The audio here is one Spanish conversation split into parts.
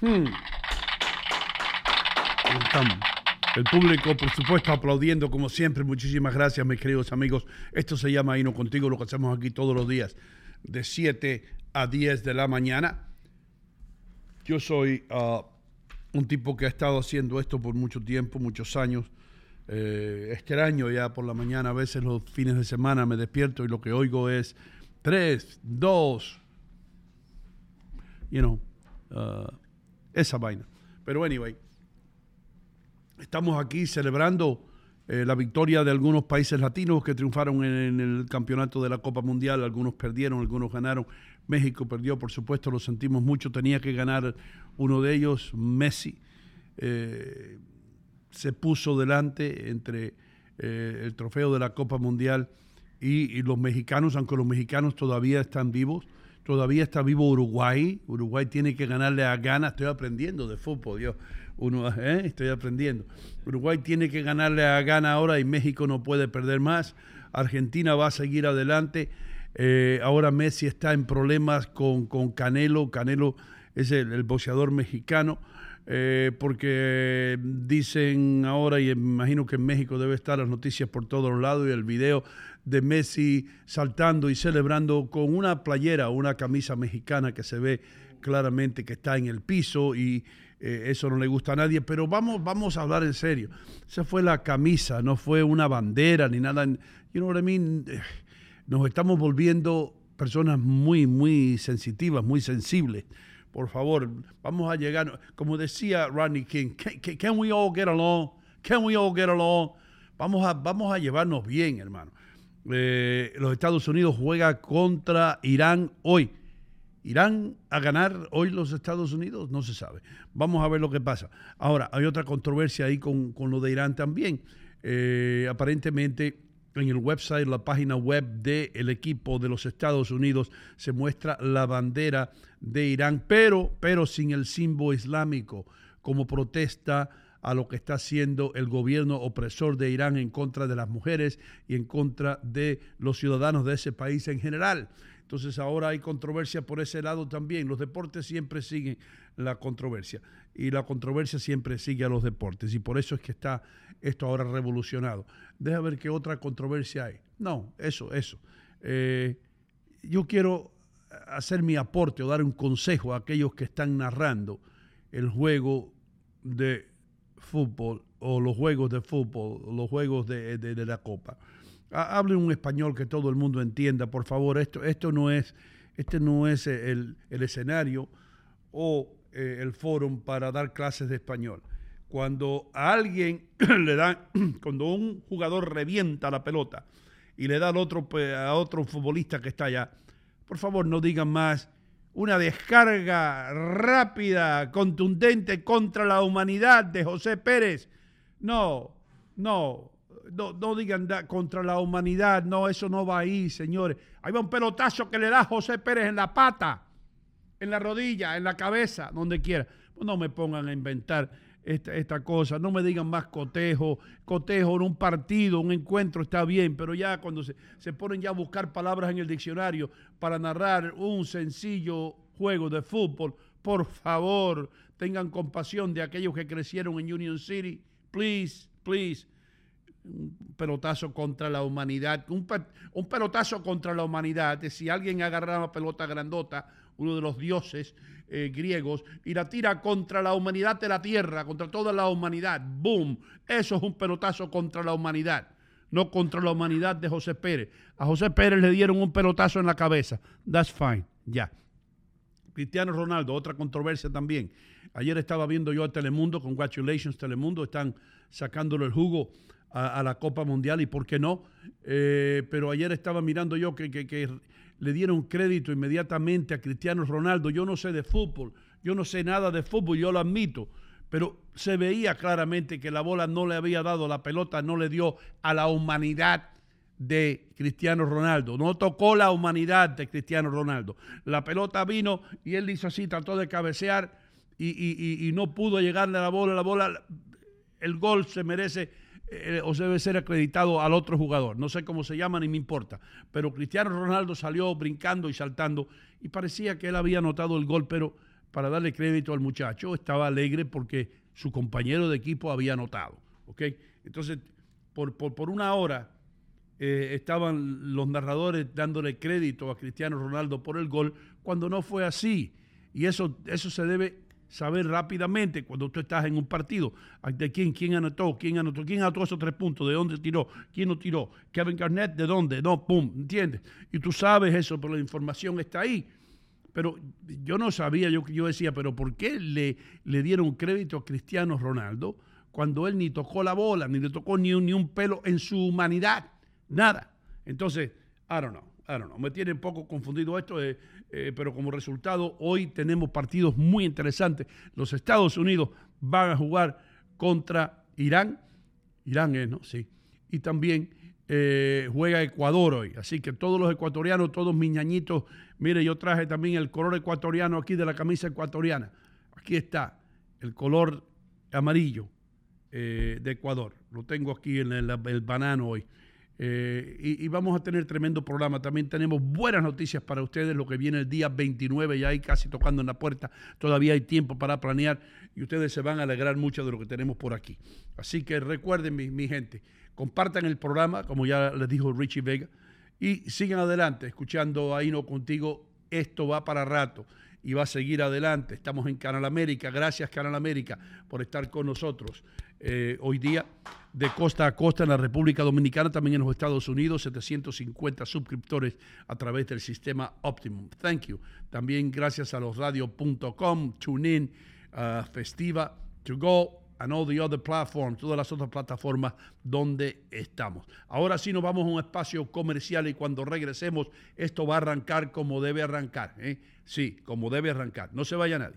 Hmm. El público, por supuesto, aplaudiendo como siempre. Muchísimas gracias, mis queridos amigos. Esto se llama Hino Contigo, lo que hacemos aquí todos los días, de 7 a 10 de la mañana. Yo soy ah, un tipo que ha estado haciendo esto por mucho tiempo, muchos años. Eh, extraño ya por la mañana, a veces los fines de semana me despierto y lo que oigo es 3, 2, you know, ah, esa vaina. Pero anyway, estamos aquí celebrando eh, la victoria de algunos países latinos que triunfaron en, el campeonato de la Copa Mundial. Algunos perdieron, algunos ganaron. México perdió, por supuesto, lo sentimos mucho. Tenía que ganar uno de ellos, Messi. Eh, se puso delante entre eh, el trofeo de la Copa Mundial y, y, los mexicanos, aunque los mexicanos todavía están vivos. Todavía está vivo Uruguay. Uruguay tiene que ganarle a Ghana. Estoy aprendiendo de fútbol, yo. Uno, ¿eh? Estoy aprendiendo. Uruguay tiene que ganarle a Ghana ahora y México no puede perder más. Argentina va a seguir adelante. Eh, ahora Messi está en problemas con, con Canelo. Canelo es el, boxeador mexicano. Eh, porque dicen ahora, y imagino que en México debe estar las noticias por todos lados, y el video de Messi saltando y celebrando con una playera, una camisa mexicana que se ve claramente que está en el piso y eh, eso no le gusta a nadie, pero vamos, vamos a hablar en serio. Esa fue la camisa, no fue una bandera ni nada. You know what I mean? Nos estamos volviendo personas muy, muy sensitivas, muy sensibles. Por favor, vamos a llegar, como decía Rodney King, can, we all get along? Can we all get along? Vamos a, vamos a llevarnos bien, hermano. Eh, los Estados Unidos juega contra Irán hoy. ¿Irán a ganar hoy los Estados Unidos? No se sabe. Vamos a ver lo que pasa. Ahora, hay otra controversia ahí con, lo de Irán también. Eh, aparentemente, en el website, la página web del equipo de los Estados Unidos, se muestra la bandera de Irán, pero, pero sin el símbolo islámico, como protesta a lo que está haciendo el gobierno opresor de Irán en contra de las mujeres y en contra de los ciudadanos de ese país en general. Entonces ahora hay controversia por ese lado también. Los deportes siempre siguen la controversia y la controversia siempre sigue a los deportes y por eso es que está esto ahora revolucionado. Deja ver qué otra controversia hay. No, eso, eso. Eh, yo quiero hacer mi aporte o dar un consejo a aquellos que están narrando el juego de fútbol o los juegos de fútbol, los juegos de la Copa. Hable un español que todo el mundo entienda, por favor. Esto, esto no es, este no es el, escenario o eh, el foro para dar clases de español. Cuando a alguien le dan, cuando un jugador revienta la pelota y le da al otro, a otro futbolista que está allá, por favor no digan más una descarga rápida, contundente contra la humanidad de José Pérez. No, no, no, digan contra la humanidad, no, eso no va ahí, señores. Hay un pelotazo que le da José Pérez en la pata, en la rodilla, en la cabeza, donde quiera. No me pongan a inventar esta, esta, cosa, no me digan más cotejo, cotejo en un partido, un encuentro está bien, pero ya cuando se, se ponen ya a buscar palabras en el diccionario para narrar un sencillo juego de fútbol, por favor, tengan compasión de aquellos que crecieron en Union City, please, please. Un pelotazo contra la humanidad, un, pelotazo contra la humanidad, si alguien agarra una pelota grandota, uno de los dioses eh, griegos, y la tira contra la humanidad de la tierra, contra toda la humanidad, ¡boom! Eso es un pelotazo contra la humanidad, no contra la humanidad de José Pérez. A José Pérez le dieron un pelotazo en la cabeza, that's fine, ya. Cristiano Ronaldo, otra controversia también. Ayer estaba viendo yo a Telemundo, congratulations Telemundo, están sacándole el jugo a, la Copa Mundial y por qué no. Eh, pero ayer estaba mirando yo que, que, le dieron crédito inmediatamente a Cristiano Ronaldo. Yo no sé de fútbol, yo no sé nada de fútbol, yo lo admito. Pero se veía claramente que la bola no le había dado, la pelota no le dio a la humanidad de Cristiano Ronaldo. No tocó la humanidad de Cristiano Ronaldo. La pelota vino y él hizo así, trató de cabecear y, y, no pudo llegarle a la bola. La bola, el gol se merece eh, o debe ser acreditado al otro jugador. No sé cómo se llama ni me importa. Pero Cristiano Ronaldo salió brincando y saltando y parecía que él había anotado el gol, pero, para darle crédito al muchacho, estaba alegre porque su compañero de equipo había anotado. ¿ok? Entonces, por, por, una hora eh, estaban los narradores dándole crédito a Cristiano Ronaldo por el gol, cuando no fue así. Y eso, eso se debe saber rápidamente cuando tú estás en un partido de quién, quién anotó, quién anotó, quién anotó esos tres puntos, de dónde tiró, quién no tiró, Kevin Garnett, de dónde, no, pum, ¿entiendes? Y tú sabes eso, pero la información está ahí. Pero yo no sabía, yo, yo decía, pero ¿por qué le, le dieron crédito a Cristiano Ronaldo cuando él ni tocó la bola, ni le tocó ni un, ni un pelo en su humanidad? Nada. Entonces, I don't know, I don't know. Me tiene un poco confundido esto, eh, eh, pero como resultado, hoy tenemos partidos muy interesantes. Los Estados Unidos van a jugar contra Irán. Irán es, ¿no? Sí. Y también eh, juega Ecuador hoy. Así que todos los ecuatorianos, todos mis ñañitos, mire, yo traje también el color ecuatoriano aquí de la camisa ecuatoriana. Aquí está, el color amarillo eh, de Ecuador. Lo tengo aquí en el, banano hoy. Eh, y, vamos a tener tremendo programa. También tenemos buenas noticias para ustedes. Lo que viene el día 29, ya hay casi tocando en la puerta. Todavía hay tiempo para planear y ustedes se van a alegrar mucho de lo que tenemos por aquí. Así que recuerden, mi, mi gente, compartan el programa, como ya les dijo Richie Vega, y sigan adelante, escuchando Ahí No Contigo. Esto va para rato y va a seguir adelante. Estamos en Canal América. Gracias, Canal América, por estar con nosotros eh, hoy día de costa a costa en la República Dominicana, también en los Estados Unidos, 750 suscriptores a través del sistema Optimum. Thank you. También gracias a los radio.com, TuneIn, uh, Festiva, To Go, and all the other platforms, todas las otras plataformas donde estamos. Ahora sí nos vamos a un espacio comercial y cuando regresemos esto va a arrancar como debe arrancar. ¿eh? Sí, como debe arrancar. No se vaya nadie.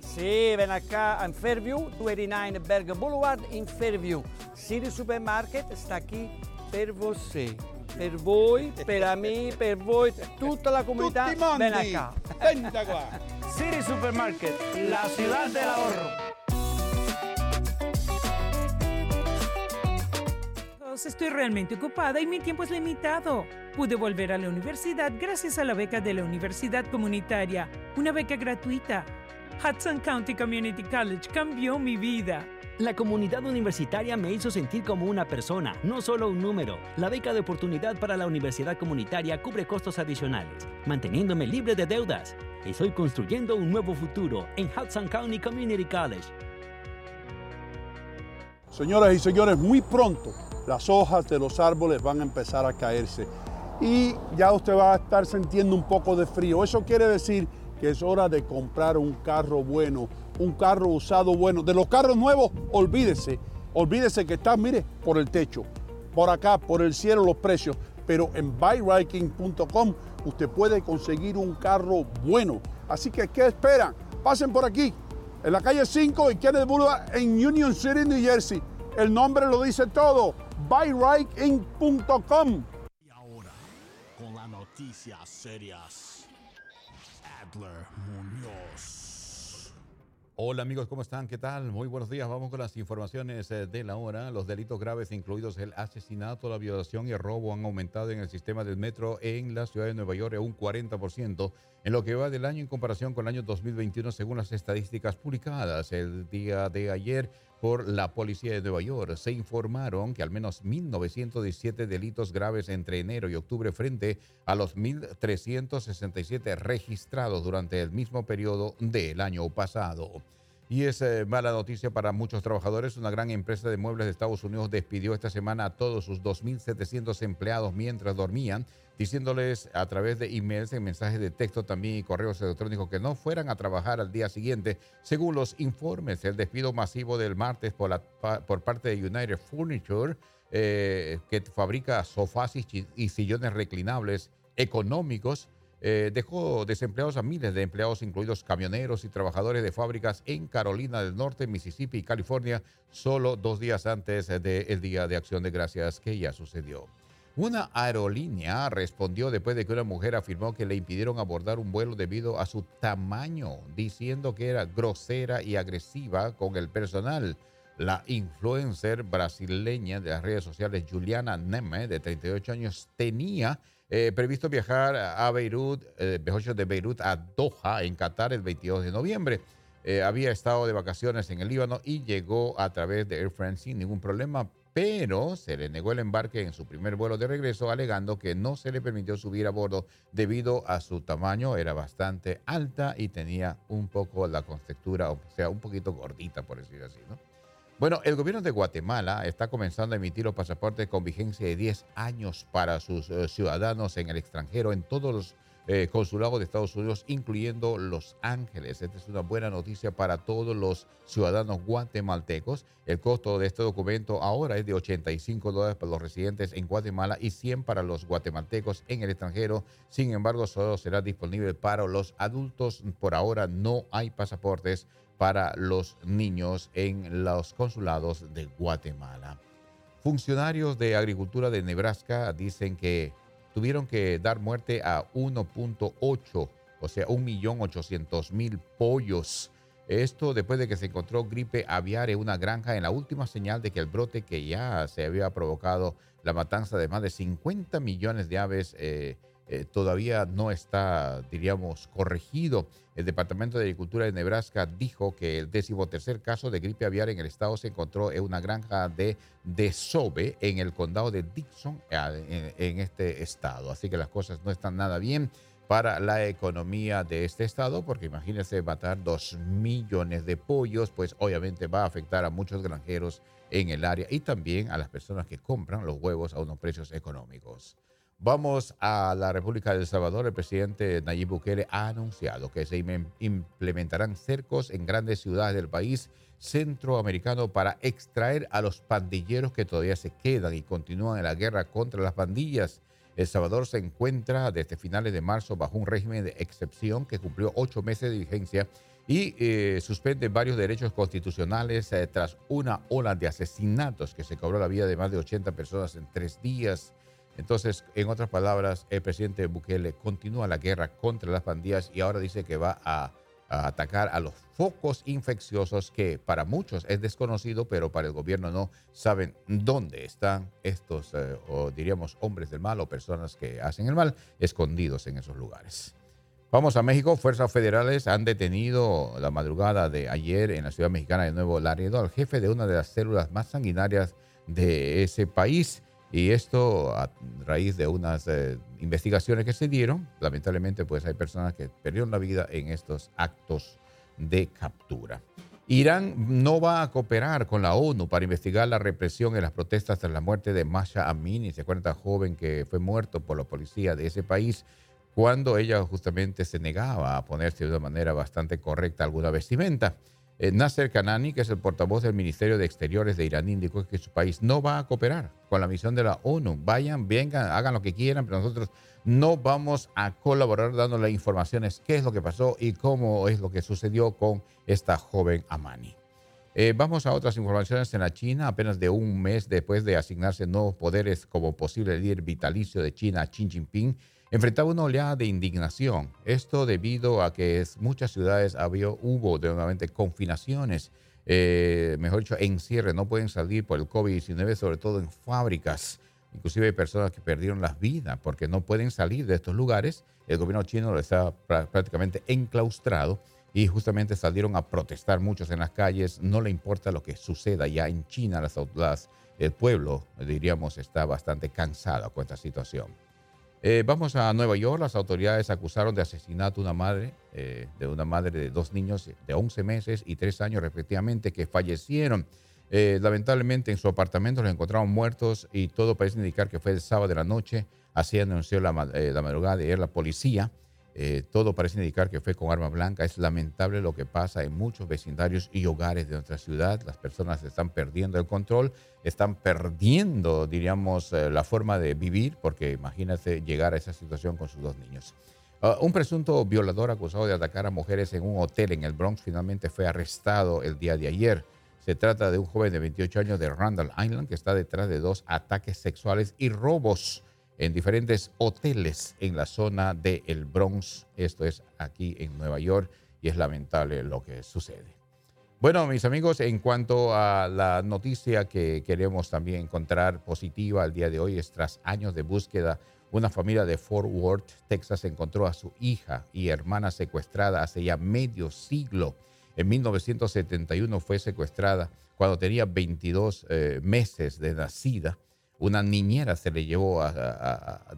Sì, ven acá in Fairview, 289 Berg Boulevard in Fairview. City Supermarket sta qui per você. Per voi, per me, per voi, tutta la comunità, Tutti mondi, ven acá. Venta qua. City Supermarket, la ciudad del ahorro. Estoy realmente ocupada y mi tiempo es limitado. Pude volver a la universidad gracias a la beca de la Universidad Comunitaria, una beca gratuita. Hudson County Community College cambió mi vida. La comunidad universitaria me hizo sentir como una persona, no solo un número. La beca de oportunidad para la universidad comunitaria cubre costos adicionales, manteniéndome libre de deudas. Estoy construyendo un nuevo futuro en Hudson County Community College. Señoras y señores, muy pronto las hojas de los árboles van a empezar a caerse y ya usted va a estar sintiendo un poco de frío. Eso quiere decir que es hora de comprar un carro bueno, un carro usado bueno. De los carros nuevos, olvídese, olvídese que está, mire, por el techo, por acá, por el cielo los precios, pero en buyriking.com usted puede conseguir un carro bueno. Así que, ¿qué esperan? Pasen por aquí, en la calle 5 y Kennedy Boulevard en Union City, New Jersey. El nombre lo dice todo, buyriking.com. Y ahora, con las noticias serias, Hola amigos, ¿cómo están? ¿Qué tal? Muy buenos días. Vamos con las informaciones eh, de la hora. Los delitos graves, incluidos el asesinato, la violación y el robo, han aumentado en el sistema del metro en la ciudad de Nueva York un 40% en lo que va del año en comparación con el año 2021, según las estadísticas publicadas el día de ayer por la Policía de Nueva York. Se informaron que al menos 1.917 delitos graves entre enero y octubre frente a los 1.367 registrados durante el mismo periodo del año pasado. Y es eh, mala noticia para muchos trabajadores. Una gran empresa de muebles de Estados Unidos despidió esta semana a todos sus 2.700 empleados mientras dormían, diciéndoles a través de emails, en mensajes de texto también y correos electrónicos que no fueran a trabajar al día siguiente. Según los informes, el despido masivo del martes por, la, por parte de United Furniture, eh, que fabrica sofás y sillones reclinables económicos, eh, dejó desempleados a miles de empleados, incluidos camioneros y trabajadores de fábricas en Carolina del Norte, Mississippi y California, solo dos días antes del Día de Acción de Gracias que ya sucedió. Una aerolínea respondió después de que una mujer afirmó que le impidieron abordar un vuelo debido a su tamaño, diciendo que era grosera y agresiva con el personal. La influencer brasileña de las redes sociales Juliana Neme, de 38 años, tenía eh, previsto viajar a Beirut, eh, de Beirut a Doha, en Qatar, el 22 de noviembre. Eh, había estado de vacaciones en el Líbano y llegó a través de Air France sin ningún problema, pero se le negó el embarque en su primer vuelo de regreso, alegando que no se le permitió subir a bordo debido a su tamaño, era bastante alta y tenía un poco la contextura, o sea, un poquito gordita, por decir así, ¿no? Bueno, el gobierno de Guatemala está comenzando a emitir los pasaportes con vigencia de 10 años para sus eh, ciudadanos en el extranjero en todos los eh, consulados de Estados Unidos, incluyendo Los Ángeles. Esta es una buena noticia para todos los ciudadanos guatemaltecos. El costo de este documento ahora es de 85 dólares para los residentes en Guatemala y 100 para los guatemaltecos en el extranjero. Sin embargo, solo será disponible para los adultos. Por ahora no hay pasaportes para los niños en los consulados de Guatemala. Funcionarios de Agricultura de Nebraska dicen que tuvieron que dar muerte a 1.8, o sea, 1.800.000 pollos. Esto después de que se encontró gripe aviar en una granja en la última señal de que el brote que ya se había provocado la matanza de más de 50 millones de aves eh, eh, todavía no está, diríamos, corregido. El Departamento de Agricultura de Nebraska dijo que el decimotercer caso de gripe aviar en el estado se encontró en una granja de Desobe en el condado de Dixon, eh, en, este estado. Así que las cosas no están nada bien para la economía de este estado, porque imagínense matar dos millones de pollos, pues obviamente va a afectar a muchos granjeros en el área y también a las personas que compran los huevos a unos precios económicos. Vamos a la República de El Salvador. El presidente Nayib Bukele ha anunciado que se implementarán cercos en grandes ciudades del país centroamericano para extraer a los pandilleros que todavía se quedan y continúan en la guerra contra las pandillas. El Salvador se encuentra desde finales de marzo bajo un régimen de excepción que cumplió ocho meses de vigencia y eh, suspende varios derechos constitucionales eh, tras una ola de asesinatos que se cobró la vida de más de 80 personas en tres días. Entonces, en otras palabras, el presidente Bukele continúa la guerra contra las pandillas y ahora dice que va a, atacar a los focos infecciosos que para muchos es desconocido, pero para el gobierno no saben dónde están estos, eh, diríamos, hombres del mal o personas que hacen el mal escondidos en esos lugares. Vamos a México. Fuerzas federales han detenido la madrugada de ayer en la ciudad mexicana de Nuevo Laredo al jefe de una de las células más sanguinarias de ese país. Y esto a raíz de unas eh, investigaciones que se dieron, lamentablemente pues hay personas que perdieron la vida en estos actos de captura. Irán no va a cooperar con la ONU para investigar la represión en las protestas tras la muerte de Masha Amini, se acuerda joven que fue muerto por la policía de ese país cuando ella justamente se negaba a ponerse de una manera bastante correcta alguna vestimenta. Eh, Nasser Kanani, que es el portavoz del Ministerio de Exteriores de Irán, indicó que su país no va a cooperar con la misión de la ONU. Vayan, vengan, hagan lo que quieran, pero nosotros no vamos a colaborar dándole informaciones qué es lo que pasó y cómo es lo que sucedió con esta joven Amani. Eh, vamos a otras informaciones en la China. Apenas de un mes después de asignarse nuevos poderes como posible líder vitalicio de China, Xi Jinping, enfrentaba una oleada de indignación. Esto debido a que muchas ciudades había, hubo nuevamente confinaciones, eh, mejor dicho, encierre, no pueden salir por el COVID-19, sobre todo en fábricas. Inclusive hay personas que perdieron las vidas porque no pueden salir de estos lugares. El gobierno chino está prácticamente enclaustrado y justamente salieron a protestar muchos en las calles. No le importa lo que suceda ya en China. Las, el pueblo, diríamos, está bastante cansado con esta situación. Eh, vamos a Nueva York. Las autoridades acusaron de asesinato a una madre, eh, de una madre de dos niños de 11 meses y 3 años respectivamente, que fallecieron. Eh, lamentablemente en su apartamento los encontraron muertos y todo parece indicar que fue el sábado de la noche. Así anunció la, la madrugada de ayer la policía. Eh, todo parece indicar que fue con arma blanca. Es lamentable lo que pasa en muchos vecindarios y hogares de nuestra ciudad. Las personas están perdiendo el control, están perdiendo, diríamos, eh, la forma de vivir, porque imagínate llegar a esa situación con sus dos niños. Ah, un presunto violador acusado de atacar a mujeres en un hotel en el Bronx finalmente fue arrestado el día de ayer. Se trata de un joven de 28 años de Randall Island que está detrás de dos ataques sexuales y robos en diferentes hoteles en la zona de El Bronx. Esto es aquí en Nueva York y es lamentable lo que sucede. Bueno, mis amigos, en cuanto a la noticia que queremos también encontrar positiva al día de hoy, es tras años de búsqueda, una familia de Fort Worth, Texas, encontró a su hija y hermana secuestrada hace ya medio siglo. En 1971 fue secuestrada cuando tenía 22 eh, meses de nacida una niñera se le llevó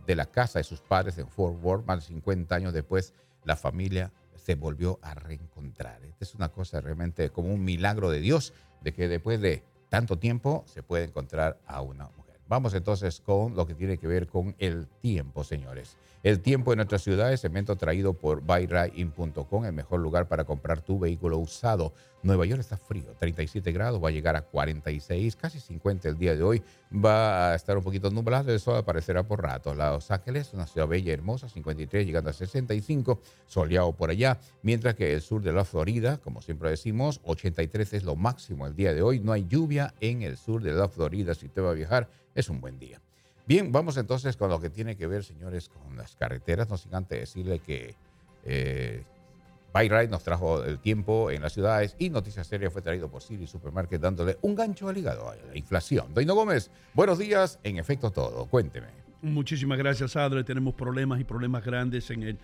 de la casa de sus padres en Fort Worth, más de 50 años después, la familia se volvió a reencontrar. Esta es una cosa realmente como un milagro de Dios, de que después de tanto tiempo se puede encontrar a una mujer. Vamos entonces con lo que tiene que ver con el tiempo, señores. El tiempo en nuestra ciudad es evento traído por buyrain.com, el mejor lugar para comprar tu vehículo usado. Nueva York está frío, 37 grados, va a llegar a 46, casi 50 el día de hoy. Va a estar un poquito nublado, el sol aparecerá por rato. Los Ángeles, una ciudad bella y hermosa, 53 llegando a 65, soleado por allá, mientras que el sur de la Florida, como siempre decimos, 83 es lo máximo el día de hoy. No hay lluvia en el sur de la Florida. Si usted va a viajar, es un buen día. Bien, vamos entonces con lo que tiene que ver, señores, con las carreteras. No sin antes decirle que eh, Ride nos trajo el tiempo en las ciudades y Noticias Seria fue traído por Siri Supermarket dándole un gancho al hígado a la inflación. Doino Gómez, buenos días. En efecto, todo. Cuénteme. Muchísimas gracias, Adre. Tenemos problemas y problemas grandes en el,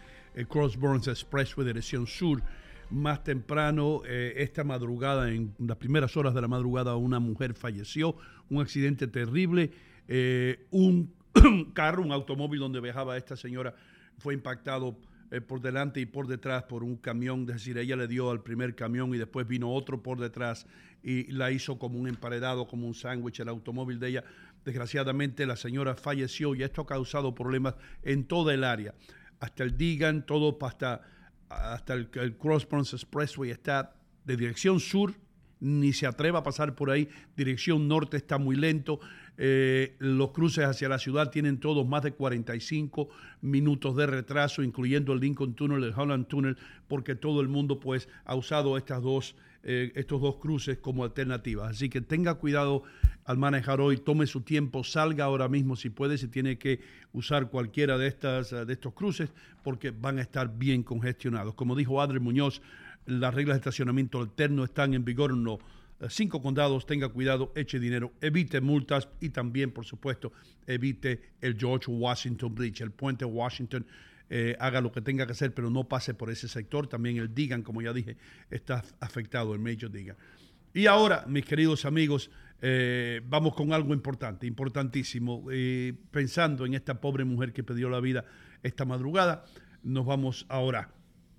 Cross Burns Expressway, dirección sur. Más temprano, eh, esta madrugada, en las primeras horas de la madrugada, una mujer falleció. Un accidente terrible eh, un carro, un automóvil donde viajaba esta señora fue impactado eh, por delante y por detrás por un camión, es decir, ella le dio al primer camión y después vino otro por detrás y la hizo como un emparedado, como un sándwich el automóvil de ella. Desgraciadamente la señora falleció y esto ha causado problemas en toda el área. Hasta el Digan, todo hasta, hasta el, el Cross Expressway está de dirección sur, ni se atreva a pasar por ahí. Dirección norte está muy lento. Eh, los cruces hacia la ciudad tienen todos más de 45 minutos de retraso, incluyendo el Lincoln Tunnel, el Holland Tunnel, porque todo el mundo pues ha usado estas dos, eh, estos dos cruces como alternativas. Así que tenga cuidado al manejar hoy, tome su tiempo, salga ahora mismo si puede, si tiene que usar cualquiera de, estas, de estos cruces, porque van a estar bien congestionados. Como dijo Adri Muñoz, las reglas de estacionamiento alterno están en vigor los cinco condados, tenga cuidado, eche dinero, evite multas y también, por supuesto, evite el George Washington Bridge, el puente Washington. Eh, haga lo que tenga que hacer, pero no pase por ese sector. También el Digan, como ya dije, está afectado, el Major Digan. Y ahora, mis queridos amigos, eh, vamos con algo importante, importantísimo. Eh, pensando en esta pobre mujer que perdió la vida esta madrugada, nos vamos ahora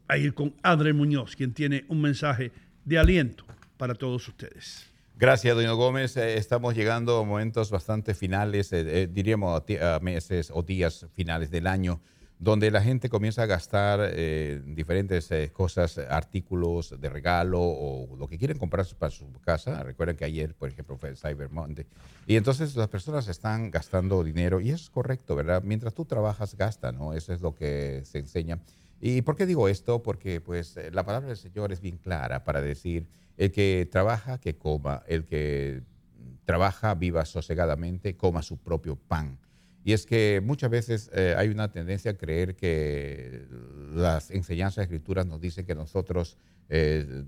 a ir con Adre Muñoz, quien tiene un mensaje de aliento para todos ustedes. Gracias, doña Gómez. Eh, estamos llegando a momentos bastante finales, eh, eh, diríamos a, meses o días finales del año, donde la gente comienza a gastar diferentes cosas, artículos de regalo o lo que quieren comprar para su casa. Recuerden que ayer, por ejemplo, fue el Cyber Monday. Y entonces las personas están gastando dinero y eso es correcto, ¿verdad? Mientras tú trabajas, gasta, ¿no? Eso es lo que se enseña. ¿Y por qué digo esto? Porque pues la palabra del Señor es bien clara para decir el que trabaja, que coma. El que trabaja, viva sosegadamente, coma su propio pan. Y es que muchas veces eh, hay una tendencia a creer que las enseñanzas de escrituras nos dicen que nosotros eh,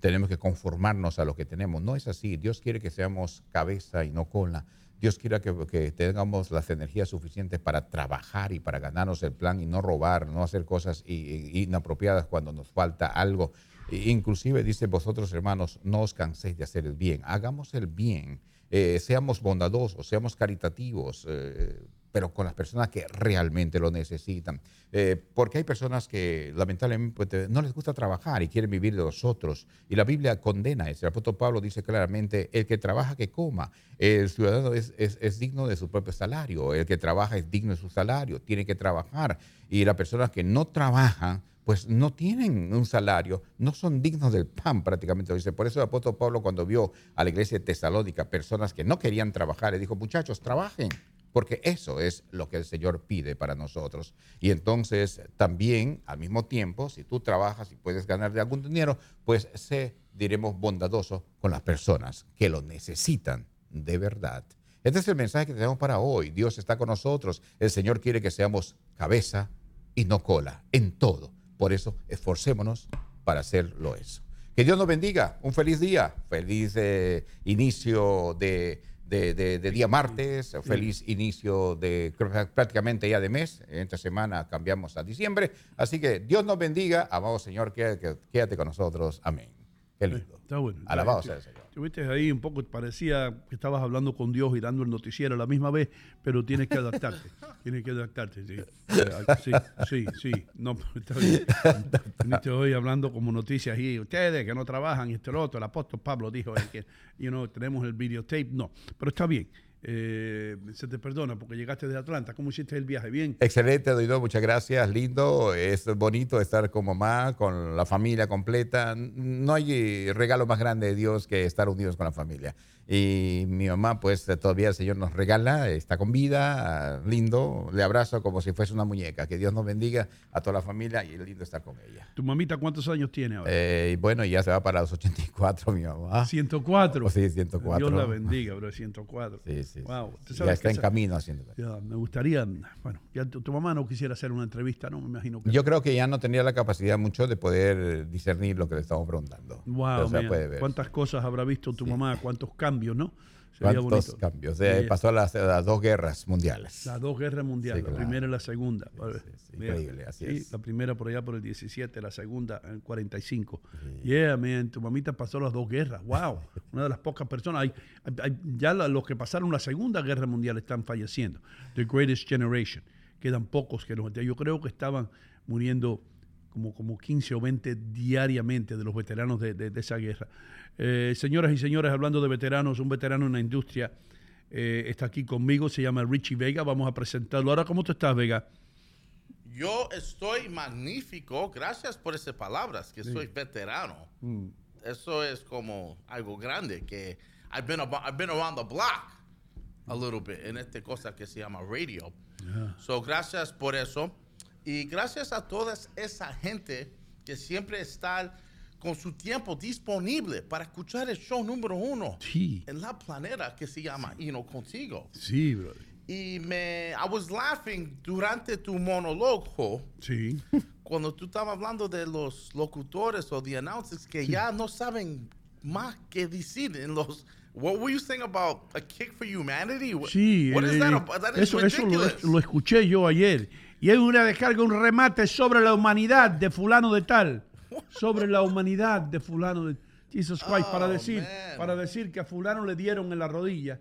tenemos que conformarnos a lo que tenemos. No es así. Dios quiere que seamos cabeza y no cola. Dios quiere que, tengamos las energías suficientes para trabajar y para ganarnos el plan y no robar, no hacer cosas inapropiadas cuando nos falta algo. Inclusive dice vosotros hermanos, no os canséis de hacer el bien, hagamos el bien, eh, seamos bondadosos, seamos caritativos, eh, pero con las personas que realmente lo necesitan. Eh, porque hay personas que lamentablemente no les gusta trabajar y quieren vivir de los otros. Y la Biblia condena eso. El apóstol Pablo dice claramente, el que trabaja, que coma. El ciudadano es, es- es digno de su propio salario. El que trabaja es digno de su salario. Tiene que trabajar. Y las personas que no trabajan, pues no tienen un salario, no son dignos del pan prácticamente. Dice, por eso el apóstol Pablo cuando vio a la iglesia de Tesalónica personas que no querían trabajar, le dijo, muchachos, trabajen, porque eso es lo que el Señor pide para nosotros. Y entonces también, al mismo tiempo, si tú trabajas y puedes ganar de algún dinero, pues sé, diremos, bondadoso con las personas que lo necesitan de verdad. Este es el mensaje que tenemos para hoy. Dios está con nosotros. El Señor quiere que seamos cabeza y no cola en todo. Por eso, esforcémonos para hacerlo eso. Que Dios nos bendiga. Un feliz día. Feliz eh, inicio de, de- de- de día martes. Feliz inicio de prácticamente ya de mes. Esta semana cambiamos a diciembre. Así que Dios nos bendiga. Amado Señor, quédate, quédate con nosotros. Amén. Qué lindo. Está bueno. Alabado sea el Señor. Estuviste ahí un poco, parecía que estabas hablando con Dios y dando el noticiero a la misma vez, pero tienes que adaptarte. tienes que adaptarte, sí. Sí, sí, sí. No, está bien. Viniste hoy hablando como noticias y ustedes que no trabajan este lo otro. El apóstol Pablo dijo que you know, tenemos el videotape. No, pero está bien. Eh, se te perdona porque llegaste de Atlanta. ¿Cómo hiciste el viaje? ¿Bien? Excelente, Doido, muchas gracias. Lindo, es bonito estar con mamá, con la familia completa. No hay regalo más grande de Dios que estar unidos con la familia. Y mi mamá, pues todavía el Señor nos regala, está con vida, lindo. Le abrazo como si fuese una muñeca. Que Dios nos bendiga a toda la familia y es lindo estar con ella. ¿Tu mamita cuántos años tiene ahora? Eh, bueno, ya se va para los 84, mi mamá. 104. Oh, sí, 104. Dios la bendiga, bro, 104. Sí, sí. Wow. sí. Tú Ya está en esa- camino haciendo. Ya, me gustaría, bueno, ya tu, tu mamá no quisiera hacer una entrevista, ¿no? Me imagino que. Yo creo que ya no tenía la capacidad mucho de poder discernir lo que le estamos preguntando. wow, puede ver. cuántas cosas habrá visto tu mamá, cuántos cambios, ¿no? Sería ¿Cuántos bonito. cambios? Eh, pasó las, las dos guerras mundiales. Las dos guerras mundiales, Sí, la primera y la segunda. sí, sí, Mira, increíble, así sí, es. La primera por allá por el 17, la segunda en el 45. Yeah, man, tu mamita pasó las dos guerras. Wow, una de las pocas personas. Hay, hay- hay- ya la- los que pasaron la segunda guerra mundial están falleciendo. The Greatest Generation. Quedan pocos que los. Yo creo que estaban muriendo como, como 15 o 20 diariamente de los veteranos de, de- de esa guerra. Eh, señoras y señores, hablando de veteranos, un veterano en la industria eh, está aquí conmigo, se llama Richie Vega. Vamos a presentarlo. Ahora, ¿cómo tú estás, Vega? Yo estoy magnífico, gracias por esas palabras, que soy veterano. Eso es como algo grande, que I've been, I've been around the block a little bit en esta cosa que se llama radio. So, gracias por eso. Y gracias a toda esa gente que siempre está con su tiempo disponible para escuchar el show número uno Sí. en la planeta que se llama Ino Contigo. Sí, brother. Y me, I was laughing durante tu monólogo Sí. cuando tú estabas hablando de los locutores o de announcers que ya no saben más que decir en los. What were you saying about a kick for humanity? What- Sí, what is eh, that about? That is eso, eso lo, lo escuché yo ayer. Y hay una descarga, un remate sobre la humanidad de fulano de tal. Sobre la humanidad de fulano de Jesus Christ. para, Oh, decir, man. para decir que a fulano le dieron en la rodilla.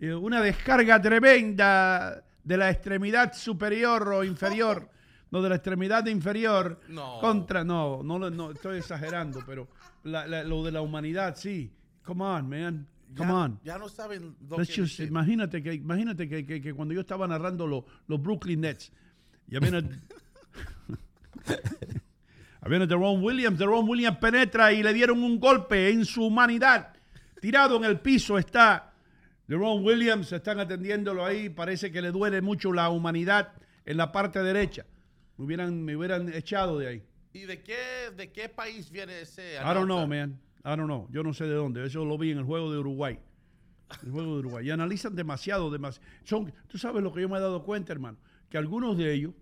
Eh, una descarga tremenda de la extremidad superior o inferior. No, de la extremidad inferior No. contra. No, no, estoy exagerando, pero la- la- lo de la humanidad, sí. Come on, man. Come ya, on. ya no saben lo Let's que just- decir. imagínate que, imagínate que, que- que cuando yo estaba narrando lo- los Brooklyn Nets, y había había Deron Williams, Deron Williams penetra y le dieron un golpe en su humanidad. Tirado en el piso está Deron Williams, están atendiéndolo ahí, parece que le duele mucho la humanidad en la parte derecha. Me hubieran, me hubieran echado de ahí. ¿Y de qué, de qué país viene ese? I don't know, man. I don't know. Yo no sé de dónde. Eso lo vi en el juego de Uruguay. El juego de Uruguay. Y analizan demasiado, demasiado. Son, tú sabes lo que yo me he dado cuenta, hermano. Que algunos de ellos,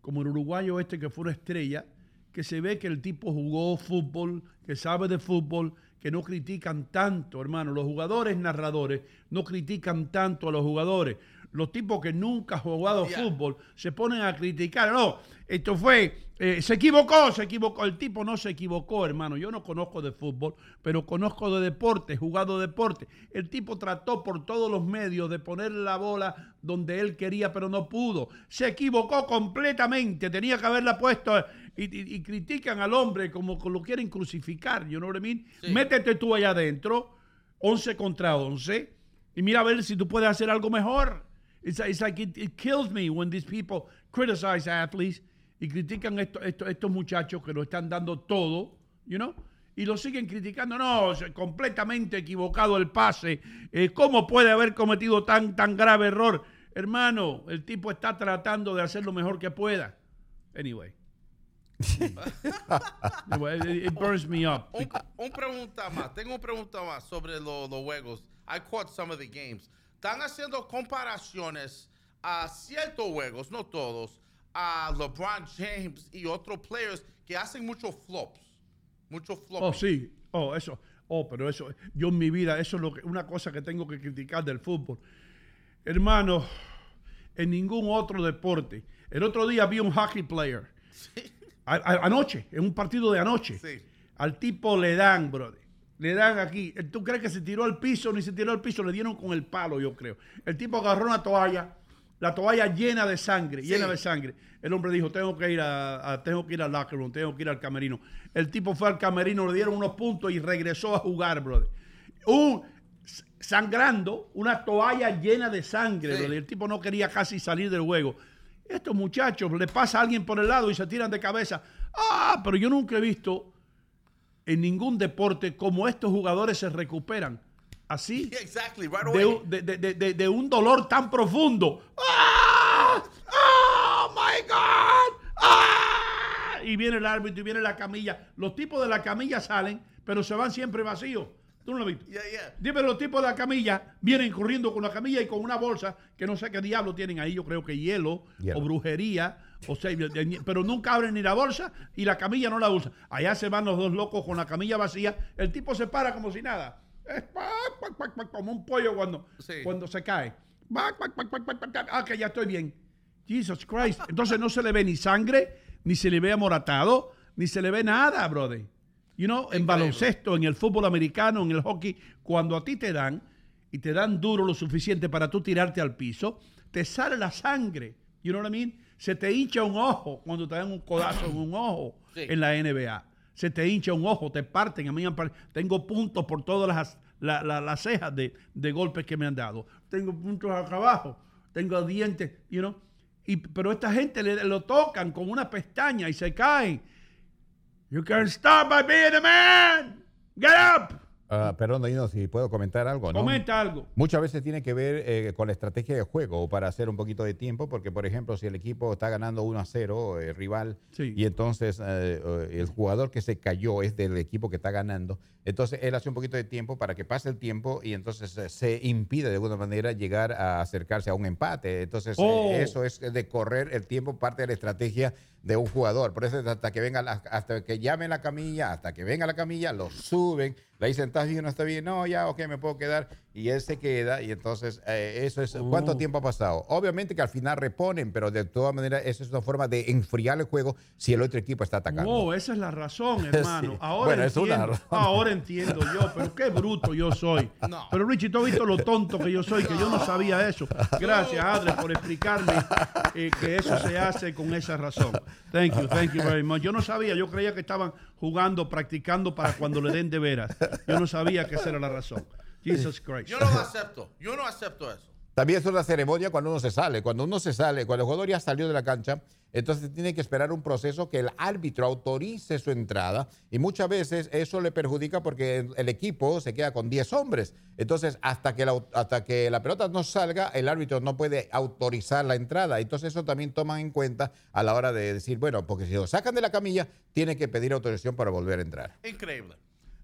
como el uruguayo este que fue una estrella, que se ve que el tipo jugó fútbol, que sabe de fútbol, que no critican tanto, hermano. Los jugadores narradores no critican tanto a los jugadores. Los tipos que nunca han jugado Yeah. fútbol se ponen a criticar. No, esto fue, eh, se equivocó, se equivocó. El tipo no se equivocó, hermano. Yo no conozco de fútbol, pero conozco de deporte, jugado deporte. El tipo trató por todos los medios de poner la bola donde él quería, pero no pudo. Se equivocó completamente. Tenía que haberla puesto. eh, Y, y- y critican al hombre como que lo quieren crucificar. You know what I mean? Sí. Métete tú allá adentro, 11 contra 11, y mira a ver si tú puedes hacer algo mejor. It's, it's like it, it kills me when these people criticize athletes y critican esto- esto- estos muchachos que lo están dando todo, you know, y lo siguen criticando. No, es completamente equivocado el pase. Eh, ¿Cómo puede haber cometido tan, tan grave error? Hermano, el tipo está tratando de hacer lo mejor que pueda. Anyway. Anyway, it, it burns me up. Un, un pregunta más. Tengo una pregunta más sobre lo- los juegos. I caught some of the games. Están haciendo comparaciones a ciertos juegos, no todos, a LeBron James y otros players que hacen muchos flops. Muchos flops. Oh, sí. Oh, eso. Oh, pero eso, yo en mi vida, eso es lo que, una cosa que tengo que criticar del fútbol. Hermano, en ningún otro deporte. El otro día vi un hockey player. A- a- anoche, en un partido de anoche. Sí. Al tipo le dan, brother. Le dan aquí. ¿Tú crees que se tiró al piso? Ni se tiró al piso, le dieron con el palo, yo creo. El tipo agarró una toalla, la toalla llena de sangre, llena de sangre. El hombre dijo, tengo que ir a, a- tengo que ir al locker room, tengo que ir al camerino. El tipo fue al camerino, le dieron unos puntos y regresó a jugar, brother. Un, sangrando, una toalla llena de sangre, Sí. brother. El tipo no quería casi salir del juego. Estos muchachos, le pasa a alguien por el lado y se tiran de cabeza. Ah, pero yo nunca he visto en ningún deporte cómo estos jugadores se recuperan. Así Yeah, exactly, right de, away. un- de- de- de- de- de un dolor tan profundo. ¡Ah! ¡Oh, my God! ¡Ah! Y viene el árbitro y viene la camilla. Los tipos de la camilla salen, pero se van siempre vacíos. ¿Tú no lo has visto? Yeah, yeah. Dime, los tipos de la camilla vienen corriendo con la camilla y con una bolsa que no sé qué diablo tienen ahí. Yo creo que hielo, Hielo. o brujería, o sea, pero nunca abren ni la bolsa y la camilla no la usan. Allá se van los dos locos con la camilla vacía. El tipo se para como si nada. Como un pollo cuando, Sí. cuando se cae. Ah, que ya estoy bien. Jesus Christ. Entonces no se le ve ni sangre, ni se le ve amoratado, ni se le ve nada, brother. You know, en baloncesto, en el fútbol americano, en el hockey, cuando a ti te dan y te dan duro lo suficiente para tú tirarte al piso, te sale la sangre. You know what I mean? Se te hincha un ojo cuando te dan un codazo en un ojo Sí. en la NBA. Se te hincha un ojo, te parten. A mí tengo puntos por todas las, la- la- las cejas de, de golpes que me han dado. Tengo puntos acá abajo, tengo dientes, you know. Y, pero esta gente le, lo tocan con una pestaña y se caen. You can't stop by being a man. Get up. Ah, perdón, Danilo, si puedo comentar algo, ¿no? Comenta algo. Muchas veces tiene que ver eh, con la estrategia de juego para hacer un poquito de tiempo, porque por ejemplo, si el equipo está ganando 1 a 0, el rival, Sí. y entonces eh, eh, el jugador que se cayó es del equipo que está ganando, entonces él hace un poquito de tiempo para que pase el tiempo y entonces eh, se impide de alguna manera llegar a acercarse a un empate. Entonces, eh, Oh. eso es de correr el tiempo, parte de la estrategia de un jugador. Por eso es hasta que venga, la- hasta que llamen la camilla, hasta que venga la camilla, lo suben, le dicen, ¿estás bien no está bien? No, ya, ok, me puedo quedar. Y él se queda y entonces eh, eso es, ¿cuánto Oh. tiempo ha pasado? Obviamente que al final reponen, pero de todas maneras eso es una forma de enfriar el juego si el otro equipo está atacando. Wow, esa es la razón, hermano. Sí. Ahora Bueno, es una entiendo. razón. Ahora entiendo yo, pero qué bruto yo soy. No. Pero Richie, tú has visto lo tonto que yo soy, que yo no sabía eso. Gracias, Adri, por explicarme eh, que eso se hace con esa razón. Thank you, thank you very much. Yo no sabía, yo creía que estaban jugando, practicando para cuando le den de veras. Yo no sabía que esa era la razón. Jesus Christ. Yo no lo acepto. Yo no acepto eso. También es una ceremonia cuando uno se sale. Cuando uno se sale, cuando el jugador ya salió de la cancha, entonces tiene que esperar un proceso que el árbitro autorice su entrada y muchas veces eso le perjudica porque el, equipo se queda con 10 hombres. Entonces, hasta que, la, hasta que la pelota no salga, el árbitro no puede autorizar la entrada. Entonces, eso también toman en cuenta a la hora de decir, bueno, porque si lo sacan de la camilla, tiene que pedir autorización para volver a entrar. Increíble.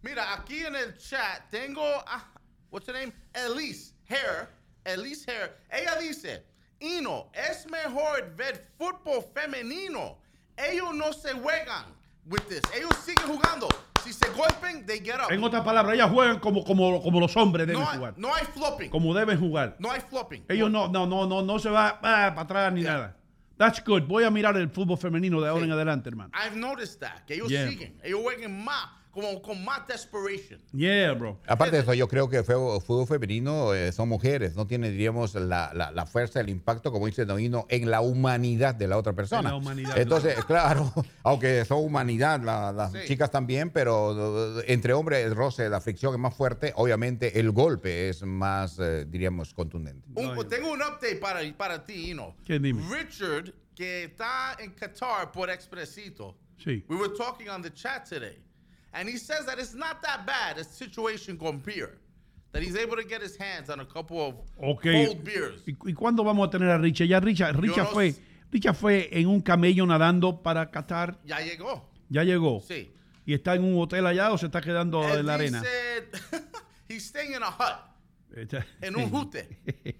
Mira, aquí en el chat tengo, ah, what's her name? Elise Hair. Elise Hair. Ella dice, Ino, es mejor ver fútbol femenino. Ellos no se juegan with this. Ellos siguen jugando. Si se golpen, they get up. En otras palabras, ellas juegan como, como, como los hombres deben No hay, jugar. no hay flopping. Como deben jugar. No hay flopping. Ellos no, no, no, no, no se va ah, para atrás ni nada. That's good. Voy a mirar el fútbol femenino de ahora Sí. en adelante, hermano. I've noticed that. Que ellos Yeah. siguen. Ellos juegan más. Como con más desperation. Yeah, bro. Aparte de eso, yo creo que el fútbol, fútbol femenino eh, son mujeres, no tienen, diríamos, la, la- la fuerza, el impacto, como dice Noino, en la humanidad de la otra persona. En la humanidad. Entonces, claro, aunque son humanidad, la- las Sí. chicas también, pero eh, entre hombres el roce, la fricción es más fuerte, obviamente el golpe es más, eh, diríamos, contundente. Un- tengo un update para, para ti, Ino. ¿Qué dime? Richard, que está en Qatar por Expresito. Sí. We were talking on the chat today. And he says that it's not that bad, a situation con beer. That he's able to get his hands on a couple of Ok. cold beers. ¿Y, y cuándo vamos a tener a Richard? Ya Richard, Richard no fue, Richard fue en un camello nadando para Qatar. Ya llegó. Ya llegó. Sí. ¿Y está en un hotel allá o se está quedando And en la he arena? said he's staying in a hut. Está- En un jute.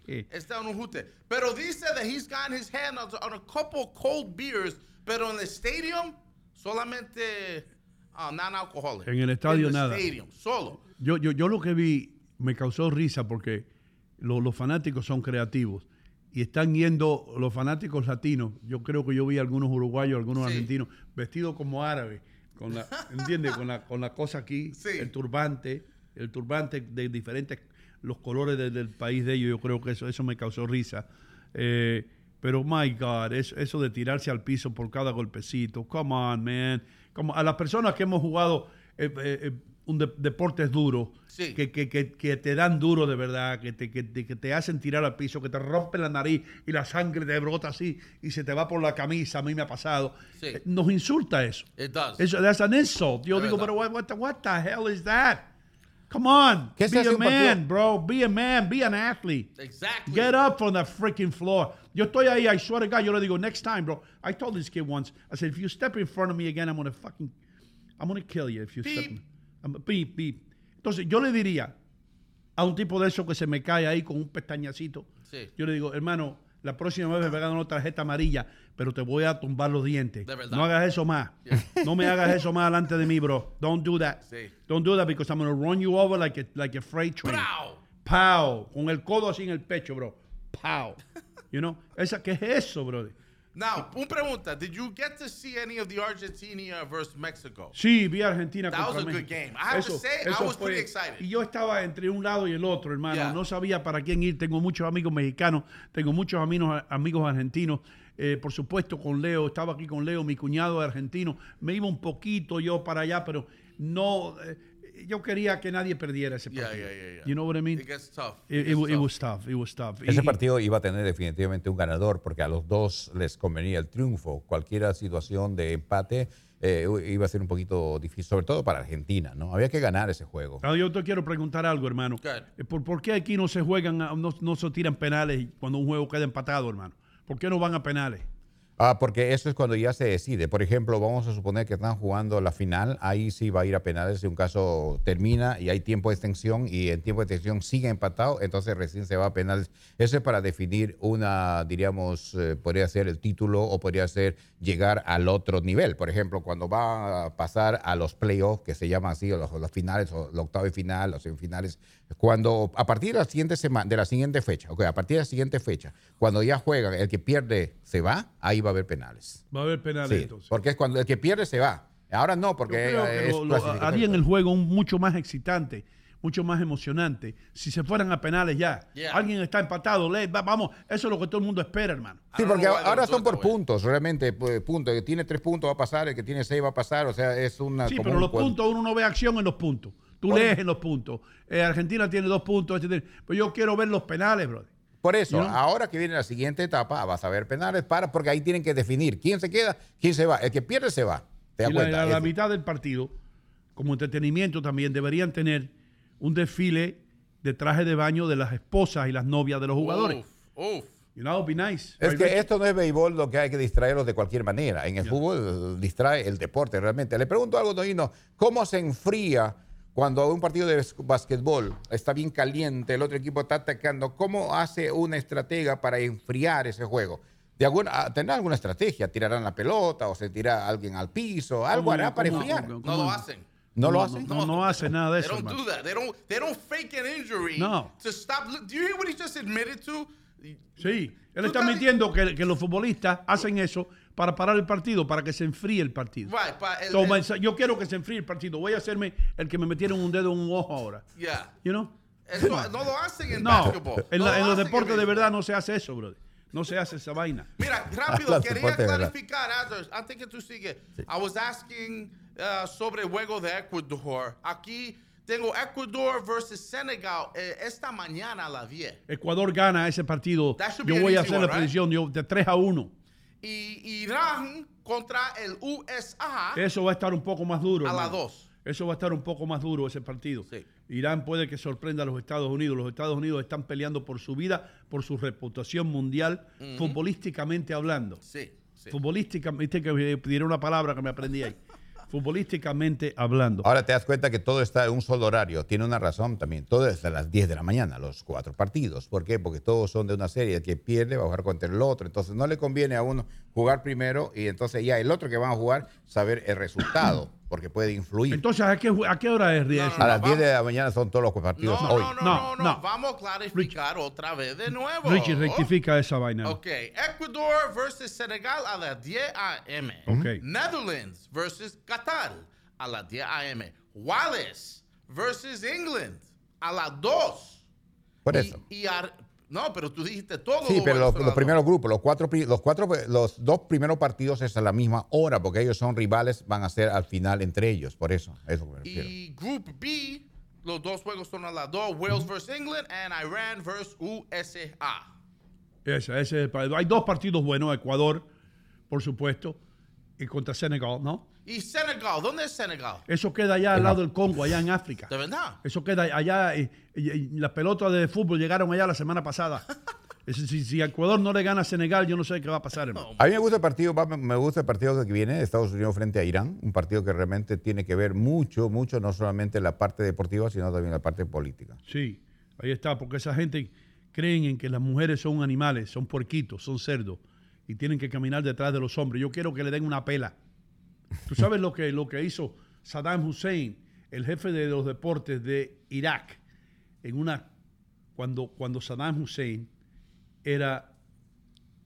Está en un jute. Pero dice that he's gotten his hand on, on a couple cold beers, pero en el stadium solamente uh, non-alcoholic. En el estadio In the nada. stadium, solo. Yo, yo, yo lo que vi me causó risa porque lo- los fanáticos son creativos y están yendo los fanáticos latinos. Yo creo que yo vi algunos uruguayos, algunos Sí. argentinos vestidos como árabes, con la, ¿entiendes? Con la, con la cosa aquí, Sí. el turbante, el turbante de diferentes los colores de- del país de ellos. Yo creo que eso, eso me causó risa. Eh, pero my God, eso, eso de tirarse al piso por cada golpecito, come on, man. Como a las personas que hemos jugado eh, eh, eh, un de- deportes duros, Sí. que, que, que, que te dan duro de verdad, que te, que, te, que te hacen tirar al piso, que te rompen la nariz y la sangre te brota así y se te va por la camisa, a mí me ha pasado. Sí. Eh, Nos insulta eso. It does. Eso, that's an insult. Yo digo, pero what, what, the, what the hell is that? Come on, ¿Qué se be a man, bro. Be a man, be an athlete. Exactly. Get up from the freaking floor. Yo estoy ahí, I swear to God, yo le digo, next time, bro. I told this kid once, I said, if you step in front of me again, I'm gonna fucking, I'm gonna kill you if you step. Beep. I'm, beep, beep. Entonces, yo le diría a un tipo de eso que se me cae ahí con un pestañacito, Sí. yo le digo, hermano, la próxima vez me va a dar una tarjeta amarilla, pero te voy a tumbar los dientes. De verdad. No hagas eso más. No me hagas eso más delante de mí, bro. Don't do that. Sí. Don't do that because I'm gonna run you over like a, like a freight train. Pow. Pow. Con el codo así en el pecho, bro. Pow. You know? Esa, ¿Qué es eso, bro? Now, una pregunta. Did you get to see any of the Argentina versus Mexico? Sí, vi Argentina That contra was a good México. game. I have to say, I was pretty excited. Y yo estaba entre un lado y el otro, hermano. Yeah. No sabía para quién ir. Tengo muchos amigos mexicanos, tengo muchos amigos, amigos argentinos. Eh, por supuesto, con Leo. Estaba aquí con Leo, mi cuñado argentino. Me iba un poquito yo para allá, pero no... eh, yo quería que nadie perdiera ese partido. yeah, yeah, yeah. You know what I mean? It gets tough. It, gets it- it tough. was tough. It was tough. Ese Y- partido iba a tener definitivamente un ganador porque a los dos les convenía el triunfo. Cualquier situación de empate eh, iba a ser un poquito difícil, sobre todo para Argentina, ¿no? Había que ganar ese juego. Ah, yo te quiero preguntar algo, hermano. Eh, ¿Por, por qué aquí no se juegan, a- no, no se tiran penales cuando un juego queda empatado, hermano? ¿Por qué no van a penales? Ah, porque eso es cuando ya se decide. Por ejemplo, vamos a suponer que están jugando la final, ahí sí va a ir a penales si un caso termina y hay tiempo de extensión y en tiempo de extensión sigue empatado, entonces recién se va a penales. Eso es para definir una, diríamos, eh, podría ser el título o podría ser llegar al otro nivel. Por ejemplo, cuando va a pasar a los playoffs, que se llaman así, o los, finales, o la octava y final, los semifinales, cuando a partir de la siguiente semana, de la siguiente fecha, ok, a partir de la siguiente fecha, cuando ya juegan, el que pierde se va, ahí va a haber penales. Va a haber penales Sí, entonces. porque es cuando el que pierde se va. Ahora no, Yo porque creo que es lo, lo clasificatorio. harían el juego un- mucho más excitante, mucho más emocionante. Si se fueran a penales ya. Yeah. Alguien está empatado, le- va- vamos, eso es lo que todo el mundo espera, hermano. Sí, porque ahora son por way. puntos, realmente, pues, puntos. El que tiene tres puntos va a pasar, el que tiene seis va a pasar, o sea, es una... Sí, pero un los cuadro. puntos, uno no ve acción en los puntos. Tú lees en los puntos. Eh, Argentina tiene dos puntos, este tiene- pero yo quiero ver los penales, brother. Por eso, ahora que viene la siguiente etapa, vas a ver penales para, porque ahí tienen que definir quién se queda, quién se va. El que pierde se va. ¿Te das Y la, cuenta? la- mitad del partido, como entretenimiento también, deberían tener un desfile de traje de baño de las esposas y las novias de los jugadores. Uf, uf. You know, be nice. Es que esto no es béisbol lo que hay que distraerlos de cualquier manera. En el fútbol distrae el deporte realmente. Le pregunto algo, Toino, ¿cómo se enfría cuando un partido de bas- basquetbol está bien caliente, el otro equipo está atacando? ¿Cómo hace una estratega para enfriar ese juego? De alguna, ah, ¿Tendrá alguna estrategia? ¿Tirarán la pelota o se tira alguien al piso? Algo ¿Cómo- hará para cómo- enfriar. cómo- No lo hacen. ¿No lo hacen? No, no hace nada de They eso. don't do that. They don't. They don't fake an injury. No. To stop. Do you hear what he just admitted to? Sí, él está mintiendo que, que los futbolistas hacen eso para parar el partido, para que se enfríe el partido. Right, el- So, el- yo quiero que se enfríe el partido. Voy a hacerme el que me metieron un dedo en un ojo ahora. yeah. You know? Eso no lo hacen en No, basketball. en, No la- lo en los deportes de verdad no se hace eso, brother. No se hace esa vaina. Mira, rápido, quería clarificar antes, antes que tú sigues. I was asking uh, sobre el juego de Ecuador. Aquí tengo Ecuador versus Senegal eh, esta mañana a las 10. Ecuador gana ese partido. That should Yo voy a hacer one, la right? predicción yo, de 3 a 1. Y Irán contra el USA Eso va a estar un poco más duro. a las hermano. 2. Eso va a estar un poco más duro ese partido. Sí. Irán puede que sorprenda a los Estados Unidos. Los Estados Unidos están peleando por su vida, por su reputación mundial, futbolísticamente hablando. Sí, sí. Futbolísticamente, viste que me pidieron una palabra que me aprendí ahí. futbolísticamente hablando. Ahora te das cuenta que todo está en un solo horario. Tiene una razón también. Todo es a las 10 de la mañana, los cuatro partidos. ¿Por qué? Porque todos son de una serie. El que pierde va a jugar contra el otro. Entonces no le conviene a uno jugar primero y entonces ya el otro que van a jugar saber el resultado, porque puede influir. Entonces, ¿a qué, a qué hora es Ries? a las vamos. 10 de la mañana son todos los partidos No, hoy. no, no, No, no, no, no. Vamos a clarificar otra vez de nuevo. Richie, rectifica esa vaina. Ok, Ecuador versus Senegal a las 10 a.m. Ok. Netherlands versus Qatar a las 10 a.m. Wales versus England a las 2. Por Y- eso. Y, Ar- no, pero tú dijiste todo. Sí, pero los, los primeros grupos, los cuatro, los cuatro, los dos primeros partidos es a la misma hora, porque ellos son rivales, van a ser al final entre ellos. Por eso, eso me refiero. Y Group B, los dos juegos son a las 2. Wales versus England and Iran versus USA. Ese, ese es el partido. Hay dos partidos buenos, Ecuador, por supuesto, y contra Senegal, ¿no? Y Senegal, ¿dónde es Senegal? Eso queda allá al lado del Congo, allá en África. ¿De verdad? Eso queda allá. y- y- y las pelotas de fútbol llegaron allá la semana pasada. Si, si Ecuador no le gana a Senegal, yo no sé qué va a pasar, hermano. A mí me gusta el partido, me gusta el partido que viene de Estados Unidos frente a Irán, un partido que realmente tiene que ver mucho, mucho, no solamente la parte deportiva, sino también la parte política. Sí, ahí está, porque esa gente creen en que las mujeres son animales, son puerquitos, son cerdos y tienen que caminar detrás de los hombres. Yo quiero que le den una pela. ¿Tú sabes lo que, lo que hizo Saddam Hussein, el jefe de los deportes de Irak, en una cuando, cuando Saddam Hussein era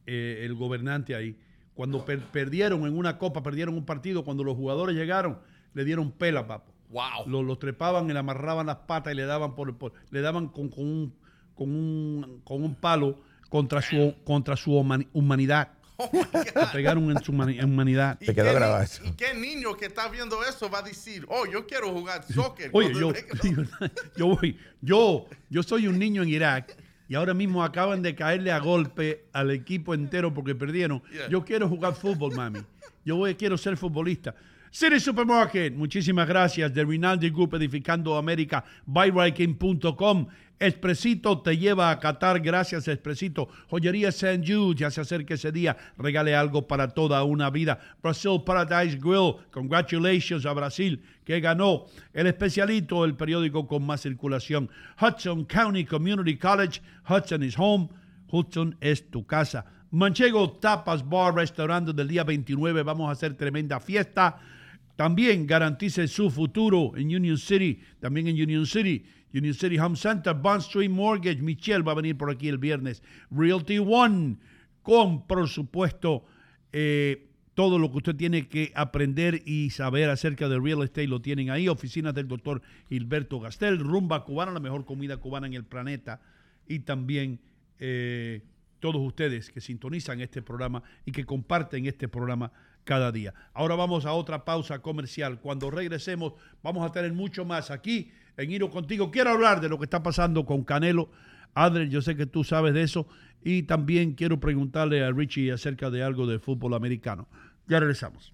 eh, el gobernante ahí, cuando per- perdieron en una copa, perdieron un partido, cuando los jugadores llegaron, le dieron pela, papo. Wow. Lo, lo trepaban y le amarraban las patas y le daban por, por- le daban con, con un, con, un, con un palo contra su, contra su humani- humanidad. Oh my Le God. pegaron en su mani- humanidad. ¿Y Te quedó grabado eso. ¿Y qué niño que está viendo eso va a decir, oh, yo quiero jugar soccer? Oye, yo, venga"? yo voy, yo, yo soy un niño en Irak y ahora mismo acaban de caerle a golpe al equipo entero porque perdieron. Yeah. Yo quiero jugar fútbol, mami. Yo voy, quiero ser futbolista. City Supermarket, muchísimas gracias. De Rinaldi Group Edificando América, buyriking.com. Expresito te lleva a Qatar, gracias Expresito. Joyería St. Jude, ya se acerca ese día, regale algo para toda una vida. Brazil Paradise Grill, congratulations a Brasil que ganó. El especialito, el periódico con más circulación. Hudson County Community College, Hudson is home, Hudson es tu casa. Manchego Tapas Bar Restaurante del día 29, vamos a hacer tremenda fiesta. También garantice su futuro en Union City, también en Union City, Union City Home Center, Bond Street Mortgage. Michelle va a venir por aquí el viernes. Realty One, con por supuesto eh, todo lo que usted tiene que aprender y saber acerca de real estate lo tienen ahí. Oficinas del doctor Gilberto Gastel, Rumba Cubana, la mejor comida cubana en el planeta. Y también eh, todos ustedes que sintonizan este programa y que comparten este programa cada día. Ahora vamos a otra pausa comercial. Cuando regresemos vamos a tener mucho más aquí en Iro Contigo. Quiero hablar de lo que está pasando con Canelo. Adler, yo sé que tú sabes de eso. Y también quiero preguntarle a Richie acerca de algo de fútbol americano. Ya regresamos.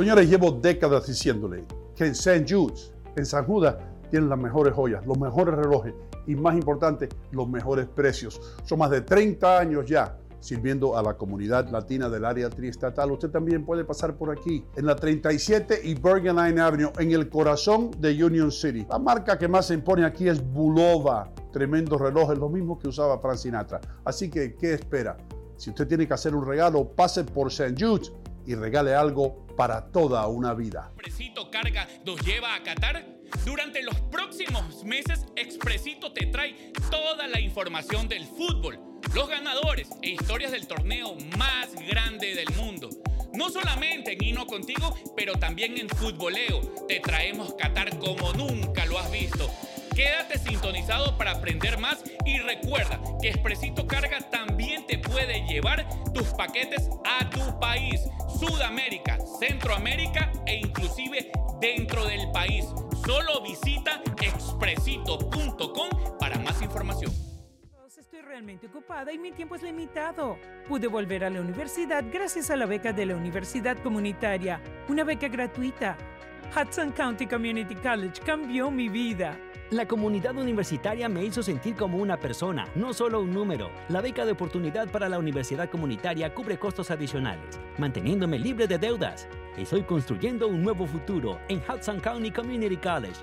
Señores, llevo décadas diciéndole que en St. Jude's, en San Judas, tienen las mejores joyas, los mejores relojes y más importante, los mejores precios. Son más de 30 años ya sirviendo a la comunidad latina del área triestatal. Usted también puede pasar por aquí, en la 37 y Bergen Line Avenue, en el corazón de Union City. La marca que más se impone aquí es Bulova. Tremendos relojes, lo mismo que usaba Frank Sinatra. Así que, ¿qué espera? Si usted tiene que hacer un regalo, pase por St. Jude's y regale algo para toda una vida. Expresito Carga nos lleva a Qatar? Durante los próximos meses, Expresito te trae toda la información del fútbol, los ganadores e historias del torneo más grande del mundo. No solamente en Hino Contigo, pero también en Futboleo. Te traemos Qatar como nunca lo has visto. Quédate sintonizado para aprender más y recuerda que Expresito Carga también te puede llevar tus paquetes a tu país, Sudamérica, Centroamérica e inclusive dentro del país. Solo visita expresito.com para más información. Estoy realmente ocupada y mi tiempo es limitado. Pude volver a la universidad gracias a la beca de la Universidad Comunitaria, una beca gratuita. Hudson County Community College cambió mi vida. La comunidad universitaria me hizo sentir como una persona, no solo un número. La beca de oportunidad para la universidad comunitaria cubre costos adicionales, manteniéndome libre de deudas. Estoy construyendo un nuevo futuro en Hudson County Community College.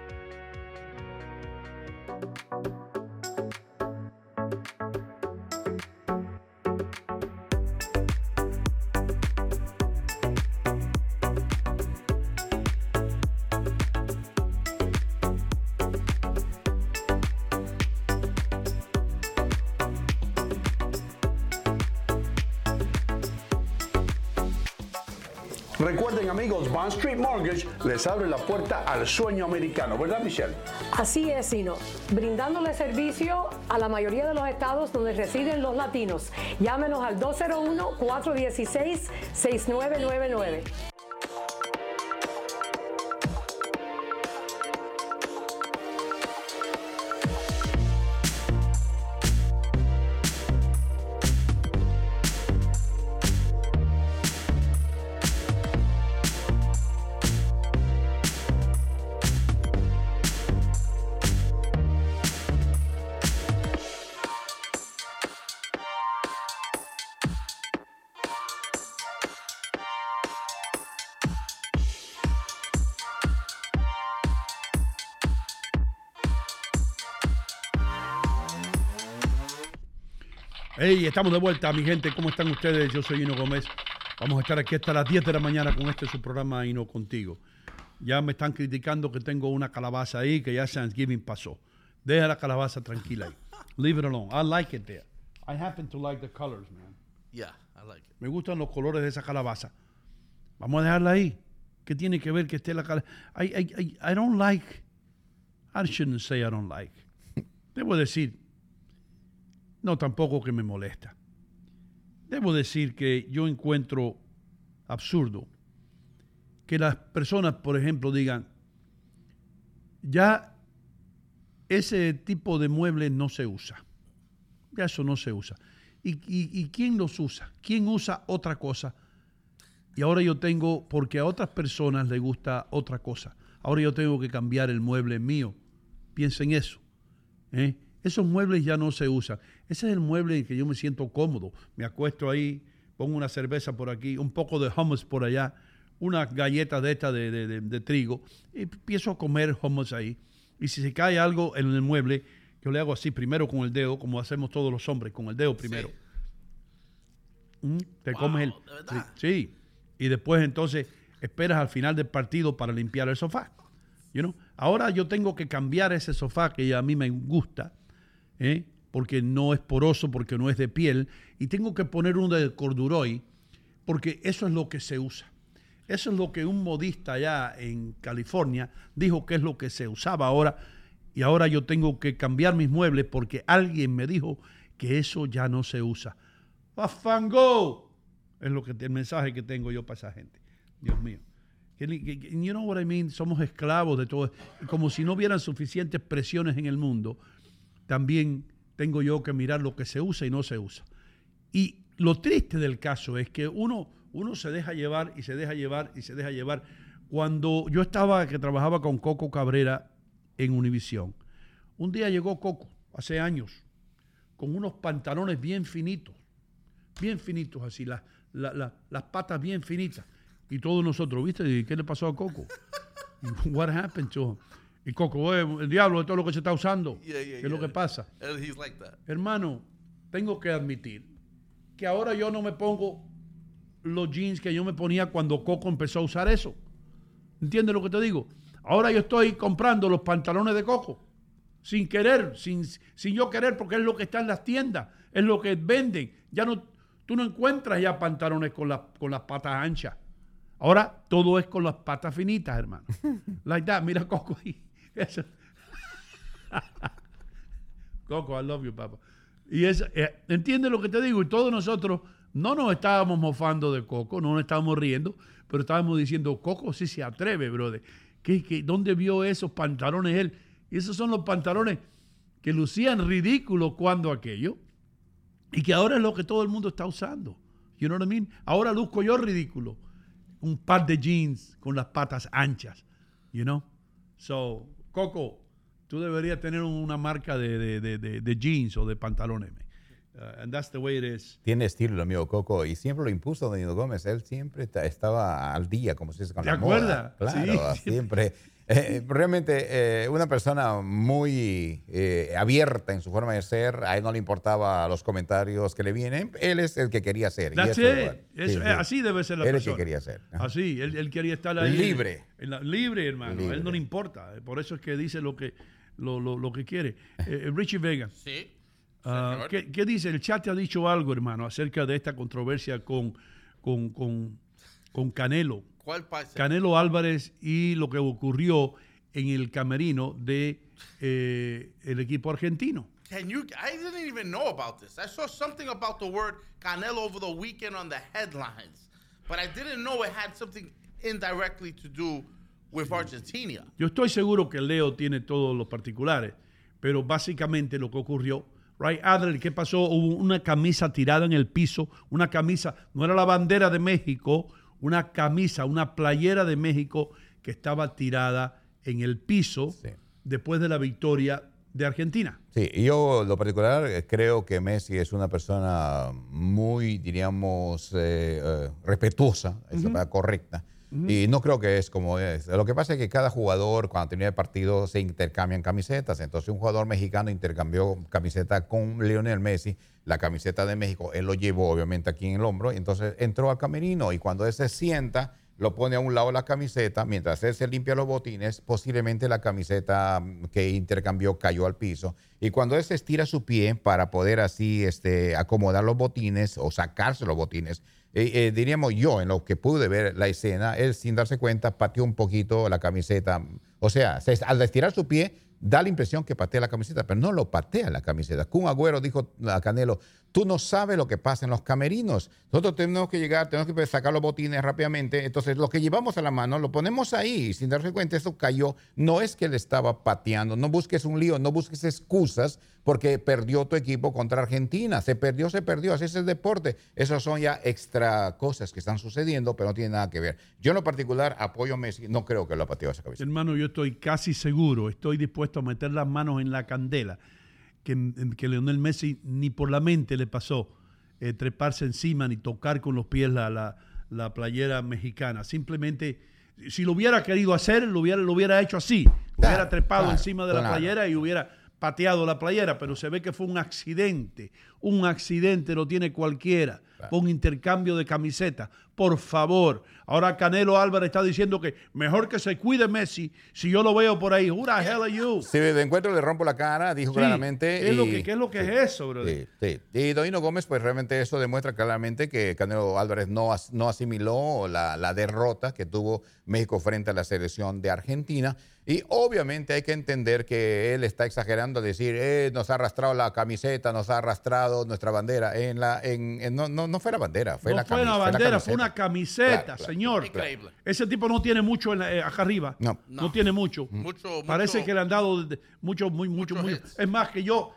Street Mortgage les abre la puerta al sueño americano, ¿verdad Michelle? Así es, Sino, brindándole servicio a la mayoría de los estados donde residen los latinos. Llámenos al 201-416-6999. Hey, estamos de vuelta, mi gente. ¿Cómo están ustedes? Yo soy Hino Gómez. Vamos a estar aquí hasta las 10 de la mañana con este su programa Hino Contigo. Ya me están criticando que tengo una calabaza ahí, que ya Thanksgiving pasó. Deja la calabaza tranquila ahí. Leave it alone. I like it there. I happen to like the colors, man. Yeah, I like it. Me gustan los colores de esa calabaza. Vamos a dejarla ahí. ¿Qué tiene que ver que esté la calabaza? I, I, I, I don't like. I shouldn't say I don't like. Debo decir, no tampoco que me molesta. Debo decir que yo encuentro absurdo que las personas, por ejemplo, digan, ya ese tipo de muebles no se usa. Ya eso no se usa. ¿Y, y, y quién los usa? ¿Quién usa otra cosa? Y ahora yo tengo, porque a otras personas les gusta otra cosa. Ahora yo tengo que cambiar el mueble mío. Piensen eso. ¿eh? Esos muebles ya no se usan. Ese es el mueble en que yo me siento cómodo. Me acuesto ahí, pongo una cerveza por aquí, un poco de hummus por allá, unas galletas de esta de, de, de, de trigo, y empiezo a comer hummus ahí. Y si se cae algo en el mueble, yo le hago así primero con el dedo, como hacemos todos los hombres, con el dedo primero. Mm, Te Wow, comes el. Sí, sí. Y después entonces esperas al final del partido para limpiar el sofá. You know? Ahora yo tengo que cambiar ese sofá que a mí me gusta, ¿eh? Porque no es poroso, porque no es de piel, y tengo que poner uno de corduroy, porque eso es lo que se usa. Eso es lo que un modista allá en California dijo que es lo que se usaba ahora y ahora yo tengo que cambiar mis muebles porque alguien me dijo que eso ya no se usa. ¡Afango! Es lo que el mensaje que tengo yo para esa gente. Dios mío. You know what I mean? Somos esclavos de todo. Como si no hubieran suficientes presiones en el mundo, también tengo yo que mirar lo que se usa y no se usa. Y lo triste del caso es que uno, uno se deja llevar y se deja llevar y se deja llevar. Cuando yo estaba, que trabajaba con Coco Cabrera en Univisión, un día llegó Coco, hace años, con unos pantalones bien finitos, bien finitos así, las, las patas bien finitas. Y todos nosotros, ¿viste? ¿Qué le pasó a Coco? What happened to him? Y Coco, el diablo de todo lo que se está usando. ¿Qué es lo que pasa? Hermano, tengo que admitir que ahora yo no me pongo los jeans que yo me ponía cuando Coco empezó a usar eso. ¿Entiendes lo que te digo? Ahora yo estoy comprando los pantalones de Coco. Sin querer, sin, sin yo querer, porque es lo que está en las tiendas, es lo que venden. Ya no, tú no encuentras ya pantalones con, con las patas anchas. Ahora todo es con las patas finitas, hermano. Like that, mira Coco ahí. Coco, I love you, papá. Y es, eh, entiende lo que te digo. Y todos nosotros no nos estábamos mofando de Coco, no nos estábamos riendo, pero estábamos diciendo, Coco sí se atreve, brother. ¿Qué, dónde vio esos pantalones él? Y esos son los pantalones que lucían ridículos cuando aquello. Y que ahora es lo que todo el mundo está usando. You know what I mean? Ahora luzco yo ridículo. Un par de jeans con las patas anchas. You know? So, Coco, tú deberías tener una marca de, de, de, de jeans o de pantalones. Uh, and that's the way it is. Tiene estilo el amigo Coco y siempre lo impuso Danilo Gómez. Él siempre estaba al día, como se dice con ¿Te la acuerdas? Claro, siempre. Eh, realmente eh, una persona muy eh, abierta en su forma de ser, a él no le importaba los comentarios que le vienen, él es el que quería ser. Así debe ser la él persona. es el que quería ser. Así, él, él, quería estar ahí. Libre. En la, libre, hermano. A él no le importa. Por eso es que dice lo que, lo, lo, lo que quiere. Richie Vega. Sí. Uh, ¿qué, ¿qué, dice? El chat te ha dicho algo, hermano, acerca de esta controversia con, con, con, con Canelo. Canelo Álvarez y lo que ocurrió en el camerino de eh, el equipo argentino. Can you? I didn't even know about this. I saw something about the word Canelo over the weekend on the headlines, but I didn't know it had something indirectly to do with Argentina. Yo estoy seguro que Leo tiene todos los particulares, pero básicamente lo que ocurrió, right, Adler, ¿qué pasó? Hubo una camisa tirada en el piso, una camisa, no era la bandera de México, una camisa, una playera de México que estaba tirada en el piso después de la victoria de Argentina. Sí, yo lo particular eh, creo que Messi es una persona muy, diríamos, eh, eh, respetuosa, correcta. Y no creo que es como es. Lo que pasa es que cada jugador, cuando termina el partido, se intercambian camisetas. Entonces, un jugador mexicano intercambió camiseta con Lionel Messi, la camiseta de México. Él lo llevó, obviamente, aquí en el hombro. Entonces entró al camerino. Y cuando él se sienta, lo pone a un lado la camiseta. Mientras él se limpia los botines, posiblemente la camiseta que intercambió cayó al piso. Y cuando él se estira su pie para poder así este, acomodar los botines o sacarse los botines, eh, eh, diríamos yo, en lo que pude ver la escena, él sin darse cuenta pateó un poquito la camiseta. O sea, al estirar su pie, da la impresión que patea la camiseta, pero no lo patea la camiseta. Kun Agüero dijo a Canelo, tú no sabes lo que pasa en los camerinos. Nosotros tenemos que llegar, tenemos que sacar los botines rápidamente. Entonces, lo que llevamos a la mano lo ponemos ahí. Sin darse cuenta, eso cayó. No es que él estaba pateando. No busques un lío, no busques excusas porque perdió tu equipo contra Argentina. Se perdió, se perdió. Así es el deporte. Esas son ya extra cosas que están sucediendo, pero no tiene nada que ver. Yo en lo particular apoyo a Messi. No creo que lo ha pateado esa cabeza. Hermano, yo estoy casi seguro, estoy dispuesto a meter las manos en la candela que, que Leonel Messi ni por la mente le pasó eh, treparse encima ni tocar con los pies la, la, la, playera mexicana. Simplemente, si lo hubiera querido hacer, lo hubiera, lo hubiera hecho así. hubiera trepado encima de la playera y hubiera pateado la playera, pero se ve que fue un accidente, Un accidente lo tiene cualquiera. Un intercambio de camisetas. Por favor. Ahora Canelo Álvarez está diciendo que mejor que se cuide Messi si yo lo veo por ahí. Who the hell are you? Si de encuentro le rompo la cara, dijo Sí, claramente. ¿qué es lo que- qué es lo que es eso, brother? Sí. Y Doino Gómez, pues realmente eso demuestra claramente que Canelo Álvarez no, as- no asimiló la, la derrota que tuvo México frente a la selección de Argentina. Y obviamente hay que entender que él está exagerando decir, eh, nos ha arrastrado la camiseta, nos ha arrastrado nuestra bandera. En la, en, en- no, no, no fue la bandera, fue no la fue la bandera, fue camiseta. una camiseta, Claro, claro. señor. Ese tipo no tiene mucho en la- eh, acá arriba. No. No, tiene mucho. Mucho, Parece mucho- que le han dado de- mucho, muy, mucho, muy. hits. Es más que yo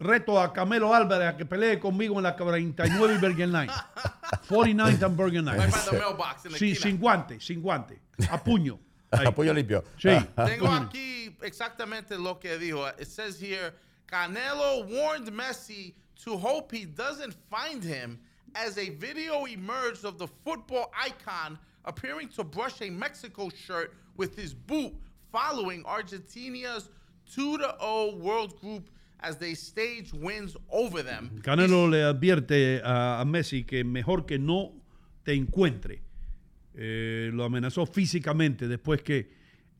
reto a Camelo Álvarez a que pelee conmigo en la 49 y Bergen Line. 49 and Bergen Line. Sí, esquina. sin guante, sin guante. A puño. Ahí. Apoyo limpio. Sí. Tengo Puño. aquí exactamente lo que dijo. It says here, Canelo warned Messi to hope he doesn't find him as a video emerged of the football icon appearing to brush a Mexico shirt with his boot following Argentina's 2-0 World Group as they stage wins over them. Canelo le advierte a, a Messi que mejor que no te encuentre. Eh, lo amenazó físicamente después que,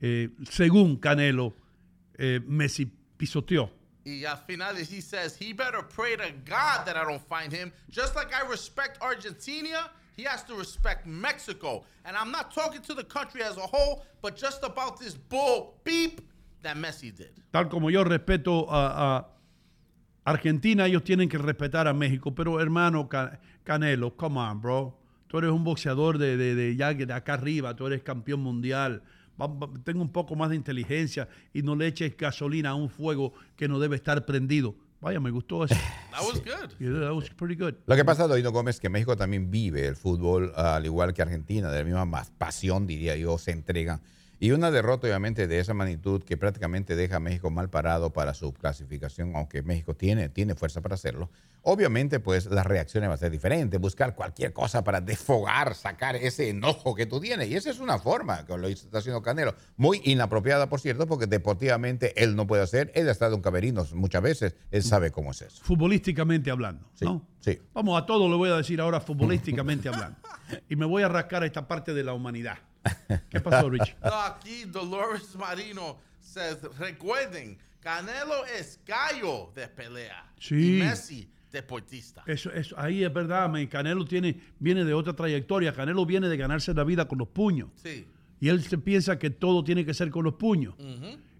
eh, según Canelo, eh, Messi pisoteó. Y al final he says he better pray to God that I don't find him. Just like I respect Argentina, he has to respect Mexico. And I'm not talking to the country as a whole, but just about this bull beep that Messi did. Tal como yo respeto a, Argentina, ellos tienen que respetar a México. Pero hermano Ca- Canelo, come on, bro. Tú eres un boxeador de, de, de de acá arriba, tú eres campeón mundial. Tengo un poco más de inteligencia y no le eches gasolina a un fuego que no debe estar prendido. Vaya, me gustó eso. That was good. Yeah, that was pretty good. Lo que pasa, Doino Gómez, es que México también vive el fútbol, al igual que Argentina, de la misma más pasión, diría yo, se entregan. Y una derrota, obviamente, de esa magnitud que prácticamente deja a México mal parado para su clasificación, aunque México tiene, tiene fuerza para hacerlo. Obviamente, pues las reacciones van a ser diferentes, buscar cualquier cosa para desfogar, sacar ese enojo que tú tienes. Y esa es una forma que lo está haciendo Canelo. Muy inapropiada, por cierto, porque deportivamente él no puede hacer. Él ha estado en camerinos muchas veces, él sabe cómo es eso. Futbolísticamente hablando, Sí, ¿no? sí. Vamos a todo, le voy a decir ahora futbolísticamente hablando. Y me voy a rascar a esta parte de la humanidad. ¿Qué pasó, Rich? No, aquí Dolores Marino says, recuerden, Canelo es gallo de pelea. Sí. Y Messi, deportista. Eso, eso, ahí es verdad, man. Canelo tiene, viene de otra trayectoria. Canelo viene de ganarse la vida con los puños. Sí. Y él se piensa que todo tiene que ser con los puños.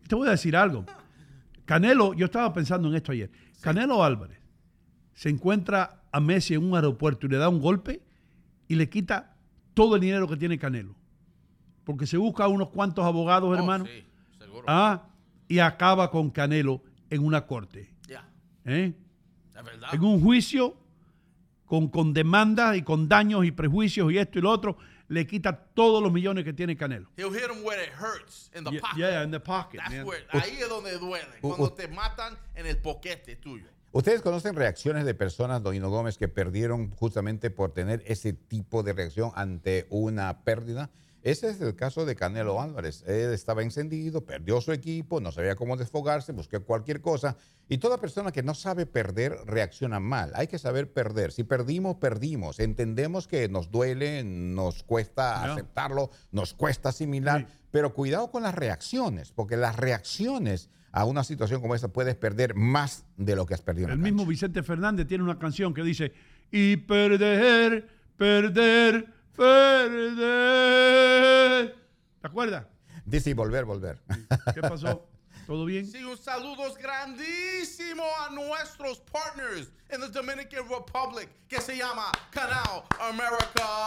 Te voy a decir algo. Canelo, yo estaba pensando en esto ayer. Canelo Álvarez se encuentra a Messi en un aeropuerto y le da un golpe y le quita todo el dinero que tiene Canelo. Porque se busca unos cuantos abogados, Oh, hermano. sí, seguro. Ah, y acaba con Canelo en una corte. Ya, ¿eh? es verdad. en un juicio con, con demandas y con daños y prejuicios y esto y lo otro, le quita todos los millones que tiene Canelo. He'll hit him where it hurts, in the Yeah, pocket. yeah, in the pocket, That's man. where- ahí es donde duele, Uh, cuando uh. te matan en el poquete tuyo. ¿Ustedes conocen reacciones de personas, Doino Gómez, que perdieron justamente por tener ese tipo de reacción ante una pérdida? Ese es el caso de Canelo Álvarez. Él estaba encendido, perdió su equipo, no sabía cómo desfogarse, buscó cualquier cosa. Y toda persona que no sabe perder reacciona mal. Hay que saber perder. Si perdimos, perdimos. Entendemos que nos duele, nos cuesta Ya. aceptarlo, nos cuesta asimilar. Sí. Pero cuidado con las reacciones, porque las reacciones a una situación como esta puedes perder más de lo que has perdido. en El la mismo. Vicente Fernández tiene una canción que dice, y perder, perder, perder. ¿Te acuerdas? Dice y volver, volver. ¿Qué pasó? ¿Todo bien? Sí, un saludos grandísimo a nuestros partners en the Dominican Republic que se llama Canal America.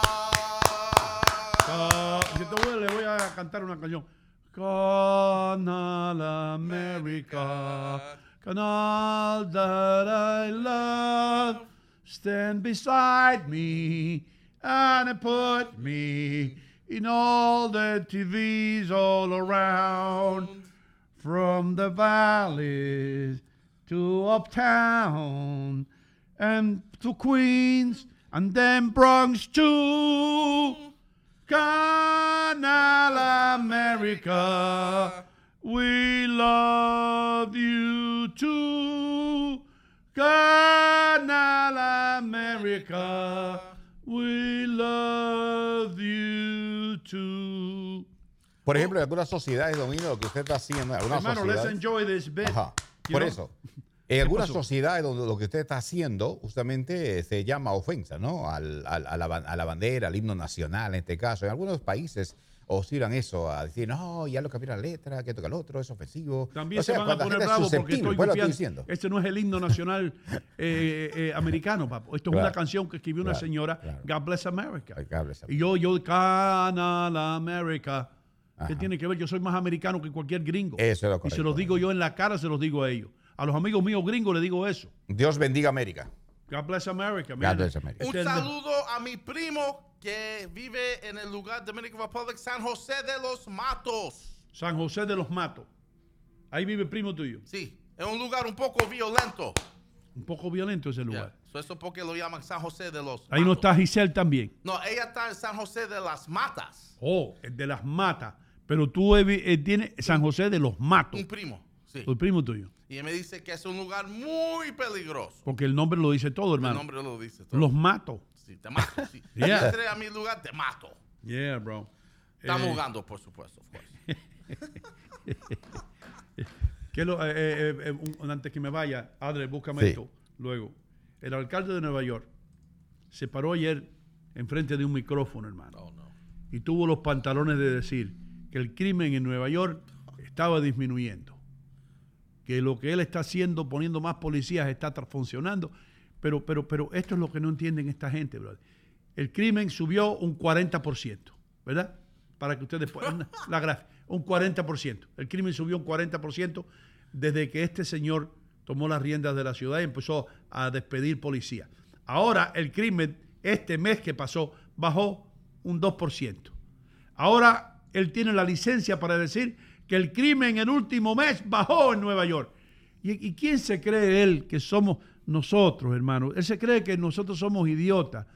Si te voy, le voy a cantar una canción. Canal America, canal that I love, stand beside me and it put me in all the TVs all around, from the valleys to uptown and to Queens and then Bronx too. Canal America, we love you too. Canal America, we love you too. Por ejemplo, en algunas sociedades, Domingo, lo que usted está haciendo, Hermano, let's enjoy this bit. Ajá. Por know? eso. En algunas pasó? sociedades donde lo que usted está haciendo justamente eh, se llama ofensa, ¿no? Al- al- a, la, a la bandera, al himno nacional en este caso. En algunos países oscilan eso, a decir, no, ya lo cambió la letra, que toca el otro, es ofensivo. También O sea, se van a poner bravos porque estoy pues lo estoy confiando. diciendo. Este no es el himno nacional eh, eh, americano, papo. Esto es una canción que escribió una señora, claro. God Bless America. Y yo, yo, Canal America. ¿Qué Ajá. tiene que ver? Yo soy más americano que cualquier gringo. Eso es lo Y se correcto. los digo yo en la cara, se los digo a ellos. A los amigos míos gringos les digo eso. Dios bendiga América. God bless America, man. bless America. Un Este es el- saludo a mi primo que vive en el lugar Dominican Republic, San José de los Matos. San José de los Matos. Ahí vive el primo tuyo. Sí, es un lugar un poco violento. Un poco violento ese Yeah. lugar. So eso porque lo llaman San José de los Ahí no Matos. está Giselle también. No, ella está en San José de las Matas. Oh, el de las matas. Pero tú eh, tienes San José de los Matos. Un primo. Sí. El primo tuyo. Y él me dice que es un lugar muy peligroso. Porque el nombre lo dice todo, El hermano. nombre lo dice todo. Los Matos. Sí, te mato. Sí. Yeah. Si entres a mi lugar, te mato. Yeah, bro. Estamos Eh, jugando, por supuesto. of course. que lo- eh, eh, eh, un- antes que me vaya, Adre, búscame Sí. esto. Luego, el alcalde de Nueva York se paró ayer enfrente de un micrófono, hermano. Oh, no. y tuvo los pantalones de decir que el crimen en Nueva York estaba disminuyendo, que lo que él está haciendo, poniendo más policías, está funcionando. Pero, pero, pero esto es lo que no entienden esta gente, brother. El crimen subió un 40%, ¿verdad? Para que ustedes puedan, la gráfica, un 40%. El crimen subió un 40% desde que este señor tomó las riendas de la ciudad y empezó a despedir policías. Ahora el crimen, este mes que pasó, bajó un 2%. Ahora él tiene la licencia para decir que el crimen el último mes bajó en Nueva York. ¿Y, y quién se cree él que somos nosotros, hermano? Él se cree que nosotros somos idiotas.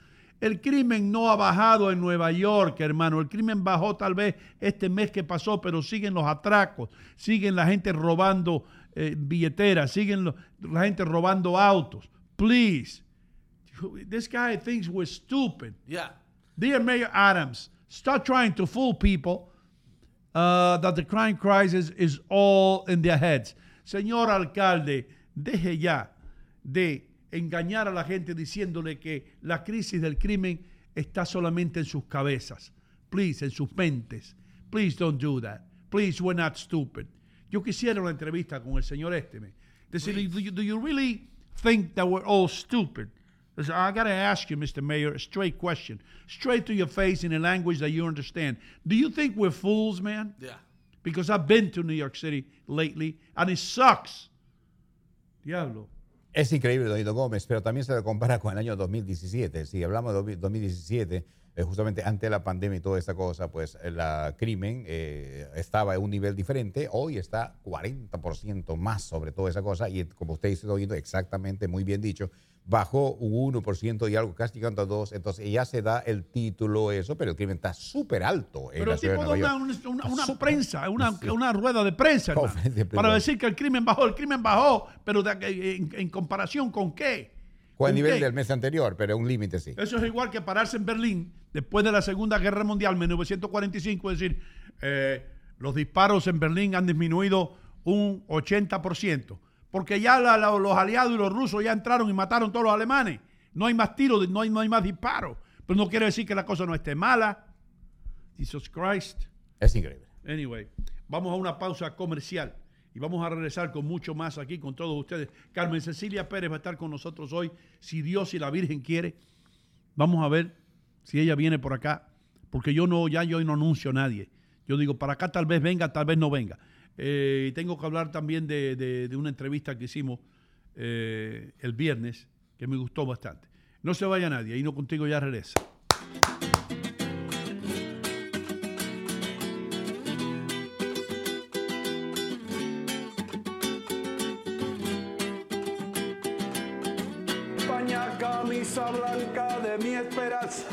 El crimen no ha bajado en Nueva York, hermano. El crimen bajó tal vez este mes que pasó, pero siguen los atracos, siguen la gente robando eh, billeteras, siguen lo- la gente robando autos. Please. This guy thinks we're stupid. Yeah. Dear Mayor Adams, stop trying to fool people uh, that the crime crisis is all in their heads. Señor alcalde, deje ya de engañar a la gente diciéndole que la crisis del crimen está solamente en sus cabezas. Please, en sus mentes. Please don't do that. Please, we're not stupid. Yo quisiera una entrevista con el señor este. me. Decirle, do you, do you really think that we're all stupid? Listen, I got to ask you, Mr. Mayor, a straight question, straight to your face in a language that you understand. Do you think we're fools, man? Yeah. Because I've been to New York City lately and it sucks. Diablo. Es increíble, Donito Gómez, pero también se le compara con el año 2017. Si hablamos de 2017, eh, justamente antes de la pandemia y toda esta cosa, pues el crimen eh, estaba en un nivel diferente. Hoy está 40% más sobre toda esa cosa. Y como usted dice, Donito, exactamente, muy bien dicho, bajó un 1% y algo, casi llegando a 2%. Entonces ya se da el título, eso, pero el crimen está súper alto en Pero la el tipo de Nueva una, York. una- una prensa, una, Sí. una rueda de prensa, hermano, Conferencia de para decir que el crimen bajó. El crimen bajó, pero de- en, en comparación con qué? Con el ¿Con nivel qué? del mes anterior, pero un límite sí. Eso es igual que pararse en Berlín después de la Segunda Guerra Mundial, 1945, es decir, eh, los disparos en Berlín han disminuido un 80%, porque ya la- la- los aliados y los rusos ya entraron y mataron todos los alemanes. No hay más tiros, no hay, no hay más disparos. Pero no quiere decir que la cosa no esté mala. Jesus Christ. Es increíble. Anyway, vamos a una pausa comercial y vamos a regresar con mucho más aquí con todos ustedes. Carmen Cecilia Pérez va a estar con nosotros hoy, si Dios y la Virgen quiere. Vamos a ver si ella viene por acá, porque yo no, ya yo no anuncio a nadie. Yo digo, para acá tal vez venga, tal vez no venga. Eh, y tengo que hablar también de, de- una entrevista que hicimos eh, el viernes, que me gustó bastante. No se vaya nadie, ahí no contigo ya regresa.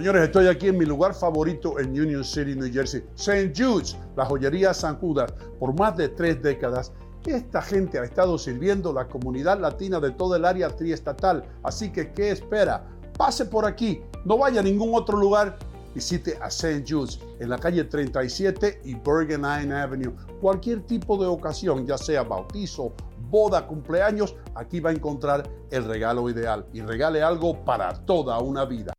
Señores, estoy aquí en mi lugar favorito en Union City, New Jersey, St. Jude's, la joyería San Judas, por más de tres décadas. Esta gente ha estado sirviendo la comunidad latina de todo el área triestatal, así que ¿qué espera? Pase por aquí, no vaya a ningún otro lugar, visite a St. Jude's en la calle 37 y Bergen Avenue. Cualquier tipo de ocasión, ya sea bautizo, boda, cumpleaños, aquí va a encontrar el regalo ideal y regale algo para toda una vida.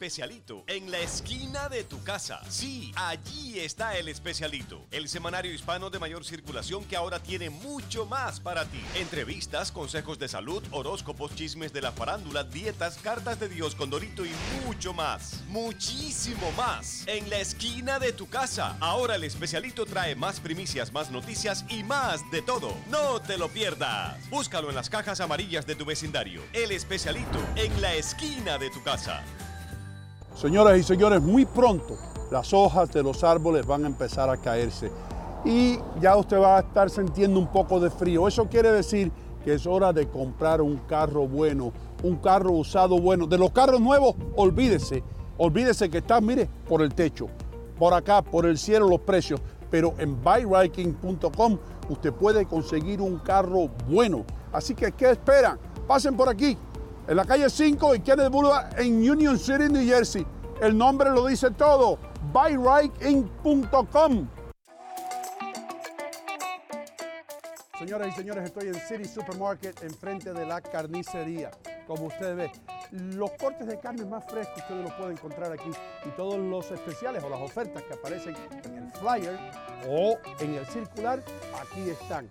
Especialito, en la esquina de tu casa. Sí, allí está El Especialito, el semanario hispano de mayor circulación que ahora tiene mucho más para ti. Entrevistas, consejos de salud, horóscopos, chismes de la farándula, dietas, cartas de Dios con Dorito y mucho más. Muchísimo más. En la esquina de tu casa. Ahora El Especialito trae más primicias, más noticias y más de todo. No te lo pierdas. Búscalo en las cajas amarillas de tu vecindario. El Especialito, en la esquina de tu casa. Señoras y señores, muy pronto las hojas de los árboles van a empezar a caerse y ya usted va a estar sintiendo un poco de frío. Eso quiere decir que es hora de comprar un carro bueno, un carro usado bueno. De los carros nuevos, olvídese, olvídese que está, mire, por el techo, por acá, por el cielo los precios, pero en buyriking.com usted puede conseguir un carro bueno. Así que, ¿qué esperan? Pasen por aquí, en la calle 5 y Kennedy Boulevard en Union City, New Jersey. El nombre lo dice todo, buyrightinc.com. Señoras y señores, estoy en City Supermarket enfrente de la carnicería. Como ustedes ven, los cortes de carne más frescos ustedes los pueden encontrar aquí y todos los especiales o las ofertas que aparecen en el flyer o en el circular, aquí están.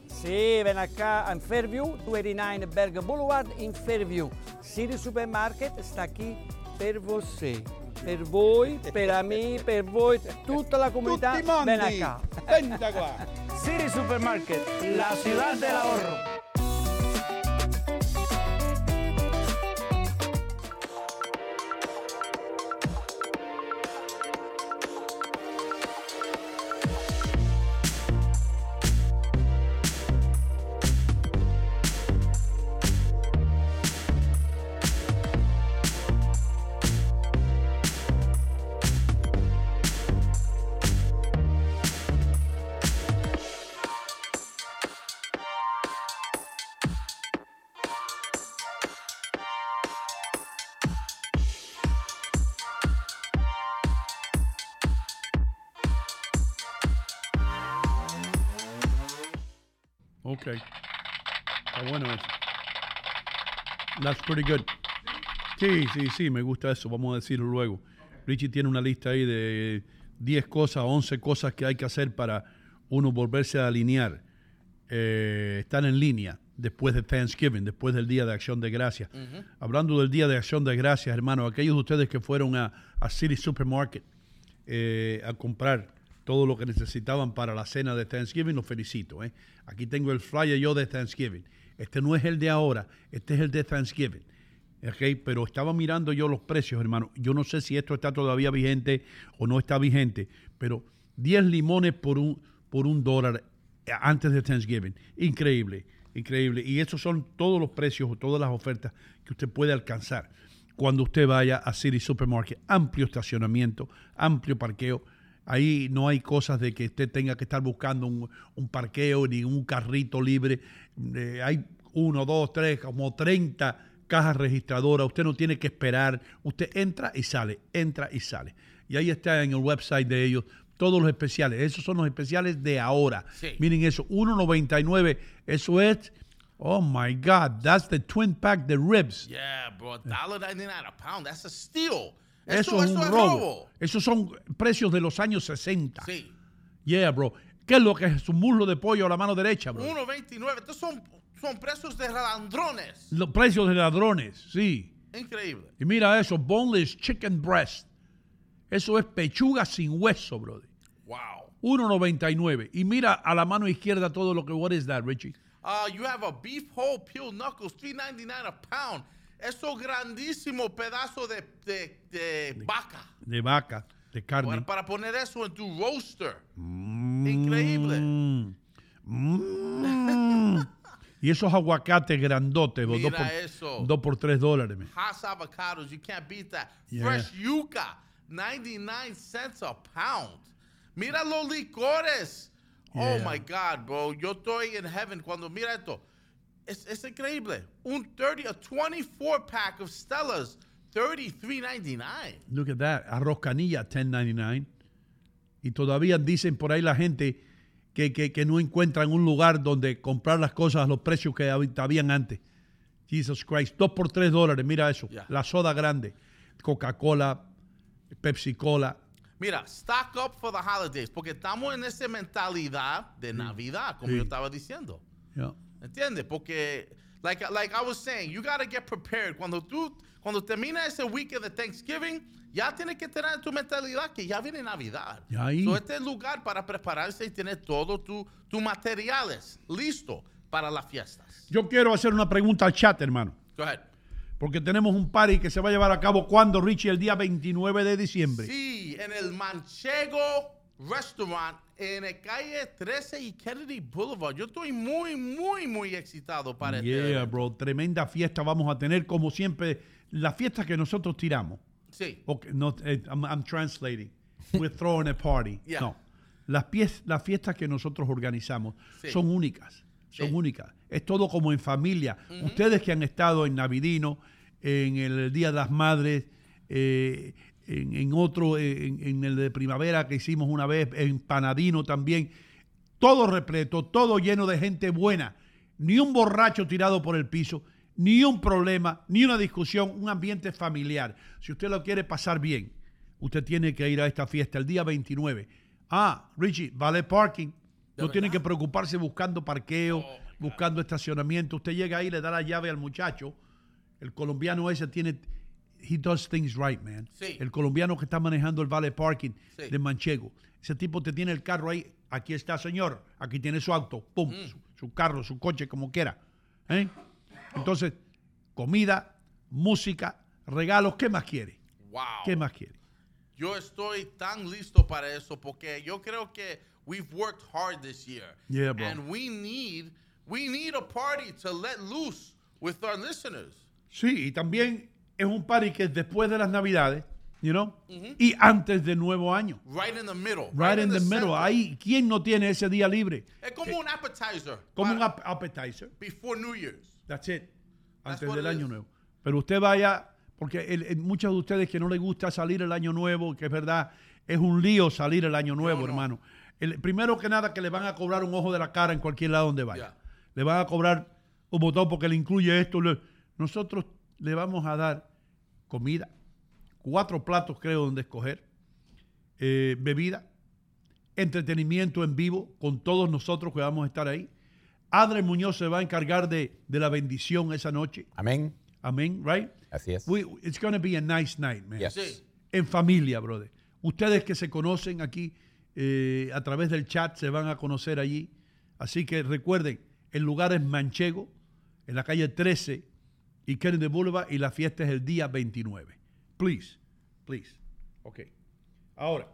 Sì, ven acá in Fairview, 289 Berg Boulevard in Fairview. City Supermarket sta qui per você. Per voi, per me, per voi, tutta la comunità. Tutti mondi. Ven acá. Qua. City Supermarket, la ciudad del ahorro. Ok. Está bueno eso. That's pretty good. Sí, sí, sí, me gusta eso. Vamos a decirlo luego. Richie tiene una lista ahí de 10 cosas, 11 cosas que hay que hacer para uno volverse a alinear. Eh, estar en línea después de Thanksgiving, después del Día de Acción de Gracias. Hablando del Día de Acción de Gracias, hermano, aquellos de ustedes que fueron a, a City Supermarket eh, a comprar todo lo que necesitaban para la cena de Thanksgiving, los felicito. ¿eh? Aquí tengo el flyer yo de Thanksgiving. Este no es el de ahora, este es el de Thanksgiving. ¿ok? Pero estaba mirando yo los precios, hermano. Yo no sé si esto está todavía vigente o no está vigente, pero 10 limones por un, por un dólar eh, antes de Thanksgiving. Increíble, increíble. Y esos son todos los precios, todas las ofertas que usted puede alcanzar cuando usted vaya a City Supermarket. Amplio estacionamiento, amplio parqueo. Ahí no hay cosas de que usted tenga que estar buscando un, un parqueo ni un carrito libre. Eh, hay uno, dos, tres, como 30 cajas registradoras. Usted no tiene que esperar. Usted entra y sale, entra y sale. Y ahí está en el website de ellos todos los especiales. Esos son los especiales de ahora. Sí. Miren eso, 1.99. Eso es, oh my God, that's the twin pack de ribs. Yeah, bro, $1.99 a pound. That's a steal. Eso, es un robo. Esos son precios de los años 60. Sí. Yeah, bro. ¿Qué es lo que es un muslo de pollo a la mano derecha, bro? 1.29. Estos son, son precios de ladrones. Los precios de ladrones, sí. Increíble. Y mira eso, boneless chicken breast. Eso es pechuga sin hueso, brother. Wow. 1.99. Y mira a la mano izquierda todo lo que, what is that, Richie? Uh, you have a beef whole peeled knuckles, $3.99 a pound. Eso grandísimo pedazo de, de, de vaca. De vaca, de carne. Para, para poner eso en tu roaster. Increíble. Mm. Mm. y esos aguacates grandotes, bro, dos Mira por, eso. dos por tres dólares. Hass avocados, you can't beat that. Yeah. Fresh yuca, 99 cents a pound. Mira los licores. Oh my God, bro. Yo estoy en heaven cuando mira esto. Es, es increíble. Un 30, a 24 pack of Stellas, 33.99. Look at that. Arroz canilla, 10.99. Y todavía dicen por ahí la gente que, que, que no encuentran un lugar donde comprar las cosas a los precios que hab- habían antes. Jesus Christ. Dos por tres dólares. Mira eso. Yeah. La soda grande. Coca-Cola, Pepsi-Cola. Mira, stock up for the holidays, porque estamos en esa mentalidad de Navidad, como Sí. yo estaba diciendo. Yeah. ¿Entiendes? Porque, like, like I was saying, you gotta get prepared. Cuando tú, cuando termina ese weekend de Thanksgiving, ya tienes que tener tu mentalidad que ya viene Navidad. Ahí. So, este es el lugar para prepararse y tener todos tus tu materiales listo para las fiestas. Yo quiero hacer una pregunta al chat, hermano. Go ahead. Porque tenemos un party que se va a llevar a cabo cuando, Richie, el día 29 de diciembre. Sí, en el Manchego Restaurant en el calle 13 y Kennedy Boulevard. Yo estoy muy, muy, muy excitado para este Yeah, bro. Tremenda fiesta vamos a tener, como siempre, la fiesta que nosotros tiramos. Sí. Okay, no, eh, I'm, I'm translating. We're throwing a party. Yeah. No. Las, pies- las fiestas que nosotros organizamos Sí. son únicas. Son Sí. únicas. Es todo como en familia. Ustedes que han estado en Navidino, en el Día de las Madres, eh, en, en otro, en, en el de primavera que hicimos una vez, en Panadino también. Todo repleto, todo lleno de gente buena. Ni un borracho tirado por el piso, ni un problema, ni una discusión, un ambiente familiar. Si usted lo quiere pasar bien, usted tiene que ir a esta fiesta el día 29. Ah, Richie, vale parking. No tiene que preocuparse buscando parqueo, buscando estacionamiento. Usted llega ahí, le da la llave al muchacho. El colombiano ese tiene, he does things right, man. Sí. El colombiano que está manejando el vale parking Sí. de Manchego. Ese tipo te tiene el carro ahí. Aquí está, señor. Aquí tiene su auto. Pum. Mm. Su, su carro, su coche, como quiera. ¿Eh? Entonces, comida, música, regalos. ¿Qué más quiere? Wow. ¿Qué más quiere? Yo estoy tan listo para eso porque yo creo que we've worked hard this year. Yeah, bro. And we need we need a party to let loose with our listeners. Sí, y también es un party que es después de las Navidades, you know, y antes del nuevo año. Right in the middle. Right, in the, middle. Ahí, ¿quién no tiene ese día libre? Es como un appetizer. Como un ap- appetizer. before New Year's. That's it. Antes del año is. nuevo. Pero usted vaya, porque el- el- muchos de ustedes que no les gusta salir el año nuevo, que es verdad, es un lío salir el año nuevo, no. hermano. El, primero que nada, que le van a cobrar un ojo de la cara en cualquier lado donde vaya. Ya. Le van a cobrar un botón porque le incluye esto. le- nosotros le vamos a dar comida, cuatro platos creo donde escoger, eh, bebida, entretenimiento en vivo con todos nosotros que vamos a estar ahí. Adre Muñoz se va a encargar de, de la bendición esa noche. Amén. Amén, right? Así es. We- it's going to be a nice night, man. Yes. Sí. En familia, brother. Ustedes que se conocen aquí eh, a través del chat se van a conocer allí. Así que recuerden, el lugar es Manchego, en la calle 13 y Kennedy Boulevard, y la fiesta es el día 29. Please, please. Ok. Ahora,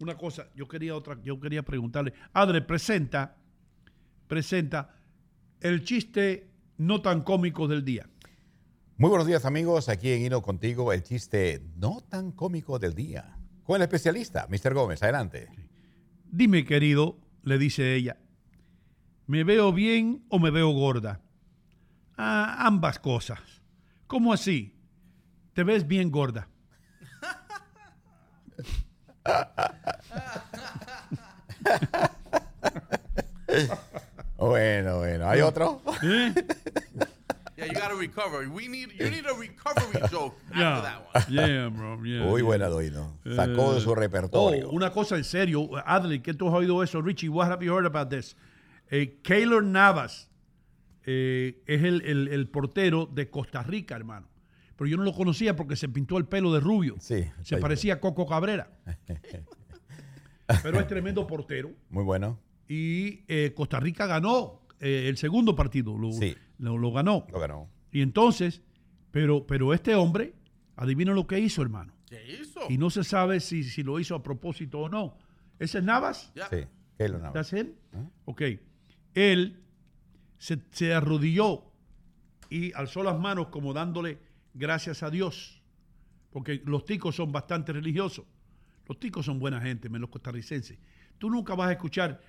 una cosa, yo quería otra, yo quería preguntarle. Adre, presenta, presenta el chiste no tan cómico del día. Muy buenos días amigos, aquí en Hino contigo el chiste no tan cómico del día. Con el especialista, Mr. Gómez, adelante. Dime, querido, le dice ella, ¿me veo bien o me veo gorda? "Ah, ambas cosas. ¿Cómo así? Te ves bien gorda. Bueno, bueno, ¿hay otro? ¿Eh? Yeah, you gotta recover. We need you need a recovery joke after Yeah, that one. yeah, bro, yeah, Muy buena, Doino. Sacó de su Oh, repertorio. una cosa en serio, Adley, ¿qué tú has oído eso? Richie, what have you heard about this? Eh, Keylor Navas eh, es el, el- el portero de Costa Rica, hermano. Pero yo no lo conocía porque se pintó el pelo de rubio. Sí, Se parecía a Coco Cabrera. Pero es tremendo portero. Muy bueno. Y eh, Costa Rica ganó eh, el segundo partido. Lo, Sí. lo, lo ganó. Lo ganó. Y entonces, pero, pero este hombre, adivina lo que hizo, hermano. ¿Qué hizo? Y no se sabe si, si lo hizo a propósito o no. ¿Ese es Navas? Yeah. Sí, Keylor Navas. ¿That's him? ¿Ah? Ok. Él se, se arrodilló y alzó las manos como dándole gracias a Dios. Porque los ticos son bastante religiosos. Los ticos son buena gente, menos los costarricenses. Tú nunca vas a escuchar.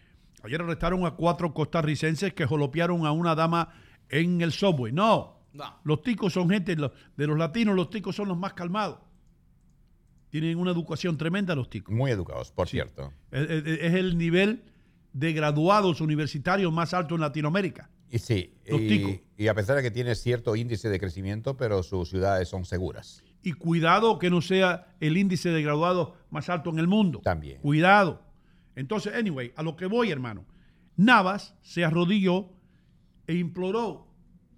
Ayer arrestaron a cuatro costarricenses que jolopearon a una dama en el subway. No. No. Los ticos son gente, de los latinos, los ticos son los más calmados. Tienen una educación tremenda los ticos. Muy educados, por cierto. Es, es- es el nivel de graduados universitarios más alto en Latinoamérica. Y sí, y, y a pesar de que tiene cierto índice de crecimiento, pero sus ciudades son seguras. Y cuidado que no sea el índice de graduados más alto en el mundo. También. Cuidado. Entonces, anyway, a lo que voy, hermano. Navas se arrodilló e imploró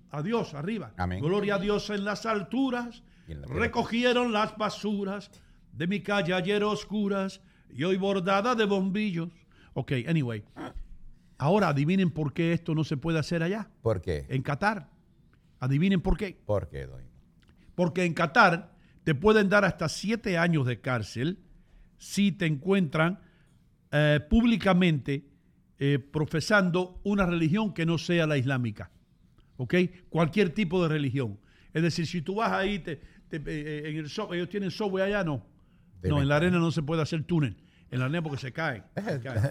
a Dios arriba. Amén. Gloria a Dios en las alturas. En la. Recogieron las basuras de mi calle ayer oscuras y hoy bordada de bombillos. Ok, anyway. Ahora adivinen por qué esto no se puede hacer allá, ¿Por qué? en Qatar. Adivinen por qué. ¿Por qué, Doino? Porque en Qatar te pueden dar hasta siete años de cárcel si te encuentran eh, públicamente eh, profesando una religión que no sea la islámica. ¿Ok? Cualquier tipo de religión. Es decir, si tú vas ahí, te, te- eh, en el so- ellos tienen software allá, no. De no, en la arena no se puede hacer túnel. En la arena porque se caen. Se caen.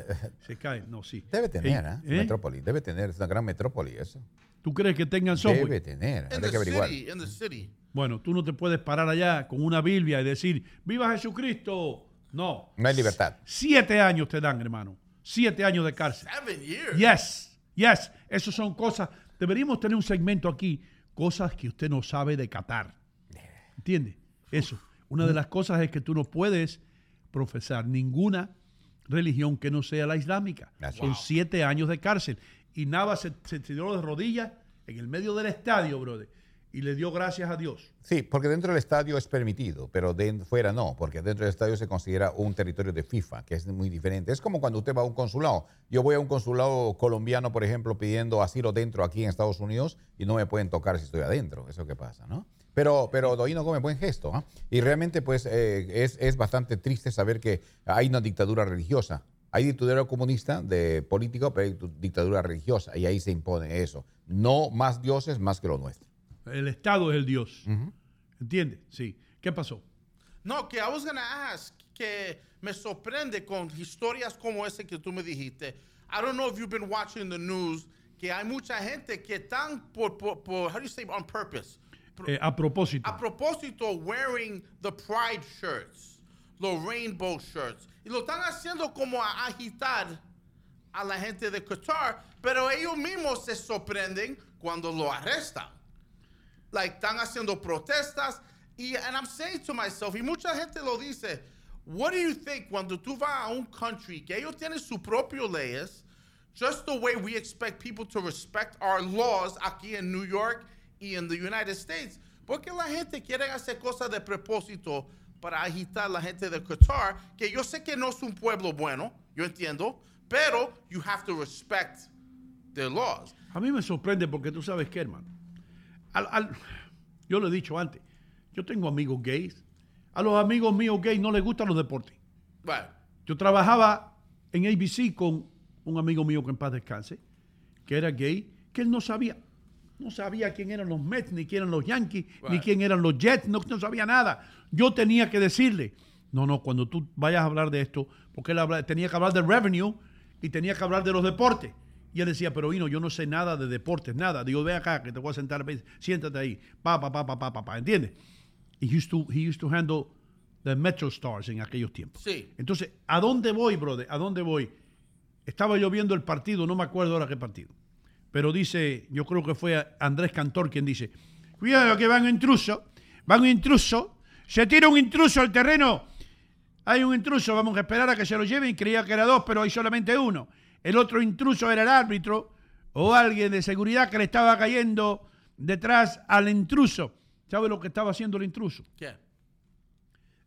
Se caen. No, sí. Debe tener, Eh. ¿eh? Metrópoli. Debe tener, es una gran metrópoli eso. ¿Tú crees que tengan software? Debe tener, In hay the que averiguar. city, in the city. Bueno, tú no te puedes parar allá con una Biblia y decir, ¡Viva Jesucristo! No. No hay libertad. Siete años te dan, hermano. Siete años de cárcel. Seven years. Yes, yes. Esas son cosas. Deberíamos tener un segmento aquí. Cosas que usted no sabe de Qatar. ¿Entiende? Eso. Una de las cosas es que tú no puedes profesar ninguna religión que no sea la islámica. Son siete años de cárcel. Y Navas se, se tiró de rodillas en el medio del estadio, brother. Y le dio gracias a Dios. Sí, porque dentro del estadio es permitido, pero de fuera no, porque dentro del estadio se considera un territorio de FIFA, que es muy diferente. Es como cuando usted va a un consulado. Yo voy a un consulado colombiano, por ejemplo, pidiendo asilo dentro aquí en Estados Unidos y no me pueden tocar si estoy adentro. Eso que pasa, ¿no? Pero, pero Doino come buen gesto, ¿ah? Y realmente, pues, eh, es, es bastante triste saber que hay una dictadura religiosa. Hay dictadura comunista de político, pero hay dictadura religiosa y ahí se impone eso. No más dioses más que lo nuestro. El Estado es el Dios. ¿Entiende? Sí. ¿Qué pasó? No, que I was gonna ask, que me sorprende con historias como ese que tú me dijiste. I don't know if you've been watching the news, que hay mucha gente que están por, por, por how do you say, on purpose? Eh, a propósito. a propósito, wearing the pride shirts, los rainbow shirts. Y lo están haciendo como a agitar a la gente de Qatar, pero ellos mismos se sorprenden cuando lo arrestan. Like, están haciendo protestas. Y, and I'm saying to myself, y mucha gente lo dice, what do you think cuando tú vas a un country que ellos tienen sus propios leyes, just the way we expect people to respect our laws aquí en New York y en the United States? Porque la gente quiere hacer cosas de propósito para agitar a la gente de Qatar, que yo sé que no es un pueblo bueno, yo entiendo, pero you have to respect their laws. A mí me sorprende porque tú sabes qué, hermano. Al- al- yo lo he dicho antes. Yo tengo amigos gays. A los amigos míos gays no les gustan los deportes. Right. Yo trabajaba en ABC con un amigo mío que en paz descanse, que era gay, que él no sabía. No sabía quién eran los Mets, ni quién eran los Yankees, ni quién eran los Jets, no, no sabía nada. Yo tenía que decirle, no, no, cuando tú vayas a hablar de esto, porque él habla- tenía que hablar de revenue y tenía que hablar de los deportes. Y él decía, pero Hino, yo no sé nada de deportes, nada. Digo, ve acá, que te voy a sentar, siéntate ahí, pa, pa, pa, pa, pa, pa, pa, ¿entiendes? He used to, he used to handle the Metro Stars en aquellos tiempos. Sí. Entonces, ¿a dónde voy, brother? ¿A dónde voy? Estaba yo viendo el partido, no me acuerdo ahora qué partido. Pero dice, yo creo que fue Andrés Cantor quien dice, cuidado que van intruso, van un intruso, se tira un intruso al terreno, hay un intruso, vamos a esperar a que se lo lleven, creía que era dos, pero hay solamente uno. El otro intruso era el árbitro o alguien de seguridad que le estaba cayendo detrás al intruso. ¿Sabe lo que estaba haciendo el intruso? ¿Qué?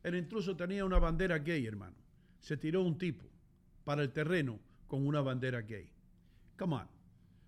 El intruso tenía una bandera gay, hermano. Se tiró un tipo para el terreno con una bandera gay. Come on.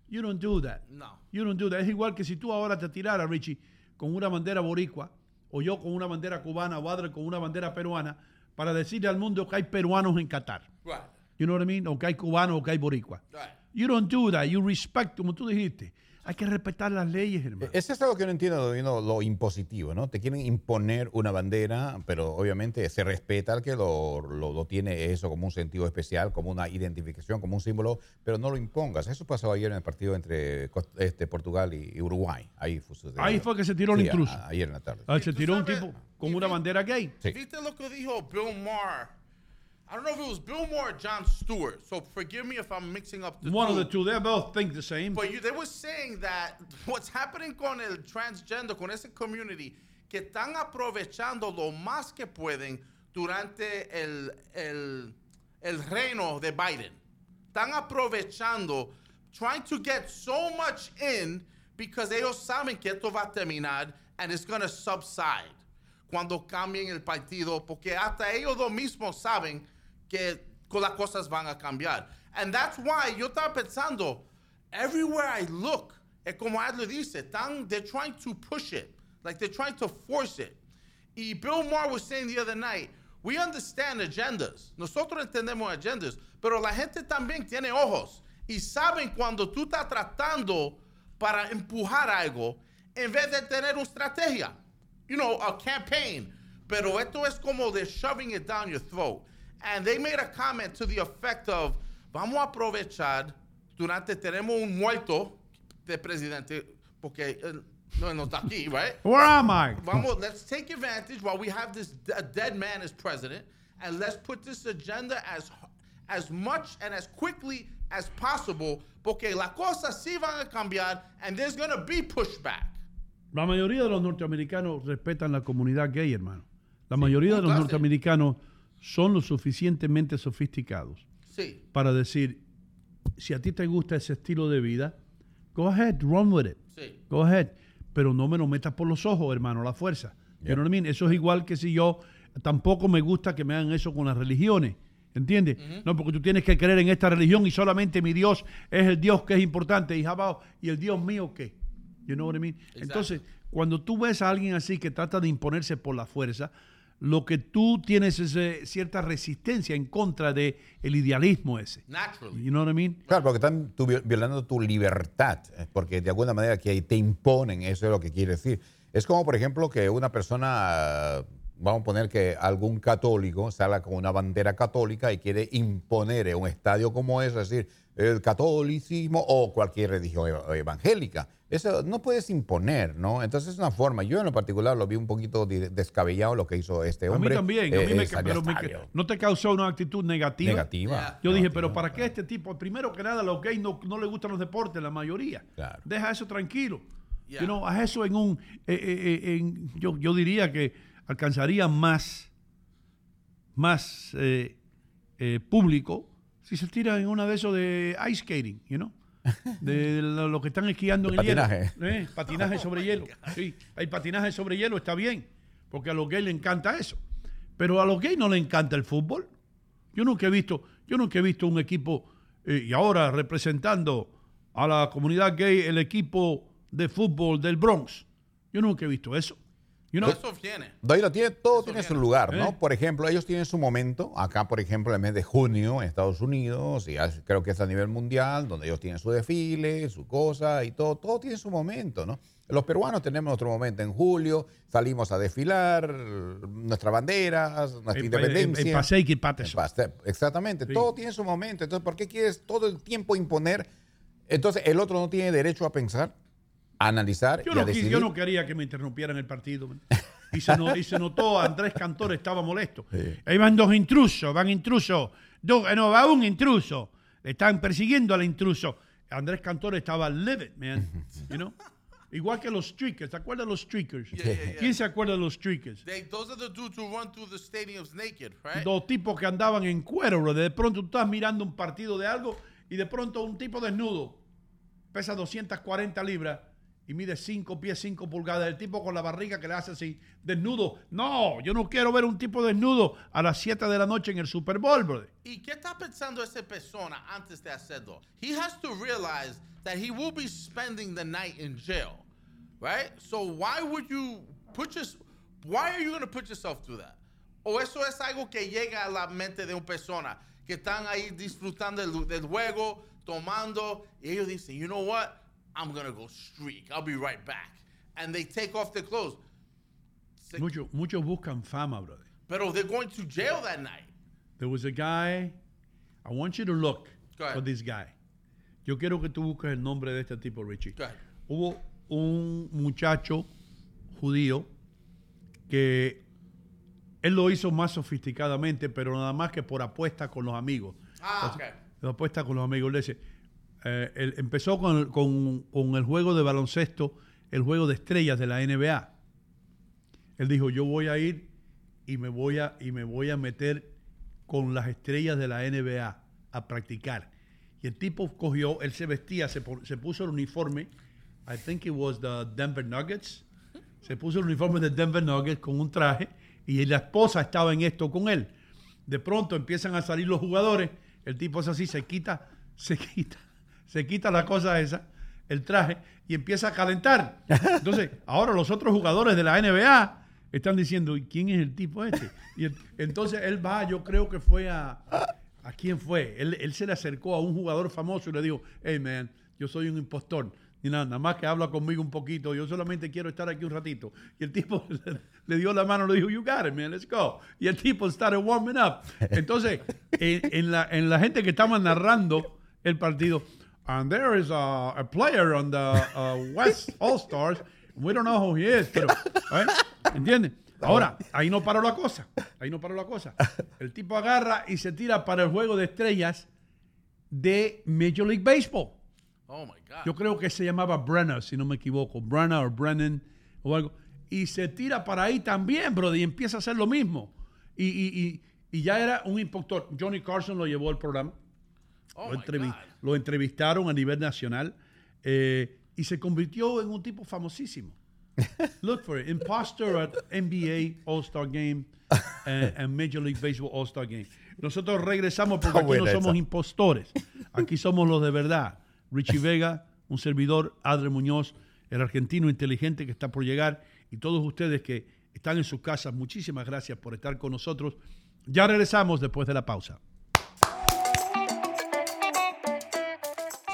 You don't do that. No. You don't do that. Es igual que si tú ahora te tiraras, Richie, con una bandera boricua, o yo con una bandera cubana, o Adler con una bandera peruana, para decirle al mundo que hay peruanos en Qatar. Right. You know what I mean? O que hay cubanos o que hay boricua. Right. You don't do that. You respect, como tú dijiste. Hay que respetar las leyes, hermano. Es esto lo que no entiendo, Dino, lo impositivo, ¿no? Te quieren imponer una bandera, pero obviamente se respeta al que lo, lo- lo tiene eso como un sentido especial, como una identificación, como un símbolo, pero no lo impongas. Eso pasó ayer en el partido entre este, Portugal y, y Uruguay. Ahí fue. Ahí fue que se tiró el Sí, intruso. a- ayer en la tarde. Ah, se tiró un tipo con una bandera gay. Sí. ¿Viste lo que dijo Bill Maher? I don't know if it was Bill Moore or John Stewart, so forgive me if I'm mixing up the One two. of the two. They both think the same. But you, they were saying that what's happening con el transgender, con ese community, que están aprovechando lo más que pueden durante el, el, el reino de Biden. Están aprovechando, trying to get so much in because ellos saben que esto va a terminar and it's going to subside cuando cambien el partido, porque hasta ellos dos mismos saben que las cosas van a cambiar. And that's why yo estaba pensando, everywhere I look, es como Adler dice, están, they're trying to push it, like they're trying to force it. Y Bill Maher was saying the other night, we understand agendas. Nosotros entendemos agendas, pero la gente también tiene ojos y saben cuando tú estás tratando para empujar algo en vez de tener una estrategia. You know, a campaign. Pero esto es como they're shoving it down your throat. And they made a comment to the effect of, vamos a aprovechar durante tenemos un muerto de presidente, porque él no, no está aquí, right? Where am I? Vamos, let's take advantage while we have this a dead man as president, and let's put this agenda as as much and as quickly as possible, porque las cosas sí van a cambiar, and there's gonna be pushback. La mayoría de los norteamericanos respetan la comunidad gay, hermano. La mayoría de los norteamericanos son lo suficientemente sofisticados Sí. para decir, si a ti te gusta ese estilo de vida, go ahead, run with it. Sí. Go ahead. Pero no me lo metas por los ojos, hermano, la fuerza. You know what I mean? Eso es igual que si yo tampoco me gusta que me hagan eso con las religiones. ¿Entiendes? No, porque tú tienes que creer en esta religión y solamente mi Dios es el Dios que es importante. Y, about- y el Dios mío qué? You know what I mean? Entonces, cuando tú ves a alguien así que trata de imponerse por la fuerza, lo que tú tienes es eh, cierta resistencia en contra de el idealismo ese. Naturally. You know what I mean? Claro, porque están tu- violando tu libertad, eh, porque de alguna manera que te imponen, eso es lo que quiere decir. Es como, por ejemplo, que una persona, vamos a poner que algún católico salga con una bandera católica y quiere imponer en un estadio como ese, es decir, el catolicismo o cualquier religión ev- evangélica. Eso no puedes imponer, ¿no? Entonces es una forma. Yo en lo particular lo vi un poquito descabellado lo que hizo este A mí hombre. también. a Eh, mí me, eh, pero me- estadio. no te causó una actitud negativa. Negativa. Yo dije, pero ¿para qué este tipo? Primero que nada, a los gays no, no les gustan los deportes, la mayoría. Claro. Deja eso tranquilo. Yeah. You know, haz eso en un... eh, eh, eh, en- yo, yo diría que alcanzaría más, más eh, eh, público si se tira en una de esos de ice skating, you know? De lo, que están esquiando en el hielo. patinaje. Eh, patinaje sobre hielo. Sí, hay patinaje sobre hielo, está bien, porque a los gays les encanta eso. Pero a los gays no les encanta el fútbol. Yo nunca he visto, yo nunca he visto un equipo, eh, y ahora representando a la comunidad gay, el equipo de fútbol del Bronx. Yo nunca he visto eso. You know? Eso. Doylo tiene, todo tiene viene. su lugar, ¿no? Eh. Por ejemplo, ellos tienen su momento. Acá, por ejemplo, en el mes de junio en Estados Unidos, y creo que es a nivel mundial, donde ellos tienen su desfile, su cosa y todo. Todo tiene su momento, ¿no? Los peruanos tenemos nuestro momento en julio, salimos a desfilar, nuestras banderas, nuestra en- independencia. en Passeig y En Patterson. Paste- Exactamente, Sí. todo tiene su momento. Entonces, ¿por qué quieres todo el tiempo imponer? Entonces, el otro no tiene derecho a pensar, a analizar Yo y a no, quis- decidir. yo no quería que me interrumpieran el partido. Y se, no- y se notó, Andrés Cantor estaba molesto. Ahí van dos intrusos, van intrusos. Dos, eh, no, va un intruso. Le están persiguiendo al intruso. Andrés Cantor estaba livid, man. You know? Igual que los streakers. ¿Te acuerdas de los streakers? Yeah, yeah, yeah. ¿Quién se acuerda de los streakers? They, those are the dudes who run through the stadiums naked, right? Dos tipos que andaban en cuero, bro. De pronto tú estás mirando un partido de algo y de pronto un tipo desnudo pesa 240 libras y mide 5 pies 5 pulgadas. El tipo con la barriga que le hace así, desnudo. No, yo no quiero ver un tipo desnudo a las 7 de la noche en el Super Bowl, brother. ¿Y qué está pensando esa persona antes de hacerlo? He has to realize that he will be spending the night in jail, right? So why would you put your, why are you going to put yourself through that? O eso es algo que llega a la mente de una persona que están ahí disfrutando del, del juego, tomando, y ellos dicen, you know what? I'm to go streak. I'll be right back. And they take off their clothes. Muchos, muchos buscan fama, brother. Pero they're going to jail that night. There was a guy, I want you to look for this guy. Yo quiero que tú busques el nombre de este tipo, Richie. Hubo un muchacho judío que él lo hizo más sofisticadamente, pero nada más que por apuesta con los amigos. Ah, ok. Lo apuesta con los amigos. Le dice, eh, empezó con, con- con el juego de baloncesto, el juego de estrellas de la NBA. Él dijo, yo voy a ir y me voy a, y me voy a meter con las estrellas de la NBA a practicar. Y el tipo cogió, él se vestía, se, se puso el uniforme, I think it was the Denver Nuggets, se puso el uniforme de Denver Nuggets con un traje y la esposa estaba en esto con él. De pronto empiezan a salir los jugadores, el tipo es así, se quita, se quita, se quita la cosa esa, el traje, y empieza a calentar. Entonces, ahora los otros jugadores de la NBA están diciendo, ¿y quién es el tipo este? Y el- entonces él va, yo creo que fue a... ¿A quién fue? Él, él se le acercó a un jugador famoso y le dijo, hey man, yo soy un impostor. Y nada, nada más que habla conmigo un poquito, yo solamente quiero estar aquí un ratito. Y el tipo le, le dio la mano, le dijo, you got it, man, let's go. Y el tipo started warming up. Entonces, en, en la, en la gente que estaba narrando el partido, and there is a, a player on the uh, West All Stars, we don't know who he is, pero, ¿eh? ¿entiendes? Ahora, ahí no paró la cosa. Ahí no paró la cosa. El tipo agarra y se tira para el juego de estrellas de Major League Baseball. Oh my God. Yo creo que se llamaba Brenner, si no me equivoco. Brenner o Brennan o algo. Y se tira para ahí también, brother, y empieza a hacer lo mismo. Y, y- y- y ya era un impostor. Johnny Carson lo llevó al programa. Oh lo, my entrevi- God. Lo entrevistaron a nivel nacional eh, y se convirtió en un tipo famosísimo. Look for it. Imposter at NBA All-Star Game eh, and Major League Baseball All-Star Game. Nosotros regresamos porque aquí no somos impostores. Aquí somos los de verdad. Richie Vega, un servidor, Adre Muñoz, el argentino inteligente que está por llegar y todos ustedes que están en sus casas, muchísimas gracias por estar con nosotros. Ya regresamos después de la pausa.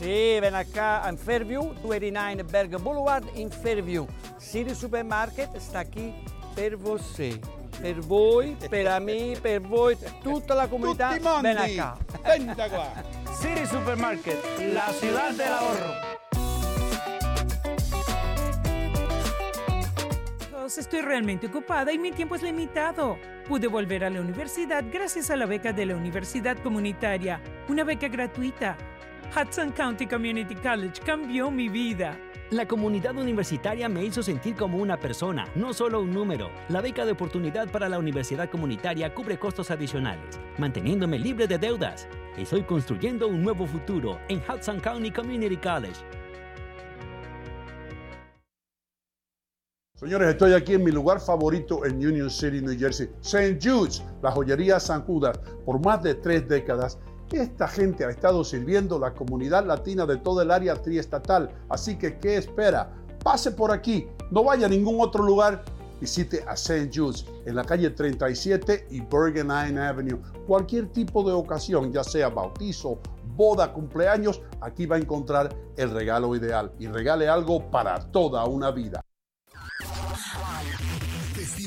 Sì, ven acá in Fairview, 289 Berg Boulevard in Fairview. City Supermarket sta qui per voi. Per voi, per me, per voi, tutta la comunità. Tutti. Ven acá. Venta qua. City Supermarket, la ciudad del ahorro. estoy realmente ocupada y mi tiempo es limitado. Pude volver a la universidad gracias a la beca de la Universidad Comunitaria, una beca gratuita. Hudson County Community College cambió mi vida. La comunidad universitaria me hizo sentir como una persona, no solo un número. La beca de oportunidad para la universidad comunitaria cubre costos adicionales, manteniéndome libre de deudas. Estoy construyendo un nuevo futuro en Hudson County Community College. Señores, estoy aquí en mi lugar favorito en Union City, New Jersey, St. Jude's, la joyería San Judas. Por más de tres décadas, esta gente ha estado sirviendo la comunidad latina de todo el área triestatal. Así que, ¿qué espera? Pase por aquí, no vaya a ningún otro lugar. Visite a St. Jude's en la calle 37 y Bergen Avenue. Cualquier tipo de ocasión, ya sea bautizo, boda, cumpleaños, aquí va a encontrar el regalo ideal y regale algo para toda una vida.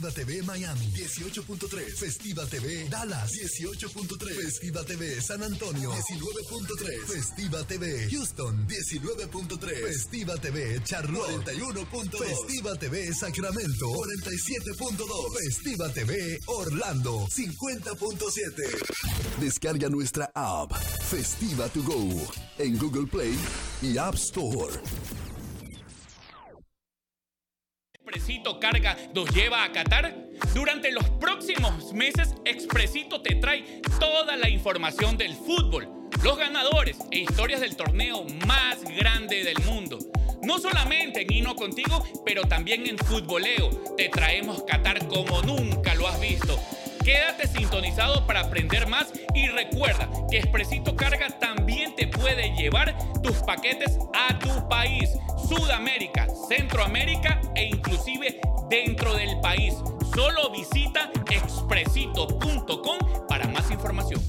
Festiva TV Miami 18.3. Festiva TV Dallas 18.3. Festiva TV San Antonio 19.3. Festiva TV Houston 19.3. Festiva TV Charlotte 41.2. Festiva TV Sacramento 47.2. Festiva TV Orlando 50.7. Descarga nuestra app Festiva to Go en Google Play y App Store. Expresito Carga nos lleva a Qatar? Durante los próximos meses, Expresito te trae toda la información del fútbol, los ganadores e historias del torneo más grande del mundo. No solamente en Hino Contigo, pero también en Futboleo. Te traemos Qatar como nunca lo has visto. Quédate sintonizado para aprender más y recuerda que Expresito Carga también te puede llevar tus paquetes a tu país, Sudamérica, Centroamérica e inclusive dentro del país. Solo visita expresito.com para más información.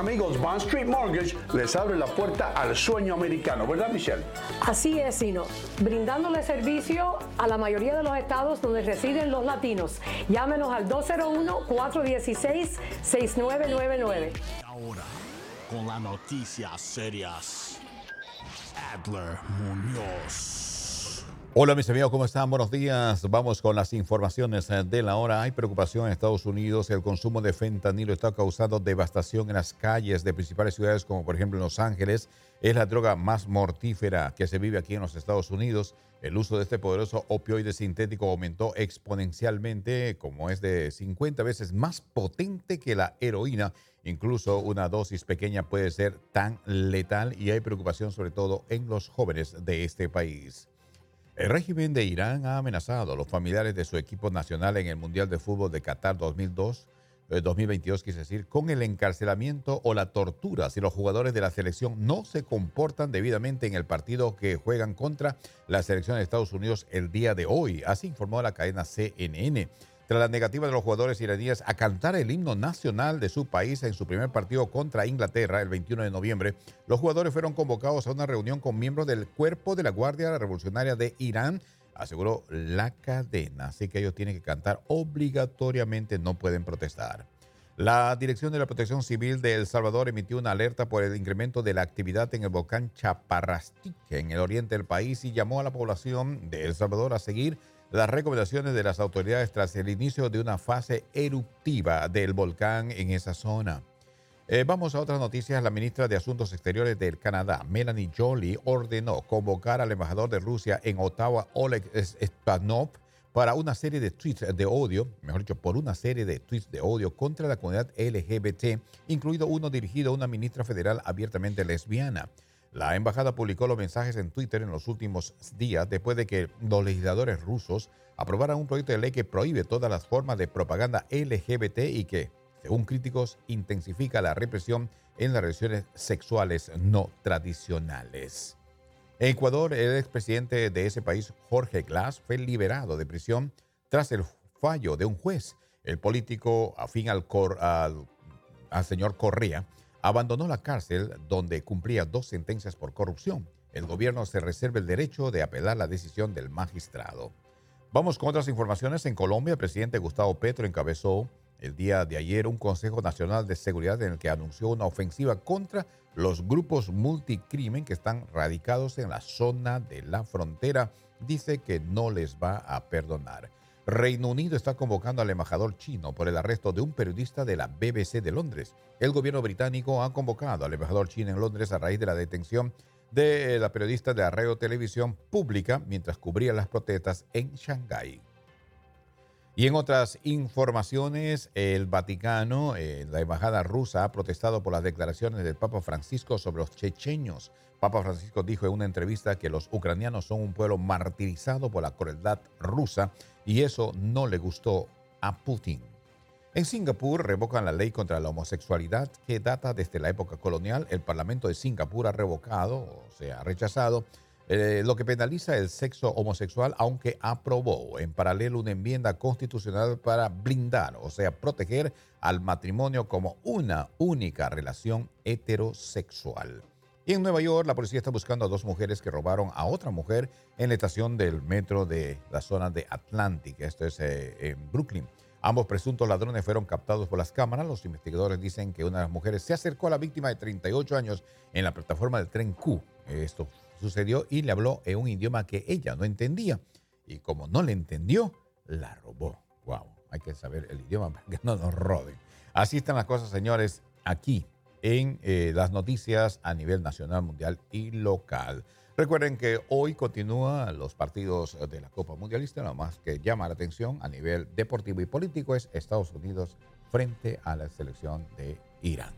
Amigos, Bond Street Mortgage les abre la puerta al sueño americano, ¿verdad Michelle? Así es, Sino, brindándole servicio a la mayoría de los estados donde residen los latinos. Llámenos al 201-416-6999. Ahora, con las noticias serias, Adler Muñoz. Hola mis amigos, ¿cómo están? Buenos días. Vamos con las informaciones eh, de la hora. Hay preocupación en Estados Unidos. El consumo de fentanilo está causando devastación en las calles de principales ciudades como por ejemplo en Los Ángeles. Es la droga más mortífera que se vive aquí en los Estados Unidos. El uso de este poderoso opioide sintético aumentó exponencialmente, como es de 50 veces más potente que la heroína. Incluso una dosis pequeña puede ser tan letal y hay preocupación sobre todo en los jóvenes de este país. El régimen de Irán ha amenazado a los familiares de su equipo nacional en el Mundial de Fútbol de Qatar 2002, eh, 2022, quise decir, con el encarcelamiento o la tortura si los jugadores de la selección no se comportan debidamente en el partido que juegan contra la selección de Estados Unidos el día de hoy. Así informó la cadena CNN. Tras la negativa de los jugadores iraníes a cantar el himno nacional de su país en su primer partido contra Inglaterra el 21 de noviembre, los jugadores fueron convocados a una reunión con miembros del cuerpo de la Guardia Revolucionaria de Irán, aseguró la cadena. Así que ellos tienen que cantar obligatoriamente, no pueden protestar. La Dirección de la Protección Civil de El Salvador emitió una alerta por el incremento de la actividad en el volcán Chaparrastique en el oriente del país y llamó a la población de El Salvador a seguir las recomendaciones de las autoridades tras el inicio de una fase eruptiva del volcán en esa zona. Eh, vamos a otras noticias. La ministra de Asuntos Exteriores del Canadá, Melanie Jolie, ordenó convocar al embajador de Rusia en Ottawa, Oleg Spanov, para una serie de tweets de odio, mejor dicho, por una serie de tweets de odio contra la comunidad LGBT, incluido uno dirigido a una ministra federal abiertamente lesbiana. La embajada publicó los mensajes en Twitter en los últimos días después de que los legisladores rusos aprobaran un proyecto de ley que prohíbe todas las formas de propaganda LGBT y que, según críticos, intensifica la represión en las relaciones sexuales no tradicionales. En Ecuador, el expresidente de ese país, Jorge Glass, fue liberado de prisión tras el fallo de un juez. El político afín al, al, al señor Correa abandonó la cárcel donde cumplía dos sentencias por corrupción. El gobierno se reserva el derecho de apelar la decisión del magistrado. Vamos con otras informaciones. En Colombia, el presidente Gustavo Petro encabezó el día de ayer un Consejo Nacional de Seguridad en el que anunció una ofensiva contra los grupos multicrimen que están radicados en la zona de la frontera. Dice que no les va a perdonar. Reino Unido está convocando al embajador chino por el arresto de un periodista de la BBC de Londres. El gobierno británico ha convocado al embajador chino en Londres a raíz de la detención de la periodista de la radio televisión pública mientras cubría las protestas en Shanghái. Y en otras informaciones, el Vaticano, eh, la embajada rusa, ha protestado por las declaraciones del Papa Francisco sobre los checheños. Papa Francisco dijo en una entrevista que los ucranianos son un pueblo martirizado por la crueldad rusa y eso no le gustó a Putin. En Singapur revocan la ley contra la homosexualidad que data desde la época colonial. El Parlamento de Singapur ha revocado, o sea, ha rechazado eh, lo que penaliza el sexo homosexual, aunque aprobó en paralelo una enmienda constitucional para blindar, o sea, proteger al matrimonio como una única relación heterosexual. Y en Nueva York, la policía está buscando a dos mujeres que robaron a otra mujer en la estación del metro de la zona de Atlantic, esto es eh, en Brooklyn. Ambos presuntos ladrones fueron captados por las cámaras. Los investigadores dicen que una de las mujeres se acercó a la víctima de 38 años en la plataforma del tren Q. Esto sucedió y le habló en un idioma que ella no entendía. Y como no le entendió, la robó. Wow, hay que saber el idioma para que no nos roben. Así están las cosas, señores, aquí en eh, las noticias a nivel nacional, mundial y local. Recuerden que hoy continúan los partidos de la Copa Mundialista. Lo más que llama la atención a nivel deportivo y político es Estados Unidos frente a la selección de Irán.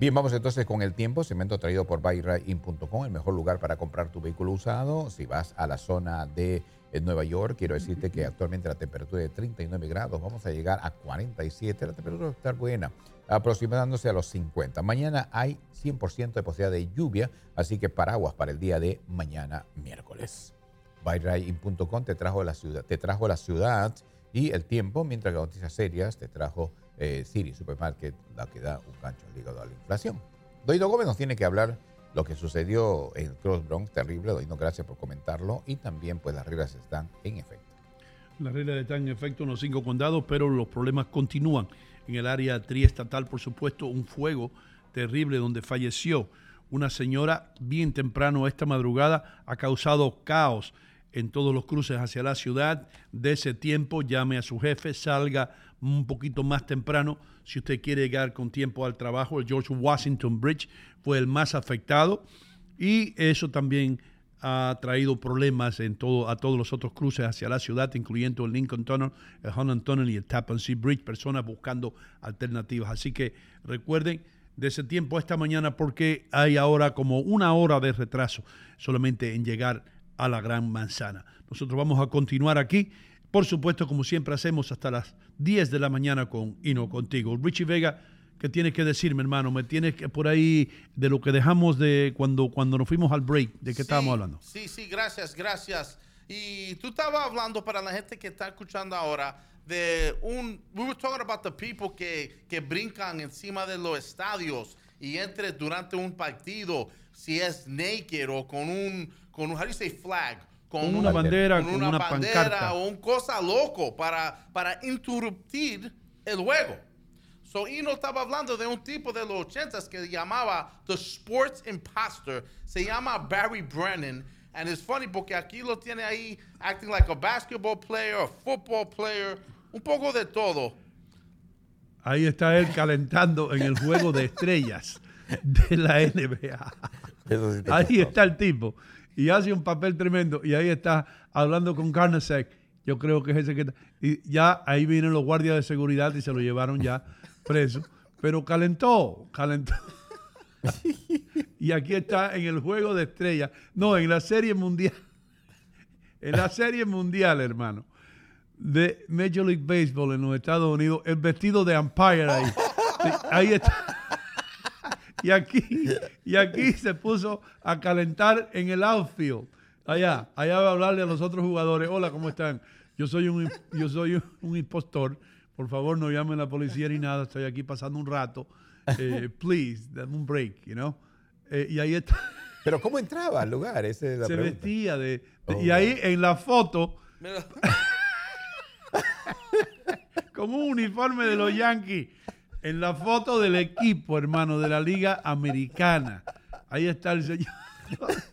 Bien, vamos entonces con el tiempo. Cemento traído por buyrain.com, el mejor lugar para comprar tu vehículo usado. Si vas a la zona de eh, Nueva York, quiero decirte que actualmente la temperatura es de 39 grados. Vamos a llegar a 47. La temperatura va a estar buena, aproximándose a los 50. Mañana hay 100% de posibilidad de lluvia, así que paraguas para el día de mañana miércoles. Buyrain.com te trajo la ciudad, te trajo la ciudad y el tiempo, mientras que noticias serias te trajo eh, Siri Supermarket, la que da un gancho ligado a la inflación. Doido Gómez nos tiene que hablar lo que sucedió en Cross Bronx, terrible. Doido, gracias por comentarlo. Y también, pues, las reglas están en efecto. Las reglas están en efecto en los cinco condados, pero los problemas continúan. En el área triestatal, por supuesto, un fuego terrible donde falleció una señora bien temprano esta madrugada ha causado caos en todos los cruces hacia la ciudad. De ese tiempo, llame a su jefe, salga un poquito más temprano si usted quiere llegar con tiempo al trabajo. El George Washington Bridge fue el más afectado y eso también ha traído problemas en todo, a todos los otros cruces hacia la ciudad, incluyendo el Lincoln Tunnel, el Holland Tunnel y el Tappan Sea Bridge, personas buscando alternativas. Así que recuerden de ese tiempo esta mañana porque hay ahora como una hora de retraso solamente en llegar a la Gran Manzana. Nosotros vamos a continuar aquí por supuesto, como siempre hacemos, hasta las 10 de la mañana con Ino Contigo. Richie Vega, ¿qué tienes que decirme, hermano? Me tienes que por ahí de lo que dejamos de cuando, cuando nos fuimos al break, ¿de qué estábamos hablando? Sí, sí, gracias, gracias. Y tú estabas hablando para la gente que está escuchando ahora de un. We were talking about the people que, que brincan encima de los estadios y entre durante un partido, si es naked o con un, con un, how do you say flag? Con, una bandera, con, una, bandera o un cosa loco para, para interrumpir el juego. So, y no estaba hablando de un tipo de los ochentas que llamaba The Sports Imposter. Se llama Barry Brennan. And it's funny porque aquí lo tiene ahí acting like a basketball player, a football player, un poco de todo. Ahí está él calentando en el juego de estrellas de la NBA. Ahí está el tipo y hace un papel tremendo. Y ahí está hablando con Carnasek. Yo creo que es ese que Y ya ahí vienen los guardias de seguridad y se lo llevaron ya preso. Pero calentó, calentó. y aquí está en el juego de estrellas. No, en la serie mundial. En la serie mundial, hermano. De Major League Baseball en los Estados Unidos. El vestido de umpire ahí. ahí está. Y aquí, y aquí se puso a calentar en el outfield. Allá, allá va a hablarle a los otros jugadores. Hola, ¿cómo están? Yo soy un, yo soy un impostor. Por favor, no llamen a la policía ni nada. Estoy aquí pasando un rato. eh, please, dame un break, you know. Eh, y ahí está. Pero ¿cómo entraba al lugar? Esa es la se pregunta. vestía de, de- Oh, y ahí en la foto con un uniforme de los Yankees en la foto del equipo hermano de la liga americana ahí está el señor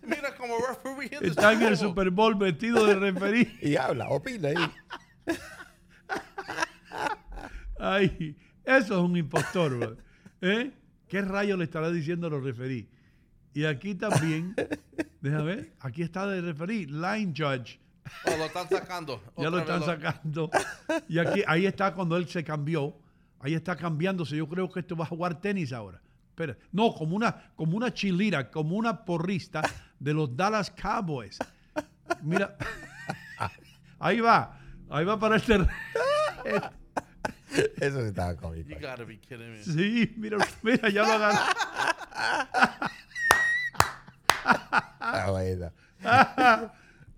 mira como referee in the está en el Super Bowl vestido de referí Y habla, opina ahí. ay eso es un impostor bro. ¿Eh? qué rayo le estará diciendo a los referí y aquí también déjame ver aquí está de referí line judge Oh, lo están sacando. Ya lo están sacando. Y aquí, ahí está cuando él se cambió. Ahí está cambiándose. Yo creo que esto va a jugar tenis ahora. Espera. No, como una, como una chilira, como una porrista de los Dallas Cowboys. Mira. Ahí va. Ahí va para el terreno. Eso sí estaba cómico. You gotta be kidding me. Sí, mira, mira, ya lo agarró. Ah, bueno.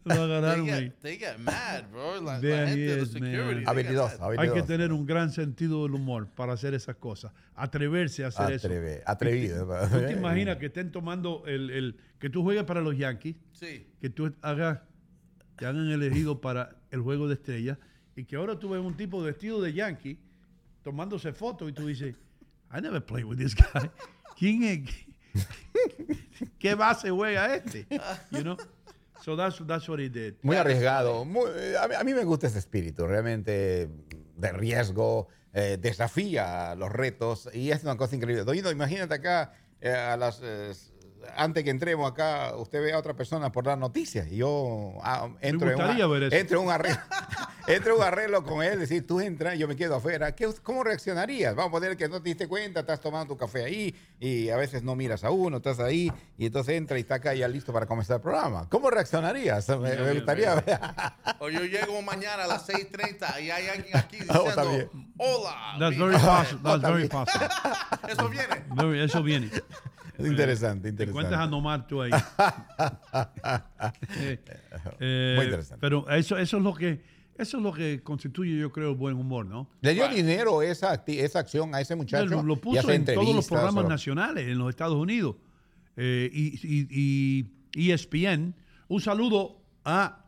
Lo agarraron They ahí. get, they get mad, bro. La, la gente man. security. Habilidoso, mad. Hay que habilidoso. tener un gran sentido del humor para hacer esas cosas. Atreverse a hacer eso. Atreve- atrevido. ¿Tú te imaginas que estén tomando el, el- que tú juegues para los Yankees, Sí. que tú hagas, te hagan elegido para el juego de estrellas y que ahora tú ves un tipo vestido de Yankee tomándose fotos y tú dices, I never played with this guy. ¿Quién es? ¿Qué base juega este? You know? So that's, that's what he did. Muy arriesgado. a, mí, me gusta ese espíritu, realmente de riesgo, eh, desafía los retos y es una cosa increíble. Doñito, imagínate acá, eh, a las, eh, antes que entremos acá, usted ve a otra persona por dar noticias y yo ah, entro, en, gustaría una- ver eso. entro en un arreglo. Entro en un arreglo con él, decir, tú entras, yo me quedo afuera. ¿Qué, ¿Cómo reaccionarías? Vamos a poner que no te diste cuenta, estás tomando tu café ahí y a veces no miras a uno, estás ahí y entonces entra y está acá ya listo para comenzar el programa. ¿Cómo reaccionarías? Me, me gustaría ver. O yo llego mañana a las 6.30 y hay alguien aquí Oh, diciendo, también. hola. That's very possible. That's very possible. Eso viene. Eso viene. Interesante, Te cuentas a interesante. nomar tú ahí. Eh, eh, Muy interesante. Pero eso, eso es lo que eso es lo que constituye, yo creo, el buen humor, ¿no? ¿Le dio dinero esa, esa acción a ese muchacho? Lo, lo Y puso hace en todos los programas nacionales en los Estados Unidos. Eh, y, y- y ESPN. Un saludo a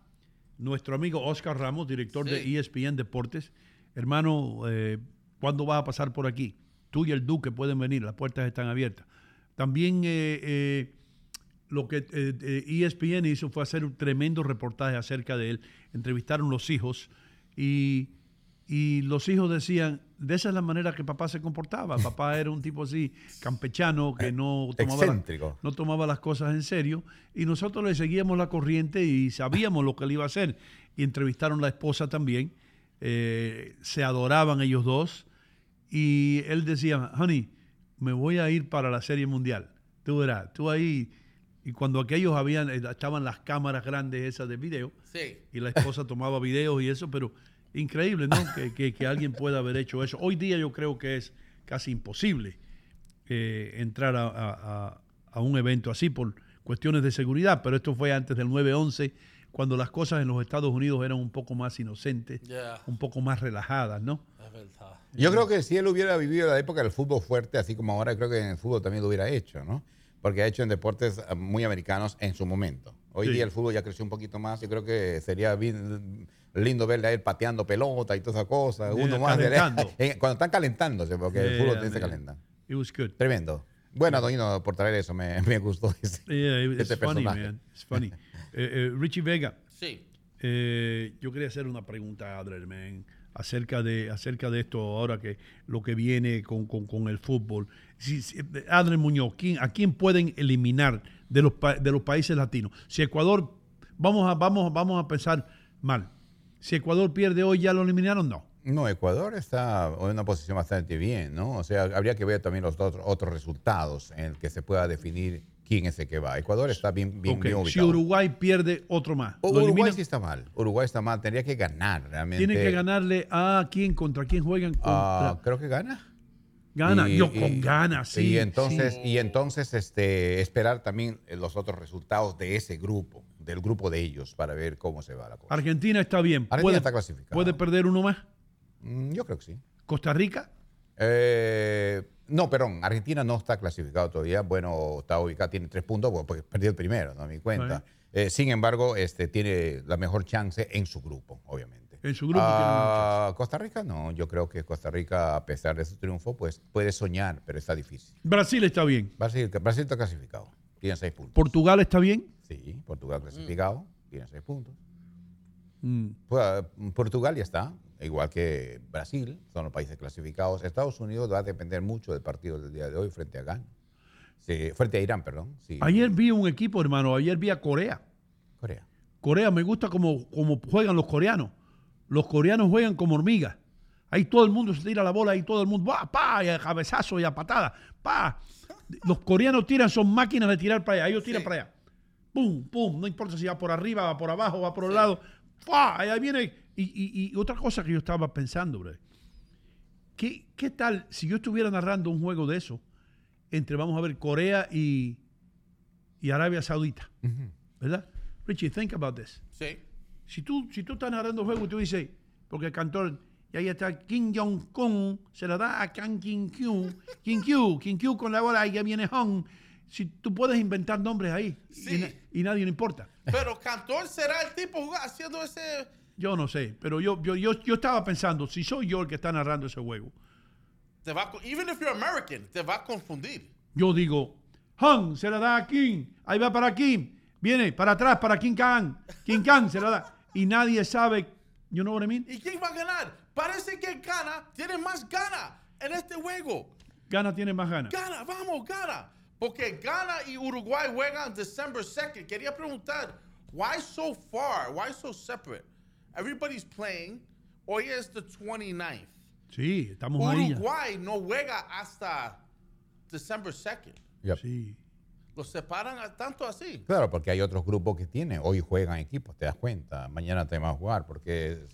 nuestro amigo Oscar Ramos, director de ESPN Deportes. Hermano, eh, ¿cuándo vas a pasar por aquí? Tú y el Duque pueden venir, las puertas están abiertas. También eh, eh, lo que eh, eh, ESPN hizo fue hacer un tremendo reportaje acerca de él. Entrevistaron los hijos y, y los hijos decían, de esa es la manera que papá se comportaba. Papá era un tipo así, campechano, que no tomaba, la- no tomaba las cosas en serio. Y nosotros le seguíamos la corriente y sabíamos lo que él iba a hacer. Y entrevistaron la esposa también. Eh, se adoraban ellos dos. Y él decía, honey, me voy a ir para la Serie Mundial. Tú verás, tú ahí. Y cuando aquellos habían, eh, estaban las cámaras grandes esas de video, Sí. y la esposa tomaba videos y eso, pero increíble, ¿no? Que, que- que alguien pueda haber hecho eso. Hoy día yo creo que es casi imposible eh, entrar a, a- a- a un evento así por cuestiones de seguridad, pero esto fue antes del 9-11, cuando las cosas en los Estados Unidos eran un poco más inocentes, Yeah. un poco más relajadas, ¿no? Es verdad. Yo creo que si él hubiera vivido la época del fútbol fuerte, así como ahora, creo que en el fútbol también lo hubiera hecho, ¿no? Porque ha hecho en deportes eh, muy americanos en su momento. Hoy Sí. día el fútbol ya creció un poquito más. Yo creo que sería bien lindo verle a él pateando pelota y todas esas cosas. Yeah, Uno más de- calentando. en- cuando están calentándose, porque el Yeah, fútbol también se man. calienta. It was good. Tremendo. Bueno, Doñino, por traer eso, me, me gustó ese, Yeah, it's ese funny, personaje. man. It's funny. Eh, eh, Richie Vega, Sí. eh, yo quería hacer una pregunta a Adler, man, acerca de, acerca de esto ahora que lo que viene con, con- con el fútbol. Si, si- Adler Muñoz, ¿quién- ¿a quién pueden eliminar de los, de los países latinos? Si Ecuador, vamos a, vamos, vamos a pensar mal. Si Ecuador pierde hoy, ¿ya lo eliminaron? No. No, Ecuador está en una posición bastante bien, ¿no? O sea, habría que ver también los otros, otros resultados en el que se pueda definir quién es el que va. Ecuador está bien, bien, Ok, bien Si ubicado. Uruguay pierde, otro más. ¿Lo Uruguay sí está mal. Uruguay está mal. Tendría que ganar realmente. Tienen que ganarle a quién, contra quién juegan. Ah, Contra- creo que gana. Gana, Y- yo y- con ganas, sí. Y entonces, sí. y entonces este, esperar también los otros resultados de ese grupo, del grupo de ellos, para ver cómo se va la cosa. Argentina está bien. Argentina puede, está clasificado. ¿Puede perder uno más? Mm, Yo creo que sí. ¿Costa Rica? Eh, No, perdón, Argentina no está clasificado todavía. Bueno, está ubicado, tiene tres puntos porque perdió el primero, no me cuenta. Eh, sin embargo, este, tiene la mejor chance en su grupo, obviamente. En su grupo tiene Ah, Costa Rica no, yo creo que Costa Rica, a pesar de su triunfo, pues puede soñar, pero está difícil. Brasil está bien. Brasil, Brasil está clasificado, tiene seis puntos. Portugal está bien. Sí, Portugal clasificado, tiene seis puntos. Mm. Pues, Portugal ya está, igual que Brasil, son los países clasificados. Estados Unidos va a depender mucho del partido del día de hoy frente a Ghana. Sí, frente a Irán, perdón. Sí. Ayer vi un equipo, hermano. Ayer vi a Corea. Corea. Corea, me gusta como, como juegan los coreanos. Los coreanos juegan como hormigas. Ahí todo el mundo se tira la bola, ahí todo el mundo, ¡pa! pa, y a cabezazo y a patada, pa. Los coreanos tiran, son máquinas de tirar para allá. Ellos tiran para allá. Pum, pum. No importa si va por arriba, va por abajo, va por el lado. ¡Fa! Ahí viene. Y, y- y otra cosa que yo estaba pensando, bro. ¿Qué, ¿Qué tal si yo estuviera narrando un juego de eso entre, vamos a ver, Corea y, y Arabia Saudita? ¿Verdad? Richie, think about this. Sí. Si tú, si tú estás narrando el juego y tú dices, porque el cantor, y ahí está Kim Jong-un, se la da a Kang Kim Kyu, Kim Kyu, Kim Kyu con la bola, y ya viene Hong. Si tú puedes inventar nombres ahí y, na- y nadie le importa. Pero Cantor será el tipo haciendo ese. Yo no sé, pero yo, yo, yo, yo estaba pensando, si soy yo el que está narrando ese juego, Te va even if you're American, te va a confundir. yo digo, Hong se la da a Kim, ahí va para Kim, viene para atrás para Kim Kang, Kim Kang se la da, y nadie sabe, you know what I mean? ¿Y quién va a ganar? Parece que Gana tiene más gana en este juego. Gana tiene más ganas. Gana, vamos, gana. Porque Ghana y Uruguay juegan December 2nd. Quería preguntar, why so far? Why so separate? Everybody's playing. Hoy es the 29th. Sí, estamos ahí. Uruguay no juega hasta December 2nd. Yep. Sí. Los separan tanto así. Claro, porque hay otros grupos que tienen, hoy juegan equipos, te das cuenta, mañana te van a jugar, porque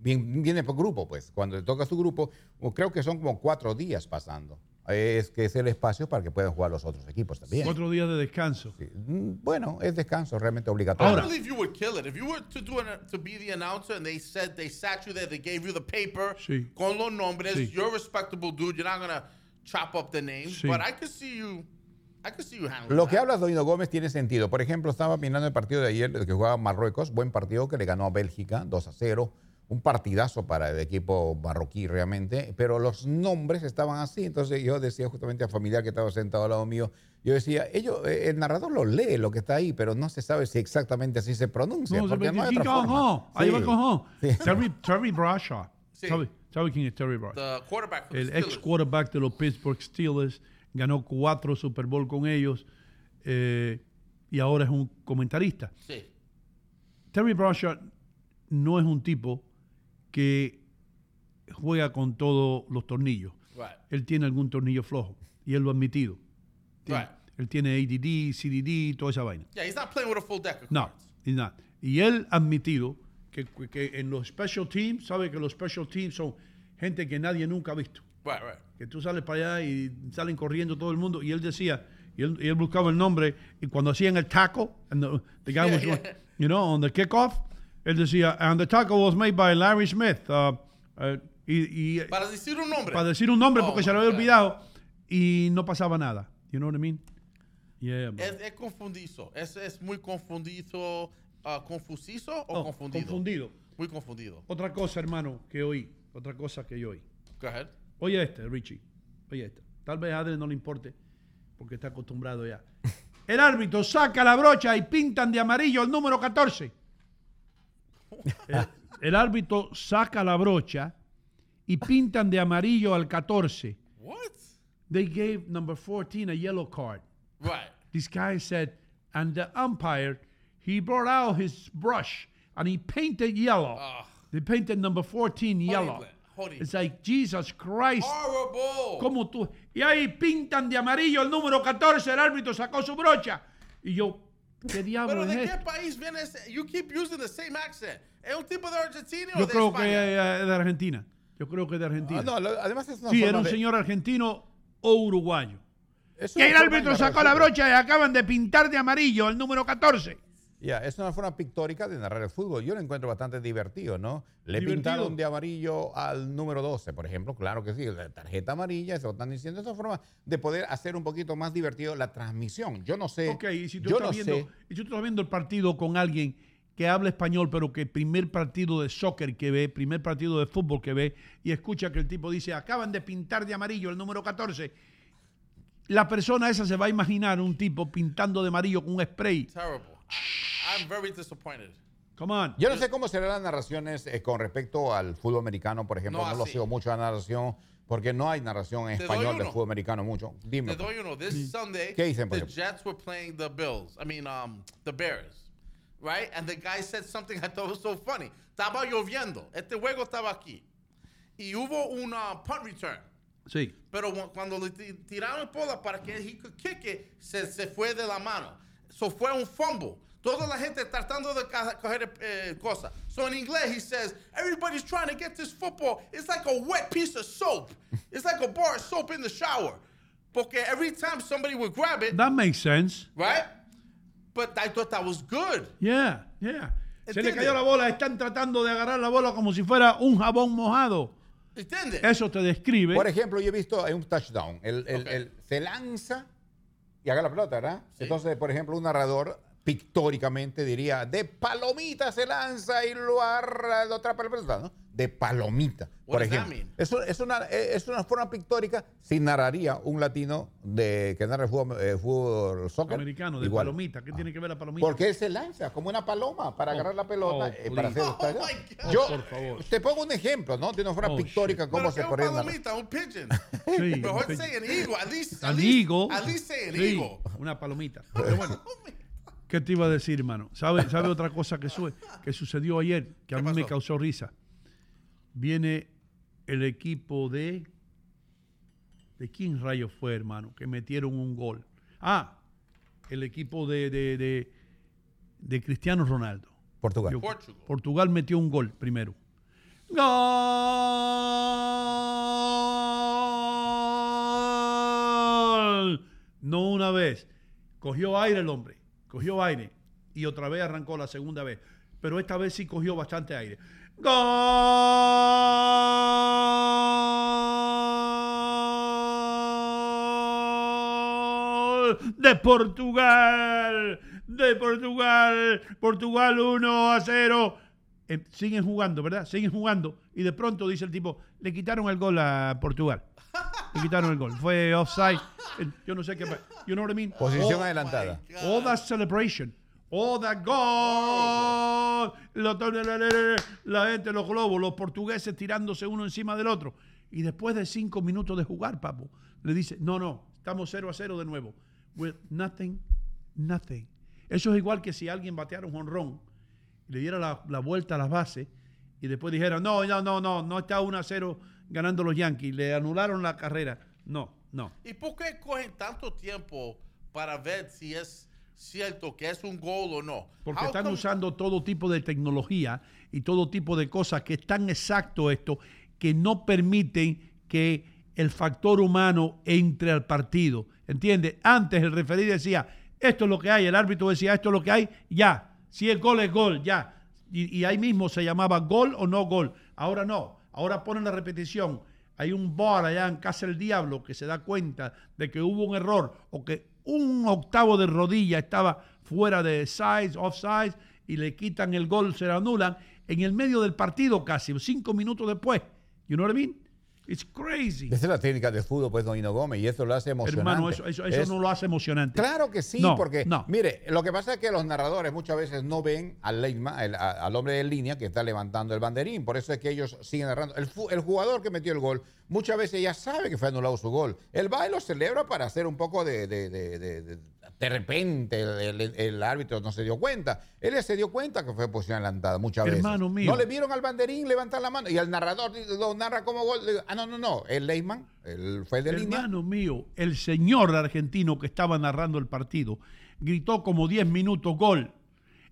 viene por grupo, pues. Cuando te toca su grupo, creo que son como cuatro días pasando. Es que es el espacio para que puedan jugar los otros equipos también. Cuatro días de descanso. Mm, Bueno, es descanso realmente obligatorio. I believe you would kill it. If you were to do an, to be the announcer and they said they sat you there, they gave you the paper Sí. con los nombres. Sí. You're a respectable dude. You're not gonna chop up the names. Sí. But I could see you. I could see you handling Lo que that. habla Doino Gómez tiene sentido. Por ejemplo, estaba mirando el partido de ayer que jugaba Marruecos, buen partido que le ganó a Bélgica 2 a 0. Un partidazo para el equipo marroquí realmente, pero los nombres estaban así. Entonces yo decía justamente al familiar que estaba sentado al lado mío, yo decía, ellos, eh, el narrador lo lee lo que está ahí, pero no se sabe si exactamente así se pronuncia. No, porque se no hay King otra Kong, forma. ahí va con. Sí. Terry, Terry Bradshaw. Sí. ¿Sabe, sabe quién es Terry Bradshaw? The quarterback for El ex quarterback de los Pittsburgh Steelers. Ganó cuatro Super Bowl con ellos. eh, y ahora es un comentarista. Sí. Terry Bradshaw no es un tipo que juega con todos los tornillos. Right. Él tiene algún tornillo flojo y él lo ha admitido. Tiene- Right. Él tiene ADD, CDD, toda esa vaina. Yeah, he's not playing with a full deck of No, he's not. Y él ha admitido que, que en los special teams, sabe que los special teams son gente que nadie nunca ha visto. Right, right. Que tú sales para allá y salen corriendo todo el mundo. Y él decía, y él, y él buscaba el nombre, y cuando hacían el the, the guy was, you know, on the kickoff, él decía, and the tackle was made by Larry Smith. uh, uh, y, y- Para decir un nombre. para decir un nombre Oh, porque se lo había olvidado y no pasaba nada. You know what I mean? Yeah. Es, es confundizo. Es, es muy confundido. ah, ¿Confusizo o Oh, confundido? confundido. Muy confundido. Otra cosa, hermano, que oí. Otra cosa que yo oí. Go ahead. Oye este, Richie. Oye este. Tal vez a Adrián no le importe porque está acostumbrado ya. El árbitro saca la brocha y pintan de amarillo el número 14. El, el árbitro saca la brocha y pintan de amarillo al 14. What? They gave number 14 a yellow card. Right. This guy said, and the umpire, he brought out his brush and he painted yellow. They painted number 14 yellow. horrible. It's like, Jesus Christ. Horrible. ¿Cómo tú? Y ahí pintan de amarillo el número 14, el árbitro sacó su brocha. Y yo, ¿qué diablo Pero es ¿de esto? qué país viene ese? You keep using the same accent. ¿Es un tipo de Argentina o Yo de creo que España? es de Argentina. Yo creo que es de Argentina. Ah, no, lo- además es una sí, forma era un de- señor argentino o uruguayo. es Y una el forma árbitro sacó la brocha y acaban de pintar de amarillo el número 14. Ya, es una forma pictórica de narrar el fútbol. Yo lo encuentro bastante divertido, ¿no? Le Divertido. pintaron de amarillo al número 12, por ejemplo. Claro que sí, la tarjeta amarilla, eso lo están diciendo. Es una forma de poder hacer un poquito más divertido la transmisión. Yo no sé. Ok, y si tú, yo estás no viendo, sé. y si tú estás viendo el partido con alguien que habla español, pero que primer partido de soccer que ve, primer partido de fútbol que ve, y escucha que el tipo dice, acaban de pintar de amarillo el número 14, la persona esa se va a imaginar un tipo pintando de amarillo con un spray. Terrible. I, I'm very disappointed. Come on. Yo no sé cómo serán las narraciones eh, con respecto al fútbol americano, por ejemplo. No, No, lo sigo mucho la narración porque no hay narración en Te doy español de uno. fútbol americano mucho. Dime. Te doy uno. This Sunday, ¿Qué dicen, por the ejemplo? Jets were playing the Bills. I mean, um, the Bears, right? And the guy said something I thought was so funny. Estaba lloviendo. Este juego estaba aquí. Y hubo un uh, punt return. Sí. Pero cu- cuando le ti- tiraron bola para que he could kick it, se, se fue de la mano. So fue un fumble. Toda la gente tratando de coger eh, cosas. So in inglés, he says, everybody's trying to get this football. It's like a wet piece of soap. It's like a bar of soap in the shower. Porque every time somebody would grab it, That makes sense. right? But I thought that was good. Yeah, yeah. Se le ¿Entiendes? cayó la bola, están tratando de agarrar la bola como si fuera un jabón mojado. ¿Entiendes? Eso te describe. Por ejemplo, yo he visto en un touchdown. El, el- el- se lanza y agarra la pelota, ¿verdad? Entonces, por ejemplo, un narrador pictóricamente diría, de palomita se lanza y lo agarra, lo atrapa la pelota, ¿no? De palomita, por ejemplo. Eso es una, eh, es una forma pictórica si narraría un latino de que narra el fútbol, eh, fútbol soccer. Americano, de igual. palomita. ¿Qué tiene que ver la palomita? Porque él se lanza como una paloma para agarrar la pelota oh, eh, para hacer. Oh, my God. Yo Oh, por favor. te pongo un ejemplo, ¿no? De una forma Oh, pictórica shit. cómo Pero se que un podría narrar. palomita, un pigeon. Sí, Mejor say an eagle. At least, at Al least- higo. At least say an Sí, eagle. Una palomita. Pero bueno, ¿qué te iba a decir, hermano? ¿Sabe, sabe otra cosa que, sue- que sucedió ayer que a ¿Qué mí me causó risa? Viene el equipo de. ¿De quién rayos fue, hermano? Que metieron un gol. Ah, el equipo de, de, de, de Cristiano Ronaldo. Portugal. Yo- Portugal. Portugal metió un gol primero. ¡Gol! No una vez. Cogió aire el hombre. Cogió aire. Y otra vez arrancó la segunda vez. Pero esta vez sí cogió bastante aire. ¡Gol! De Portugal. De Portugal. Portugal 1 a 0. Eh, siguen jugando, ¿verdad? Siguen jugando. Y de pronto dice el tipo, le quitaron el gol a Portugal. Le quitaron el gol. Fue offside. Eh, Yo no sé qué. pa- You know what I mean? Posición All- adelantada. All that celebration. All that goal. La, gente, los globos, los portugueses tirándose uno encima del otro. Y después de cinco minutos de jugar, papo, le dice, no, no, estamos 0 a 0 de nuevo. With nothing, nothing. Eso es igual que si alguien bateara un jonrón y le diera la, la vuelta a las bases y después dijera, no, no, no, no, no está 1 a 0 ganando los Yankees, le anularon la carrera. No, no. ¿Y por qué cogen tanto tiempo para ver si es cierto que es un gol o no? Porque How están come- usando todo tipo de tecnología y todo tipo de cosas que es tan exacto esto que no permiten que el factor humano entre al partido. ¿Entiendes? Antes el referí decía, esto es lo que hay, el árbitro decía, esto es lo que hay, ya. Si es gol, es gol, ya. Y, y ahí mismo se llamaba gol o no gol. Ahora no. Ahora ponen la repetición. Hay un bar allá en Casa del Diablo que se da cuenta de que hubo un error o que un octavo de rodilla estaba fuera de size, offside, y le quitan el gol, se lo anulan en el medio del partido casi, cinco minutos después. You know what I mean? It's crazy. Esa es la técnica del fútbol, pues, Don Hino Gómez, y eso lo hace emocionante. Hermano, eso, eso, eso Es- no lo hace emocionante. Claro que sí, No, porque, no. mire, lo que pasa es que los narradores muchas veces no ven al, lineman, el- a- al hombre de línea que está levantando el banderín, por eso es que ellos siguen narrando. El, jugador que metió el gol, muchas veces ya sabe que fue anulado su gol. El baile lo celebra para hacer un poco de... de, de- de- de- repente el, el- el árbitro no se dio cuenta. Él se dio cuenta que fue posición adelantada muchas veces. Hermano mío. No le vieron al banderín levantar la mano y al narrador lo narra como gol. Ah, no, no, no. El Leyman, el fue de línea. Hermano mío, el señor argentino que estaba narrando el partido gritó como 10 minutos gol.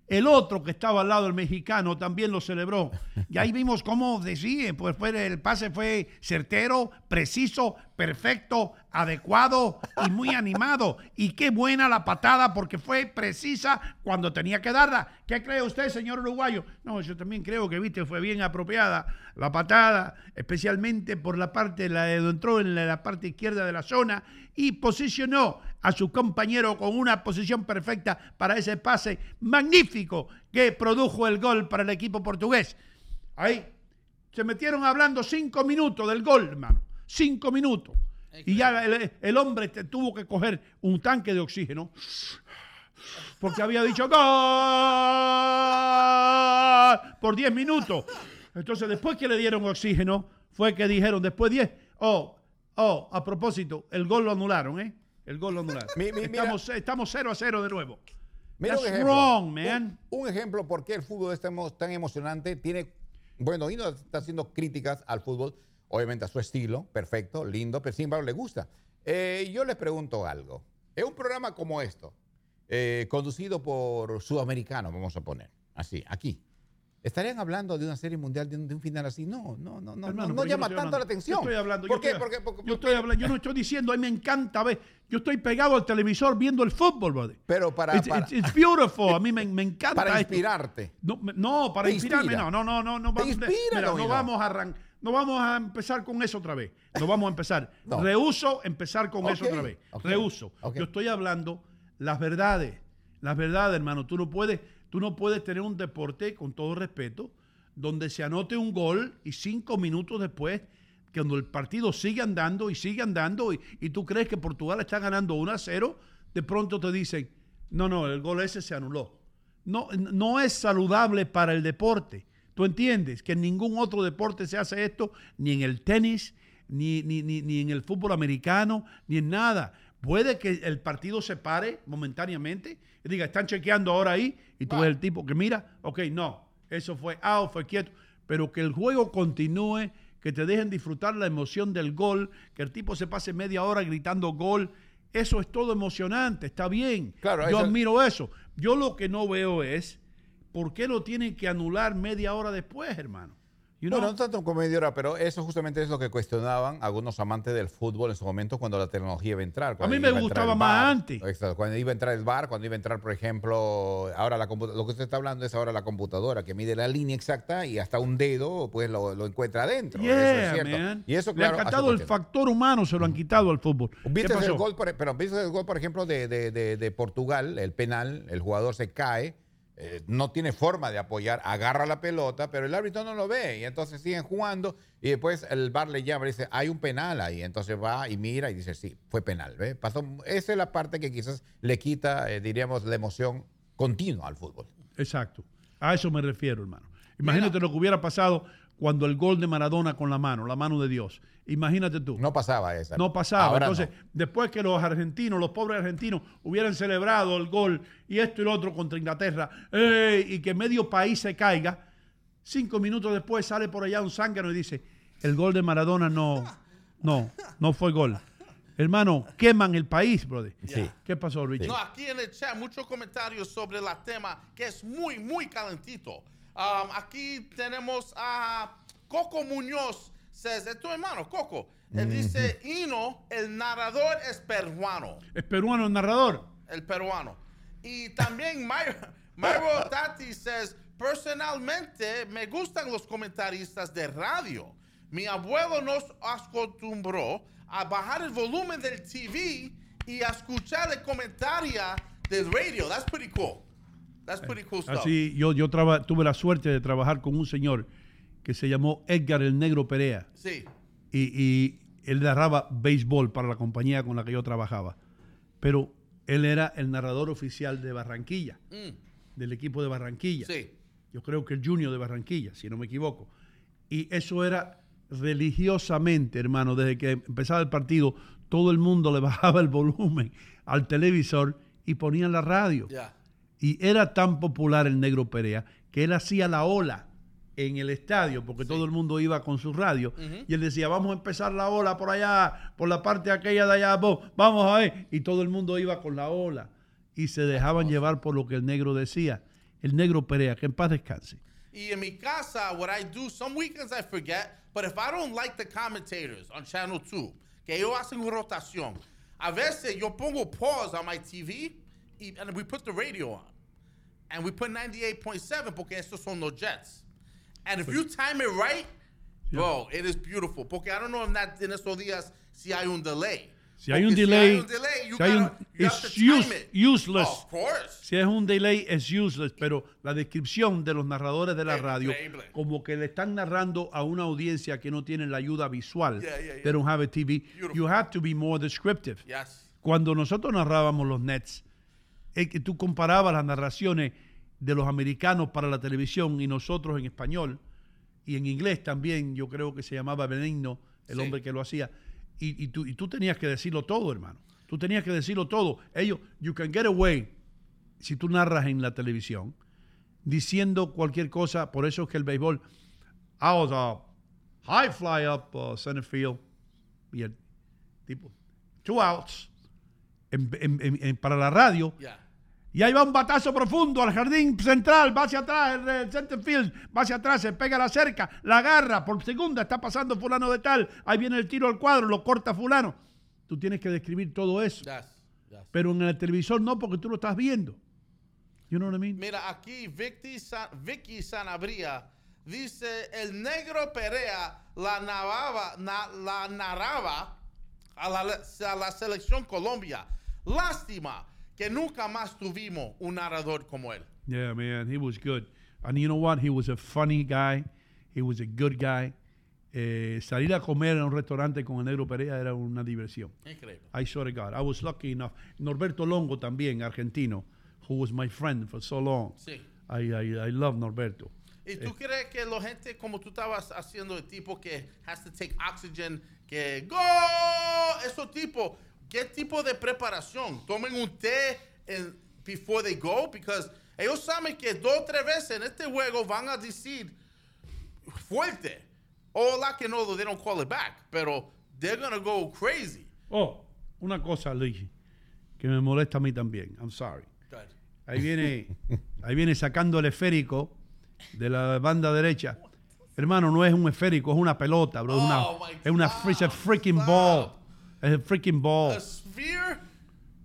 El otro que estaba al lado del mexicano también lo celebró. Y ahí vimos cómo decía, pues fue, el pase fue certero, preciso, perfecto, adecuado y muy animado. Y qué buena la patada porque fue precisa cuando tenía que darla. ¿Qué cree usted, señor uruguayo? No, yo también creo que, viste, fue bien apropiada la patada, especialmente por la parte, la, entró en la parte izquierda de la zona y posicionó a su compañero con una posición perfecta para ese pase magnífico que produjo el gol para el equipo portugués. Ahí se metieron hablando cinco minutos del gol, hermano. Cinco minutos. Y ya el, hombre tuvo que coger un tanque de oxígeno porque había dicho gol por diez minutos. Entonces, después que le dieron oxígeno, fue que dijeron, después diez, oh, oh, a propósito, el gol lo anularon, ¿eh? El gol estamos, estamos 0 a 0 de nuevo. Mira un ejemplo, wrong, man. Un, ejemplo por qué el fútbol es tan emocionante. Tiene, bueno, y no está haciendo críticas al fútbol, obviamente a su estilo, perfecto, lindo, pero sin embargo le gusta. Eh, yo les pregunto algo. Es un programa como esto, eh, conducido por sudamericanos, vamos a poner, así, aquí. ¿Estarían hablando de una serie mundial de un, final así? No, no, no, no, no, llama tanto la atención. Yo estoy hablando. ¿Por qué? porque, yo estoy hablando. Yo no estoy diciendo, a mí me encanta ver. Yo estoy pegado al televisor viendo el fútbol, brother. Pero para. It's, para, it's, beautiful. A mí me, me encanta. Para inspirarte. No, no, para inspirarme. No, no, no, no. no, vamos, inspira, no vamos a no vamos a empezar con eso otra vez. No vamos a empezar. Rehuso empezar con eso otra vez. Rehuso. Yo estoy hablando las verdades. Las verdades, hermano. Tú no puedes, tú no puedes tener un deporte, con todo respeto, donde se anote un gol y cinco minutos después, cuando el partido sigue andando y sigue andando y, tú crees que Portugal está ganando 1 a 0, de pronto te dicen, no, no, el gol ese se anuló. No, no es saludable para el deporte. ¿Tú entiendes? Que en ningún otro deporte se hace esto, ni en el tenis, ni, ni, ni, en el fútbol americano, ni en nada. Puede que el partido se pare momentáneamente y diga, están chequeando ahora ahí, y tú ves el tipo que mira, ok, no, eso fue out, fue quieto, pero que el juego continúe, que te dejen disfrutar la emoción del gol, que el tipo se pase media hora gritando gol, eso es todo emocionante, está bien. Claro, Yo admiro eso. Yo lo que no veo es por qué lo tienen que anular media hora después, hermano. Bueno, no tanto como media hora, pero eso justamente es lo que cuestionaban algunos amantes del fútbol en su momento cuando la tecnología iba a entrar. A mí me gustaba más antes. cuando iba a entrar el bar, cuando iba a entrar, por ejemplo, ahora la lo que usted está hablando es ahora la computadora que mide la línea exacta y hasta un dedo pues lo, encuentra adentro. eso es cierto. Y eso, claro, Le han quitado el factor humano, se lo han quitado al fútbol. ¿Viste el gol, por, pero ¿viste el gol, por ejemplo, de, de Portugal, el penal, el jugador se cae eh, no tiene forma de apoyar, agarra la pelota, pero el árbitro no lo ve y entonces siguen jugando y después el bar le llama y dice, hay un penal ahí, entonces va y mira y dice, sí, fue penal, ¿ve? Pasó, esa es la parte que quizás le quita, eh, diríamos, la emoción continua al fútbol. Exacto, a eso me refiero, hermano. Imagínate lo que hubiera pasado cuando el gol de Maradona con la mano, la mano de Dios. Imagínate tú. No pasaba esa. No pasaba. Entonces, después que los argentinos, los pobres argentinos, hubieran celebrado el gol y esto y lo otro contra Inglaterra, y que medio país se caiga, cinco minutos después sale por allá un zángano y dice, el gol de Maradona no, no, no fue gol. Hermano, queman el país, brother. Sí. ¿Qué pasó, Luis? No, aquí en el chat muchos comentarios sobre el tema que es muy, muy calentito. Um, aquí tenemos a Coco Muñoz. Says, es tu hermano, Coco. Él dice, Hino, el narrador es peruano. ¿Es peruano el narrador? El peruano. Y también Mario Tati says, personalmente me gustan los comentaristas de radio. Mi abuelo nos acostumbró a bajar el volumen del TV y a escuchar el comentario del radio. That's pretty cool. That's pretty cool stuff. Así, yo, yo tuve la suerte de trabajar con un señor que se llamó Edgar el Negro Perea. Sí. Y, él narraba béisbol para la compañía con la que yo trabajaba. Pero él era el narrador oficial de Barranquilla, mm. del equipo de Barranquilla. Sí. Yo creo que el junior de Barranquilla, si no me equivoco. Y eso era religiosamente, hermano, desde que empezaba el partido, todo el mundo le bajaba el volumen al televisor y ponían la radio. Y era tan popular el negro Perea que él hacía la ola en el estadio, porque todo el mundo iba con su radio, y él decía, vamos a empezar la ola por allá, por la parte aquella de allá, vamos a ver, y todo el mundo iba con la ola, y se dejaban llevar por lo que el negro decía. el negro Perea, que en paz descanse. Y en mi casa, what I do, some weekends I forget, but if I don't like the commentators on Channel 2, que ellos hacen una rotación, a veces yo pongo pause on my TV y, and we put the radio on. And we put 98.7 porque estos son los Jets. And if you time it right, bro, it is beautiful. Porque I don't know if that, en estos días si hay un delay. Si hay un delay, delay, si hay un- it. useless. Of course. Si es un delay, es useless, pero la descripción de los narradores de la radio, como que le están narrando a una audiencia que no tiene la ayuda visual, Yeah, yeah, yeah. they don't have a TV, Beautiful. you have to be more descriptive. Yes. Cuando nosotros narrábamos los Nets, es que tú comparabas las narraciones de los americanos para la televisión y nosotros en español, y en inglés también, yo creo que se llamaba Benigno, el Sí. hombre que lo hacía, y, y tú, y tú tenías que decirlo todo, hermano. Tú tenías que decirlo todo. Ellos, you can get away, si tú narras en la televisión, diciendo cualquier cosa, por eso es que el béisbol, I was a high fly up uh, center field, y el tipo, two outs, en- en- en- en- para la radio, Yeah. Y ahí va un batazo profundo al jardín central, va hacia atrás, el, center field, va hacia atrás, se pega la cerca, la agarra, por segunda está pasando fulano de tal, ahí viene el tiro al cuadro, lo corta fulano. Tú tienes que describir todo eso. Yes. Yes. Pero en el televisor no, porque tú lo estás viendo. You know what I mean? Mira, aquí Vicky, Sa- Vicky Sanabria dice, el negro Perea la narraba, na- la narraba a, la, a la selección Colombia. Lástima que nunca más tuvimos un narrador como él. Yeah, man, he was good. And you know what? He was a funny guy. He was a good guy. Eh, salir a comer en un restaurante con el negro Perea era una diversión. Increíble. I swear to God. I was lucky enough. Norberto Longo también, argentino, who was my friend for so long. Sí. I, I, I love Norberto. ¿Y tú crees que la gente, como tú estabas haciendo, el tipo que has to take oxygen, que go, esos tipos, ¿qué tipo de preparación? ¿Tomen un té en- before they go? Because ellos saben que dos o tres veces en este juego van a decir fuerte. O la que no, they don't call it back, pero they're gonna go crazy. Oh, una cosa, Luigi, que me molesta a mí también. I'm sorry. Good. Ahí viene, ahí viene sacando el esférico de la banda derecha. Hermano, no es un esférico, es una pelota, bro. Es una, Oh, my es una it's a freaking stop. ball. Es a freaking ball. A sphere?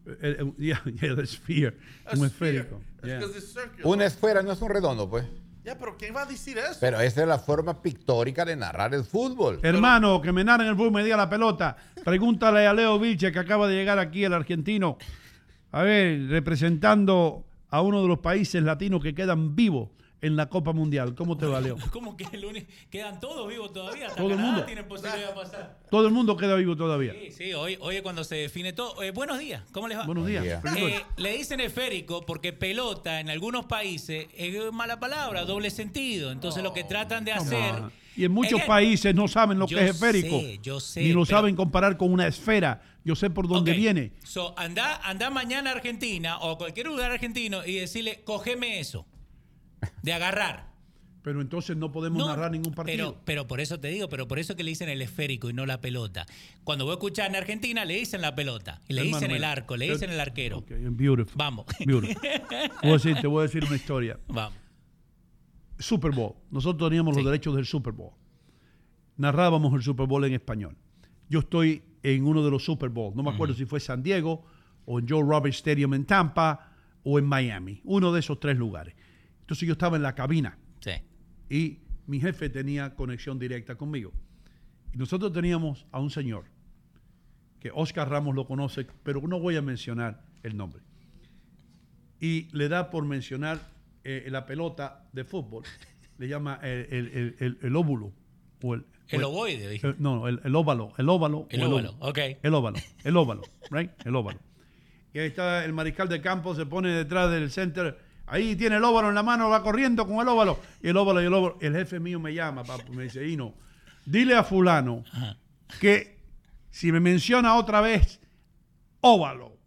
Eh, eh, yeah, yeah, the sphere. A un sphere. esférico. Yeah. circular. Una esfera no es un redondo, pues. Ya, pero ¿quién va a decir eso? Pero esa es la forma pictórica de narrar el fútbol. Hermano, que me narren el fútbol, me diga la pelota. Pregúntale a Leo Vilche, que acaba de llegar aquí, el argentino. A ver, representando a uno de los países latinos que quedan vivos en la Copa Mundial. ¿Cómo te va, Leo? ¿Cómo que el único- quedan todos vivos todavía? Hasta Todo el mundo. tienen posibilidad de pasar. Todo el mundo queda vivo todavía. Sí, sí, hoy, hoy es cuando se define todo. Eh, buenos días, ¿cómo les va? Buenos días. día. Eh, le dicen esférico porque pelota en algunos países es mala palabra, doble sentido. Entonces lo que tratan de hacer. Y en muchos países no saben lo yo que es esférico. sé, yo sé, Ni lo pero- saben comparar con una esfera. Yo sé por dónde viene. So, anda, anda mañana a Argentina o a cualquier lugar argentino y decirle, cógeme eso. De agarrar. Pero entonces no podemos No, narrar ningún partido. Pero, pero por eso te digo, pero por eso que le dicen el esférico y no la pelota. Cuando voy a escuchar en Argentina, le dicen la pelota. Y le Hermano, dicen el arco, le dicen el arquero. Beautiful. Vamos. Beautiful. Voy a decir- te voy a decir una historia. Vamos. Super Bowl. Nosotros teníamos Sí. los derechos del Super Bowl. Narrábamos el Super Bowl en español. Yo estoy en uno de los Super Bowl. No me acuerdo si fue San Diego o en Joe Roberts Stadium en Tampa o en Miami. Uno de esos tres lugares. Entonces yo estaba en la cabina Sí. y mi jefe tenía conexión directa conmigo. Y nosotros teníamos a un señor que Oscar Ramos lo conoce, pero no voy a mencionar el nombre. Y le da por mencionar eh, la pelota de fútbol, le llama el, el, el- el- óvulo. O el, El ovoide, dije. el- no, el, el óvalo, el óvalo. El óvalo, óvalo. ok. El óvalo, el óvalo, right? El óvalo. Y ahí está el mariscal de campo, se pone detrás del center. Ahí tiene el óvalo en la mano, va corriendo con el óvalo. Y el óvalo y el óvalo. El jefe mío me llama, papu, me dice, Hino, dile a fulano que si me menciona otra vez óvalo,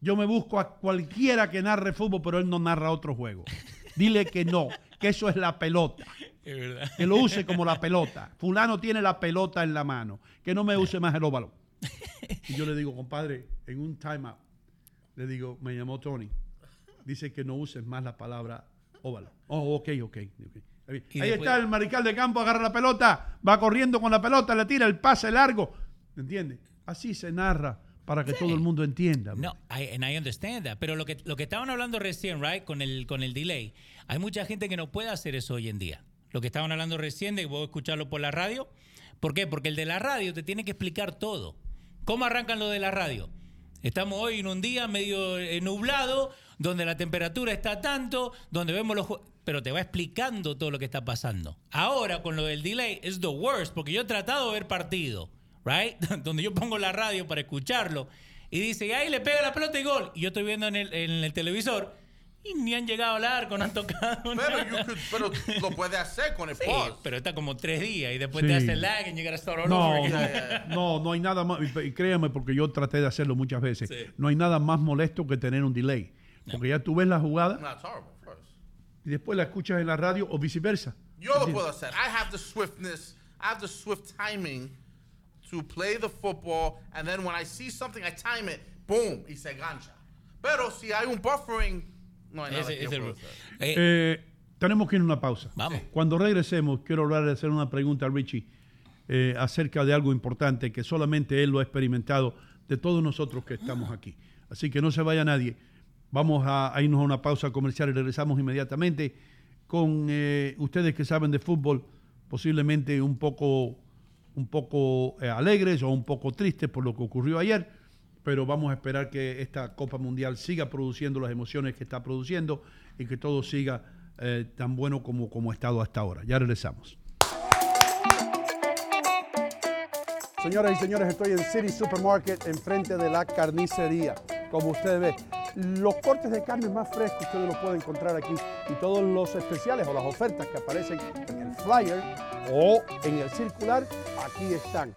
yo me busco a cualquiera que narre fútbol, pero él no narra otro juego. Dile que no, que eso es la pelota. Es verdad. Que lo use como la pelota. Fulano tiene la pelota en la mano. Que no me use más el óvalo. Y yo le digo, compadre, en un timeout, le digo, me llamó Tony. Dice que no uses más la palabra Óvalo. Oh, ok, ok. ok. Ahí después- está el mariscal de campo, agarra la pelota, va corriendo con la pelota, le tira el pase largo. ¿Entiendes? Así se narra para que todo el mundo entienda. No, I, and I understand that. Pero lo que, lo que estaban hablando recién, right, con el, con el delay, hay mucha gente que no puede hacer eso hoy en día. Lo que estaban hablando recién de puedo escucharlo por la radio. ¿Por qué? Porque el de la radio te tiene que explicar todo. ¿Cómo arrancan lo de la radio? Estamos hoy en un día medio eh, nublado, donde la temperatura está tanto, donde vemos los... Pero te va explicando todo lo que está pasando. Ahora, con lo del delay, es the worst, porque yo he tratado de ver partido, right? donde yo pongo la radio para escucharlo, y dice, y ahí le pega la pelota y gol. Y yo estoy viendo en el, en el televisor, y ni han llegado al arco, no han tocado Pero, nada. you could- pero lo puede hacer con el Sí, pause. pero está como tres días, y después Sí. te hace lag y llegar a all No, no, no, hay nada más, y- créame porque yo traté de hacerlo muchas veces, Sí. no hay nada más molesto que tener un delay. Porque ya tú ves la jugada No, it's horrible first. y después la escuchas en la radio o viceversa. Yo lo puedo hacer. I have the swiftness, I have the swift timing to play the football, and then when I see something, I time it, boom, y se gancha. Pero si hay un buffering, no hay nada Ese- que yo ese- pueda hacer. Eh, Eh, tenemos que ir a una pausa. Vamos. Cuando regresemos, quiero hablar de hacer una pregunta a Richie eh, acerca de algo importante que solamente él lo ha experimentado de todos nosotros que estamos aquí. Así que no se vaya nadie. Vamos a, irnos a una pausa comercial y regresamos inmediatamente con eh, ustedes que saben de fútbol, posiblemente un poco, un poco eh, alegres o un poco tristes por lo que ocurrió ayer, pero vamos a esperar que esta Copa Mundial siga produciendo las emociones que está produciendo y que todo siga eh, tan bueno como, como ha estado hasta ahora. Ya regresamos. Señoras y señores, estoy en City Supermarket, enfrente de la carnicería. Como usted ve, los cortes de carne más frescos ustedes los pueden encontrar aquí y todos los especiales o las ofertas que aparecen en el flyer o en el circular, aquí están.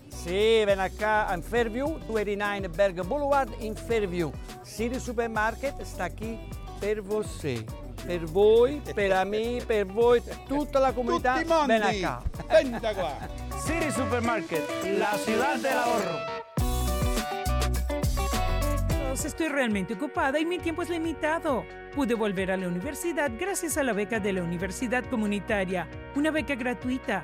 Sì, ven acá in Fairview, 289 Berg Boulevard in Fairview. City Supermarket sta qui per voi. Per voi, per me, per voi, tutta la comunità. Tutti mondi. Ven acá. Venta qua. City Supermarket, la ciudad del ahorro. Estoy realmente ocupada y mi tiempo es limitado. Pude volver a la universidad gracias a la beca de la Universidad Comunitaria, una beca gratuita.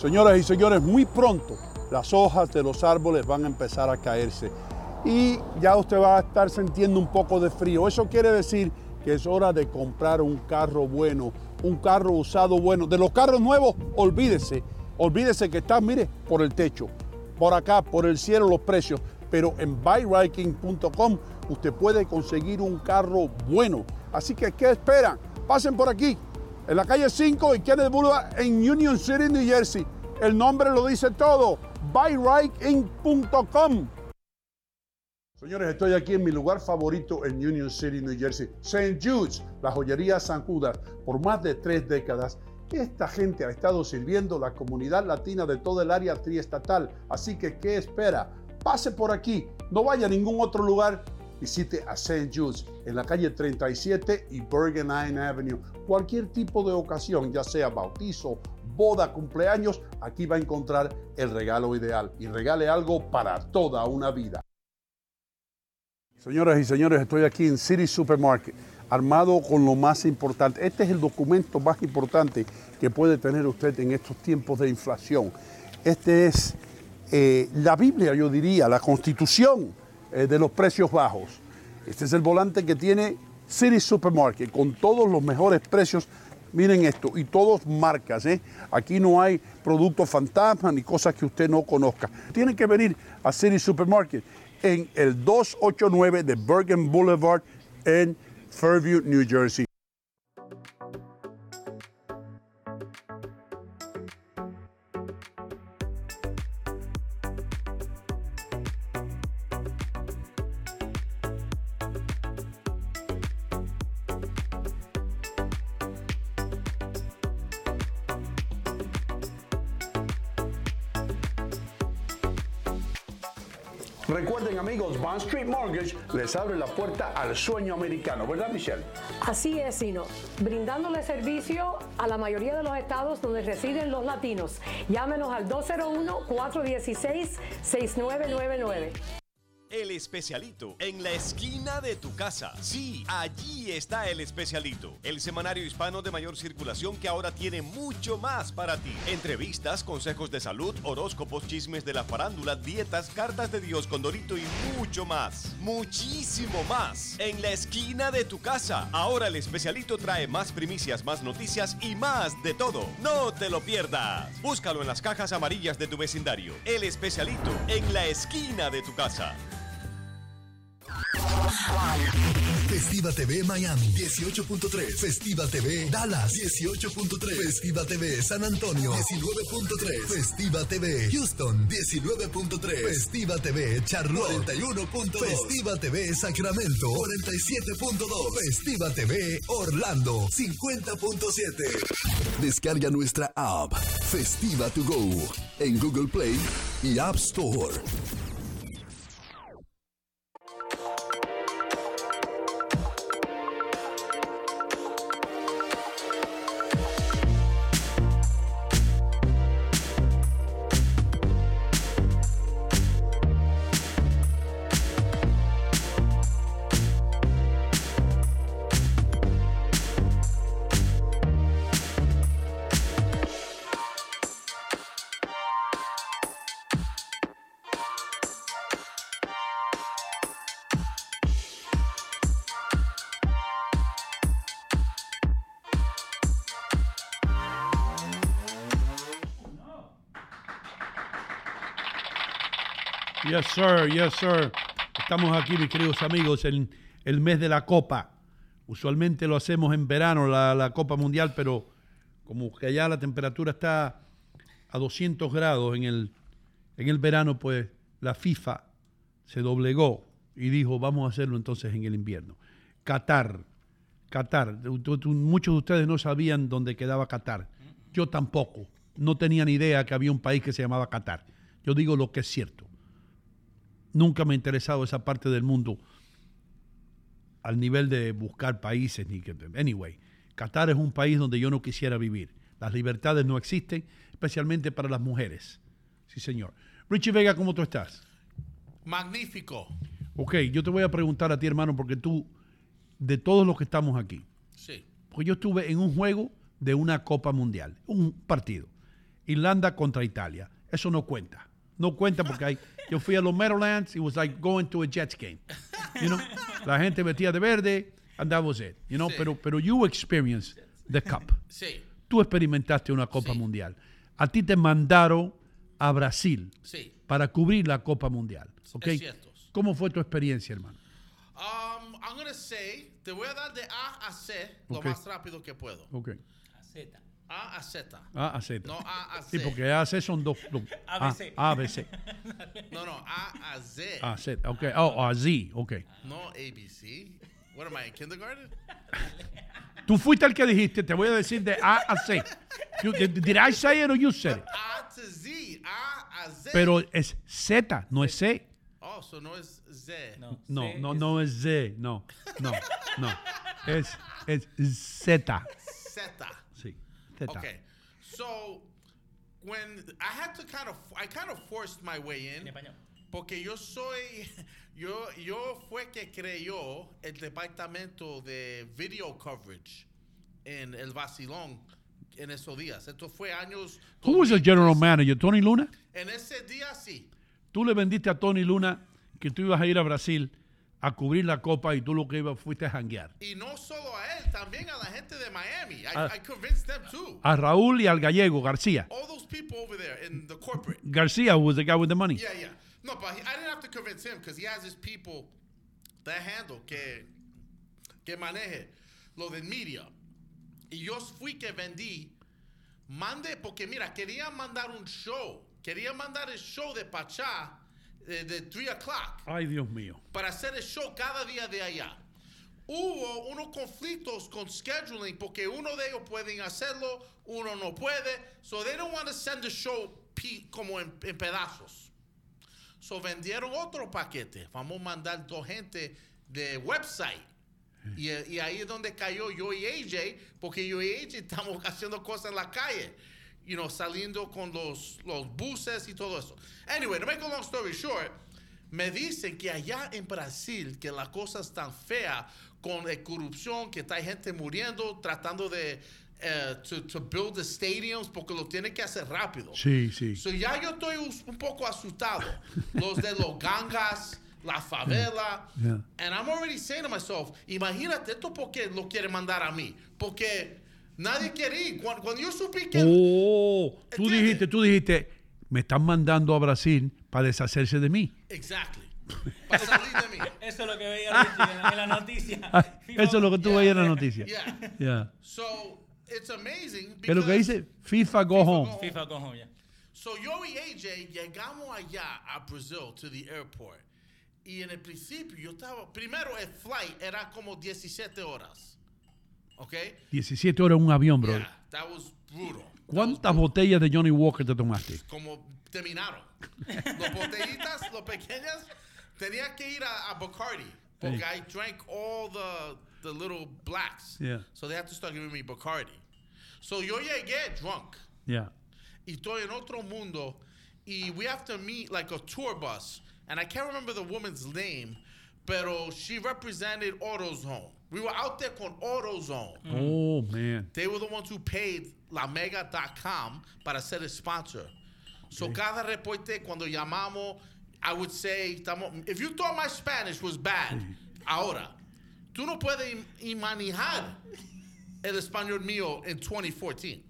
Señoras y señores, muy pronto las hojas de los árboles van a empezar a caerse y ya usted va a estar sintiendo un poco de frío. Eso quiere decir que es hora de comprar un carro bueno, un carro usado bueno. De los carros nuevos, olvídese, olvídese que está, mire, por el techo, por acá, por el cielo los precios. Pero en buyriking.com usted puede conseguir un carro bueno. Así que, ¿qué esperan? Pasen por aquí, en la calle 5 y Kennedy Boulevard en Union City, New Jersey. El nombre lo dice todo, buyriking.com. Señores, estoy aquí en mi lugar favorito en Union City, New Jersey, St. Jude's, la joyería San Judas, por más de tres décadas. Esta gente ha estado sirviendo la comunidad latina de todo el área triestatal, así que ¿qué espera? Pase por aquí, no vaya a ningún otro lugar visite a St. Jude's en la calle 37 y Bergen Avenue. Cualquier tipo de ocasión, ya sea bautizo, boda, cumpleaños, aquí va a encontrar el regalo ideal y regale algo para toda una vida. Señoras y señores, estoy aquí en City Supermarket, armado con lo más importante. Este es el documento más importante que puede tener usted en estos tiempos de inflación. Este es eh, la Biblia, yo diría, la constitución eh, de los precios bajos. Este es el volante que tiene City Supermarket con todos los mejores precios. Miren esto, y todos marcas, ¿eh? Aquí no hay productos fantasmas ni cosas que usted no conozca. Tiene que venir a City Supermarket en el 289 de Bergen Boulevard en Fairview, New Jersey. Les abre la puerta al sueño americano, ¿verdad Michelle? Así es, Sino, brindándole servicio a la mayoría de los estados donde residen los latinos. Llámenos al 201-416-6999. El especialito en la esquina de tu casa. Sí, allí está el especialito. El semanario hispano de mayor circulación que ahora tiene mucho más para ti. Entrevistas, consejos de salud, horóscopos, chismes de la farándula, dietas, cartas de Dios con Dorito y mucho más. Muchísimo más. En la esquina de tu casa. Ahora el especialito trae más primicias, más noticias y más de todo. No te lo pierdas. Búscalo en las cajas amarillas de tu vecindario. El especialito en la esquina de tu casa. Festiva TV Miami 18.3. Festiva TV Dallas 18.3. Festiva TV San Antonio 19.3. Festiva TV Houston 19.3. Festiva TV Charlotte 41.2. Festiva TV Sacramento 47.2. Festiva TV Orlando 50.7. Descarga nuestra app Festiva to Go en Google Play y App Store. Yes, sir, yes, sir. Estamos aquí, mis queridos amigos, en el mes de la Copa. Usualmente lo hacemos en verano, la, Copa Mundial, pero como que allá la temperatura está a 200 grados en el, en el verano, pues la FIFA se doblegó y dijo, vamos a hacerlo entonces en el invierno. Qatar, Qatar. Muchos de ustedes no sabían dónde quedaba Qatar. Yo tampoco. No tenía ni idea que había un país que se llamaba Qatar. Yo digo lo que es cierto. Nunca me ha interesado esa parte del mundo al nivel de buscar países. Ni que, anyway, Qatar es un país donde yo no quisiera vivir. Las libertades no existen, especialmente para las mujeres. Sí, señor. Richie Vega, ¿cómo tú estás? Magnífico. Ok, yo te voy a preguntar a ti, hermano, porque tú, de todos los que estamos aquí, Sí. pues yo estuve en un juego de una Copa Mundial, un partido. Irlanda contra Italia. Eso no cuenta. No cuenta porque hay, yo fui a los Meadowlands, it was like going to a Jets game. You know, la gente vestía de verde, and that was it. You know, Sí. pero, pero you experienced the cup. Sí. Tú experimentaste una Copa Mundial. A ti te mandaron a Brasil Sí. para cubrir la Copa Mundial. ¿ok? Es cierto. ¿Cómo fue tu experiencia, hermano? Um, I'm gonna say, te voy a dar de A a C lo más rápido que puedo. Ok. A a Z. A a Z. No A a Sí, C. porque A a C son dos. dos- A, ABC. A, B, C. No, no, A a Z. A, Z. Ok. Oh, a Z. Ok. No ABC. What am I, in kindergarten? Tú fuiste el que dijiste, te voy a decir de A a C. You- did, did I say it or you said it? A to Z. A a Z. Pero es Z, no es C. Oh, Oh, so no es Z. No, no, no es Z, no, no, no. Es, es Z. Z. Okay. So when I had to kind of I kind of forced my way in porque yo soy yo yo fue que creó el departamento de video coverage en el vacilón en esos días. Esto fue años Who was the general manager? Tony Luna. en ese día sí. Tú le vendiste a Tony Luna que tú ibas a ir a Brasil a cubrir la copa y tú lo que ibas fuiste a janguear. Y no solo a él, también a la gente de Miami. I, Ah. I convinced them too. A Raúl y al gallego García. All those people over there in the corporate. García was the guy with the money. Yeah, yeah. No, but he- I didn't have to convince him because he has his people that handle que, que maneje lo del media. Y yo fui que vendí, mande, porque mira, quería mandar un show. Quería mandar el show de Pachá eh, de 3 o'clock Ay, Dios mío. para hacer el show cada día de allá. Hubo unos conflictos con scheduling porque uno de ellos pueden hacerlo, uno no puede. So they don't want to send the show como en, en pedazos. So vendieron otro paquete. Vamos a mandar dos gente de website. Y, y ahí es donde cayó yo y AJ, porque yo y AJ estamos haciendo cosas en la calle. You know, saliendo con los, los buses y todo eso. Anyway, to make a long story short, me dicen que allá en Brasil, que la cosa es tan fea con la corrupción, que está gente muriendo, tratando de eh, to, to build the stadiums, porque lo tiene que hacer rápido. Sí, sí. So ya yo estoy un poco asustado. Los de los gangas, la favela. Yeah. And I'm already saying to myself, imagínate esto porque lo quiere mandar a mí. Porque nadie quiere ir. Cuando, cuando yo supe que... Oh, tú dijiste, tú dijiste, me están mandando a Brasil para deshacerse de mí. Exactly. Para salir de mí. Eso es lo que veía Richie en, la noticia. Ah, Eso es lo que tú veías en la noticia. Yeah. Yeah. So, it's amazing ¿Qué es lo que because- dice? FIFA go home. FIFA go home, ya. So yo y AJ llegamos allá a Brasil, to the airport. Y en el principio yo estaba, primero el flight era como 17 horas. ¿Ok? 17 horas en un avión, bro. Yeah, that was brutal. ¿Cuántas botellas de Johnny Walker te tomaste? Como terminaron. Los botellitas, los pequeñas, tenía que ir a, a Bacardi. Porque Hey. I drank all the, the little blacks. Yeah. So they had to start giving me Bacardi. So yo llegué drunk. Yeah. y estoy en otro mundo y we have to meet like a tour bus and I can't remember the woman's name pero she represented AutoZone we were out there con AutoZone mm. Oh, man. they were the ones who paid lamega.com para ser el sponsor so cada reporte cuando llamamos I would say if you thought my Spanish was bad ahora tú no puedes imaginar el español mío en 2014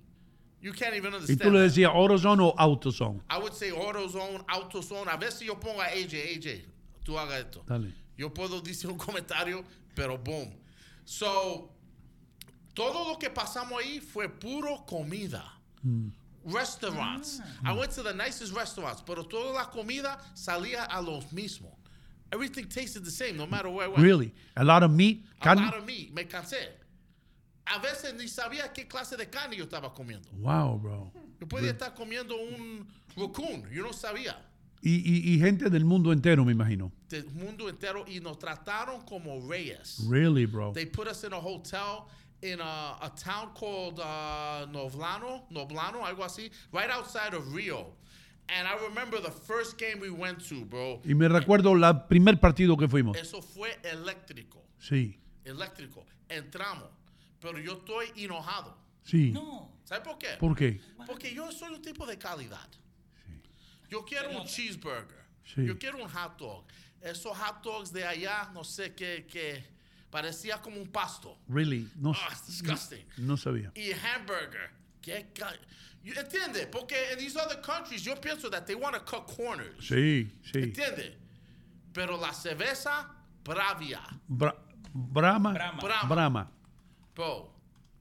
you can't even understand. ¿Y tú le decías AutoZone o AutoZone? I would say AutoZone, AutoZone. A veces yo pongo a AJ, AJ, tú haga esto. Dale. Yo puedo decir un comentario, pero boom. So, todo lo que pasamos ahí fue puro comida. Mm. Restaurants. I went to the nicest restaurants, pero toda la comida salía a los mismos. Everything tasted the same, no matter where I went. Really? A lot of meat? A lot of meat. Me cansé. A veces ni sabía qué clase de carne yo estaba comiendo. Wow, bro. Yo podía estar comiendo un raccoon, yo no sabía. Y, y, y gente del mundo entero, me imagino. Del mundo entero y nos trataron como reyes. Really, bro. They put us in a hotel in a, a town called uh, Novlano, Noblano, algo así, right outside of Rio. And I remember the first game we went to, bro. Y me recuerdo el primer partido que fuimos. Eso fue eléctrico, Sí, eléctrico. Entramos, pero yo estoy enojado. sí. ¿Sabes por qué? ¿Por qué? Porque yo soy un tipo de calidad. Yo quiero un cheeseburger. Sí. Yo quiero un hot dog. Esos hot dogs de allá, no sé qué, qué parecía como un pasto. Really? No, Ah, it's disgusting. no sabía. Y hamburger. ¿Qué ca- You entiende? Porque en these other countries yo pienso that they want to cut corners. Sí, sí. ¿Entiende? Pero la cerveza, bravia. Bra- Brahma. Brahma. Brahma. Bro,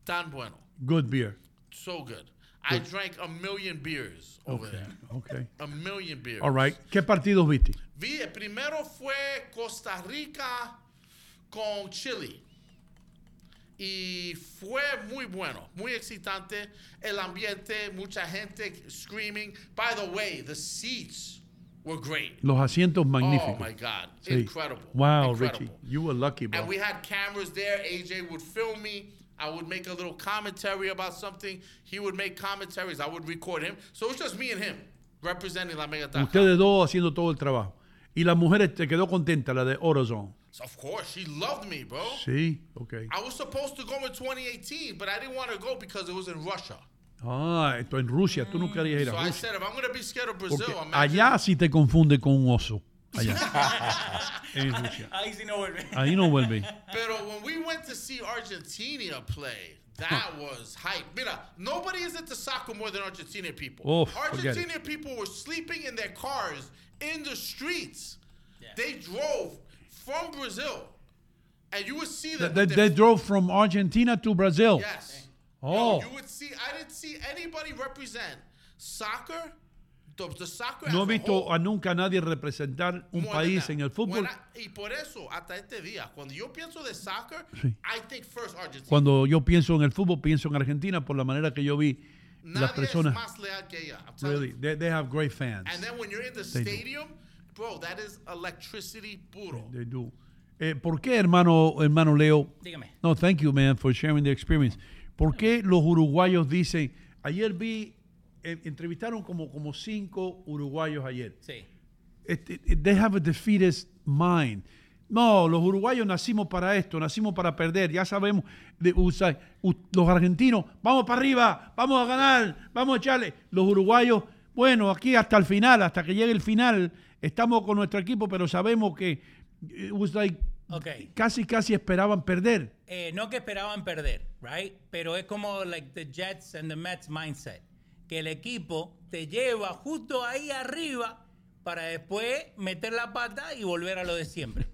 tan bueno. Good beer. So good. I drank a million beers over Okay, there. okay. A million beers. All right. ¿Qué partidos viste? Vi, el primero fue Costa Rica con Chile. Y fue muy bueno, muy excitante. El ambiente, mucha gente screaming. By the way, the seats were great. Los asientos oh, magníficos. Oh my God, Sí. incredible. Wow, incredible. Richie, you were lucky, bro. And we had cameras there. AJ would film me. I would make a little commentary about something. He would make commentaries. I would record him. So it's just me and him representing La Mega. Ustedes dos haciendo todo el trabajo. Y la mujer te quedó contenta, la de AutoZone. So of course, she loved me, bro. Sí, ok. I was supposed to go in 2018, but I didn't want to go because it was in Russia. Ah, esto en Rusia, tú no querías ir So a I Rusia. said, if I'm going to be scared of Brazil, Porque allá sí te confunde con un oso. Allá. en Rusia. Ahí sí no vuelve. Ahí no vuelve. Pero when we went to see Argentina play, that was hype. Mira, nobody is into soccer more than Argentinian people. Oh, forget. Argentinian people were sleeping in their cars in the streets. They drove from Brazil. And you would see They, them. they, they drove from Argentina to Brazil. Yes. Oh, You would see, I didn't see anybody represent soccer, the, the soccer no he visto whole. a nunca a nadie representar un país en el fútbol. When I- y por eso, hasta este día, cuando yo pienso de soccer, Sí. I think first Argentina. Cuando yo pienso en el fútbol, pienso en Argentina por la manera que yo vi las es personas. más leal que ella. Really, they, they have great fans. And then when you're in the They do. stadium, bro, that is electricity puro. They do. Eh, ¿Por qué, hermano, hermano Leo? Dígame. No, thank you, man, for sharing the experience. ¿Por qué los uruguayos dicen, ayer vi, eh, entrevistaron como, como cinco uruguayos ayer. Sí. Este, they have a defeatist mind. No, los uruguayos nacimos para esto, nacimos para perder. Ya sabemos, de, u- los argentinos, vamos para arriba, vamos a ganar, vamos a echarle. Los uruguayos, bueno, aquí hasta el final, hasta que llegue el final, estamos con nuestro equipo, pero sabemos que it was like, casi, casi esperaban perder. Eh, no que esperaban perder, right? Pero es como like the Jets and the Mets mindset, que el equipo te lleva justo ahí arriba para después meter la pata y volver a lo de siempre.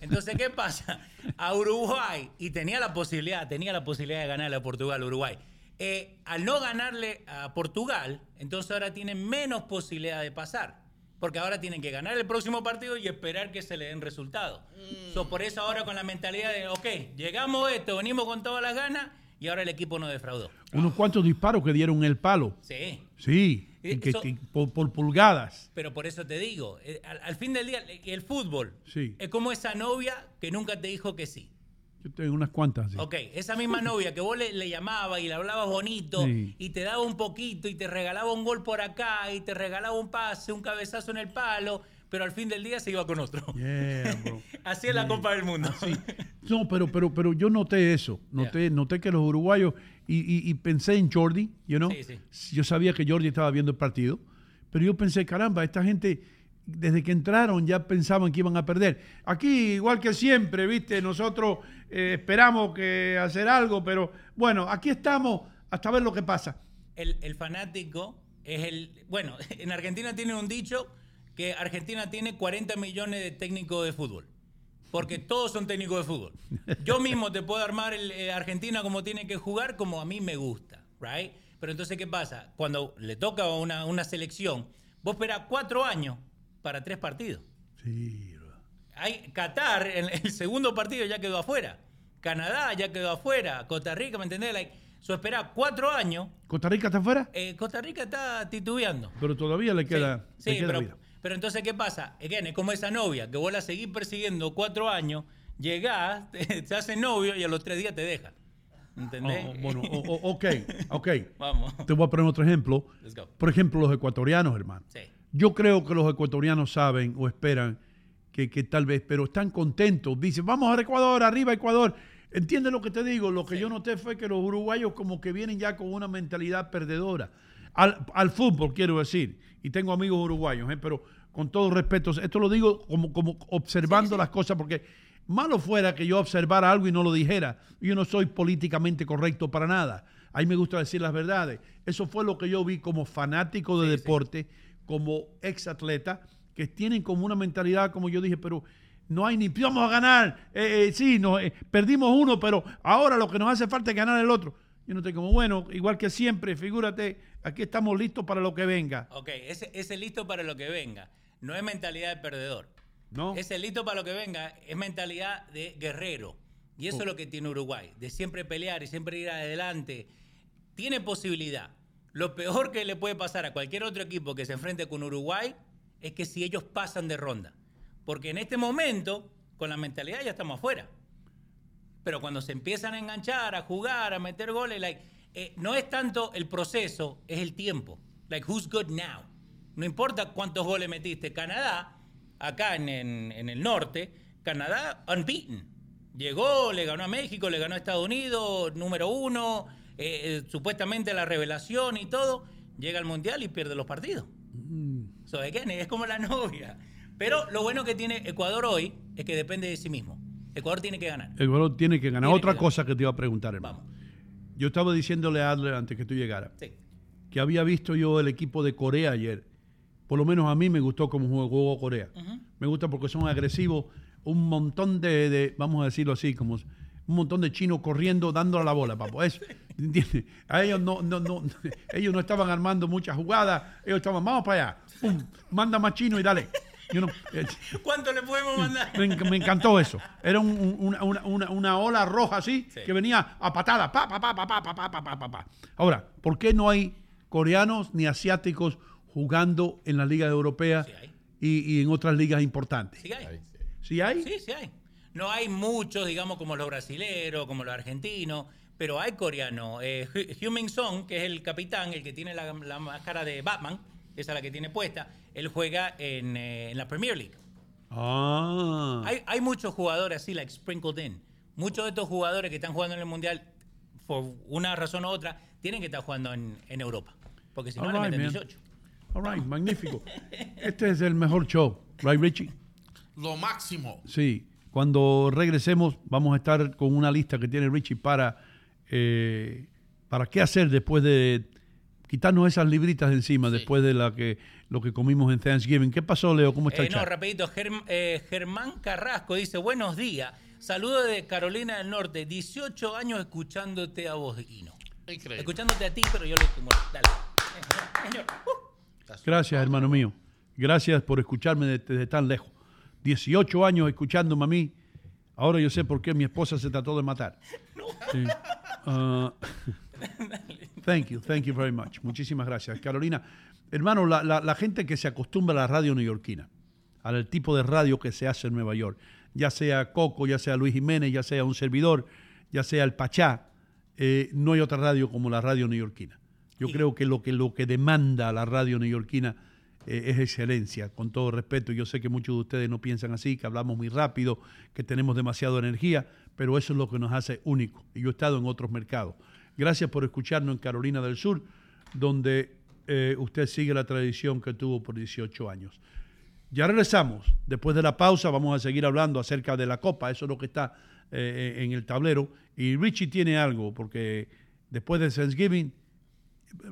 Entonces, ¿qué pasa? A Uruguay, y tenía la posibilidad, tenía la posibilidad de ganarle a Portugal, Uruguay. Eh, al no ganarle a Portugal, entonces ahora tienen menos posibilidad de pasar. Porque ahora tienen que ganar el próximo partido y esperar que se le den resultados. So, por eso ahora con la mentalidad de, ok, llegamos a esto, venimos con todas las ganas y ahora el equipo nos defraudó. Unos cuantos disparos que dieron el palo. Sí. Sí, Eh, que- so- que- por, por pulgadas. Pero por eso te digo, eh, al, al fin del día, eh, el fútbol Sí. es como esa novia que nunca te dijo que sí. Yo tengo unas cuantas. sí. Ok, esa misma novia que vos le, le llamabas y le hablabas bonito Sí. y te daba un poquito y te regalaba un gol por acá y te regalaba un pase, un cabezazo en el palo, pero al fin del día se iba con otro. Yeah, bro. Así es la Copa del Mundo. No, pero, pero, pero yo noté eso. Noté, noté que los uruguayos, y, y- y pensé en Jordi, you know? Sí, sí. Yo sabía que Jordi estaba viendo el partido, pero yo pensé, caramba, esta gente, desde que entraron ya pensaban que iban a perder. Aquí, igual que siempre, viste, nosotros eh, esperamos que hacer algo, pero bueno, aquí estamos hasta ver lo que pasa. El, el fanático es el... Bueno, en Argentina tienen un dicho que Argentina tiene 40 millones de técnicos de fútbol. Porque todos son técnicos de fútbol. Yo mismo te puedo armar el, eh, Argentina como tiene que jugar, como a mí me gusta, ¿right? Pero entonces, ¿qué pasa? Cuando le toca a una, una selección, vos esperás cuatro años para tres partidos. Sí, Hay, Qatar, en el segundo partido ya quedó afuera. Canadá ya quedó afuera. Costa Rica, ¿me entendés? Like, so espera cuatro años. ¿Costa Rica está afuera? Eh, Costa Rica está titubeando. Pero todavía le queda, Sí, le queda pero, vida. Pero entonces, ¿qué pasa? Again, es como esa novia que vos la seguís persiguiendo cuatro años, llegás, te, te haces novio y a los tres días te deja. ¿Entendés? Oh, bueno, o- o- ok, ok. Vamos. Te voy a poner otro ejemplo. Let's go. Por ejemplo, los ecuatorianos, hermano. Sí. Yo creo que los ecuatorianos saben o esperan que, que tal vez, pero están contentos. Dicen, vamos a Ecuador, arriba Ecuador. ¿Entiendes lo que te digo? Lo que yo noté fue que los uruguayos como que vienen ya con una mentalidad perdedora. Al, al fútbol, quiero decir. Y tengo amigos uruguayos, ¿eh? pero con todo respeto, esto lo digo como, como observando las cosas, porque malo fuera que yo observara algo y no lo dijera. Yo no soy políticamente correcto para nada. A mí me gusta decir las verdades. Eso fue lo que yo vi como fanático de deporte, como ex atleta, que tienen como una mentalidad, como yo dije, pero no hay ni vamos a ganar. Eh, eh, sí, no, eh, perdimos uno, pero ahora lo que nos hace falta es ganar el otro. Yo no estoy como, bueno, igual que siempre, figúrate, aquí estamos listos para lo que venga. Ok, ese, ese listo para lo que venga. No es mentalidad de perdedor. No. Ese listo para lo que venga es mentalidad de guerrero. Y eso Oh. es lo que tiene Uruguay, de siempre pelear y siempre ir adelante. Tiene posibilidad. Lo peor que le puede pasar a cualquier otro equipo que se enfrente con Uruguay es que si ellos pasan de ronda. Porque en este momento, con la mentalidad ya estamos afuera. Pero cuando se empiezan a enganchar, a jugar, a meter goles, like, eh, no es tanto el proceso, es el tiempo. Like, who's good now? No importa cuántos goles metiste. Canadá, acá en, en- en el norte, Canadá unbeaten. Llegó, le ganó a México, le ganó a Estados Unidos, número uno, eh, eh, supuestamente la revelación y todo. Llega al Mundial y pierde los partidos. So, again, es como la novia. Pero lo bueno que tiene Ecuador hoy es que depende de sí mismo. Ecuador tiene que ganar. Ecuador tiene que ganar. Tiene Otra que cosa que te iba a preguntar, hermano. Yo estaba diciéndole a Adler antes que tú llegaras Sí. que había visto yo el equipo de Corea ayer. Por lo menos a mí me gustó cómo jugó Corea. Me gusta porque son agresivos. Un montón de, de- vamos a decirlo así, como un montón de chinos corriendo, dándole la bola, papo. Es, ¿entiendes? A ellos no, no, no, ellos no estaban armando muchas jugadas. Ellos estaban, vamos para allá. Pum, manda más chino y dale. Eh, ¿Cuánto le podemos mandar? me, enc- me encantó eso. Era un- un- una, una- una- ola roja así que venía a patada. Pa, pa, pa, pa, pa, pa, pa, pa, pa, pa, pa. Ahora, ¿por qué no hay coreanos ni asiáticos jugando en la liga europea y, y en otras ligas importantes? Sí hay. ¿Sí hay? Sí, sí hay. No hay muchos, digamos, como los brasileros, como los argentinos, pero hay coreanos. Eh, Heung-Min Song, que es el capitán, el que tiene la, la máscara de Batman, esa es la que tiene puesta, él juega en, eh, en la Premier League. Ah. Hay, hay muchos jugadores así, like sprinkled in. Muchos de estos jugadores que están jugando en el Mundial, por una razón u otra, tienen que estar jugando en, en Europa. Porque si no, All le right, meten man. 18. All right, magnífico. Este es el mejor show, right, Richie? Lo máximo. Sí. Cuando regresemos, vamos a estar con una lista que tiene Richie para, eh, para qué hacer después de quitarnos esas libritas de encima, después de la que, lo que comimos en Thanksgiving. ¿Qué pasó, Leo? ¿Cómo está Eh, el no, rapidito. Germ- eh, Germán Carrasco dice, buenos días. Saludos de Carolina del Norte. 18 años escuchándote a vos, Hino. Increíble. Escuchándote a ti, pero yo lo estoy. Dale. Señor. Uh. Gracias, hermano mío. Gracias por escucharme desde, tan lejos. 18 años escuchándome a mí. Ahora yo sé por qué mi esposa se trató de matar. Sí. Ah, thank you, thank you very much. Muchísimas gracias. Carolina, hermano, la, la- la gente que se acostumbra a la radio neoyorquina, al tipo de radio que se hace en Nueva York, ya sea Coco, ya sea Luis Jiménez, ya sea un servidor, ya sea el Pachá, eh, no hay otra radio como la radio neoyorquina. Yo creo que lo que lo que demanda la radio neoyorquina eh, es excelencia, con todo respeto. Yo sé que muchos de ustedes no piensan así, que hablamos muy rápido, que tenemos demasiada energía, pero eso es lo que nos hace únicos. Y yo he estado en otros mercados. Gracias por escucharnos en Carolina del Sur, donde eh, usted sigue la tradición que tuvo por 18 años. Ya regresamos. Después de la pausa vamos a seguir hablando acerca de la Copa. Eso es lo que está eh, en el tablero. Y Richie tiene algo, porque después de Thanksgiving,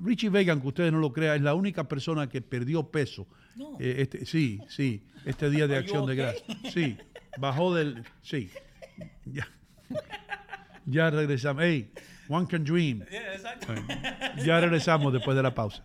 Richie Vega, aunque ustedes no lo crean, es la única persona que perdió peso. Eh, este, sí, sí, este día de acción de gracias. Sí, bajó del... Sí. Ya, ya regresamos. Hey, one can dream. Yeah. Ya regresamos después de la pausa.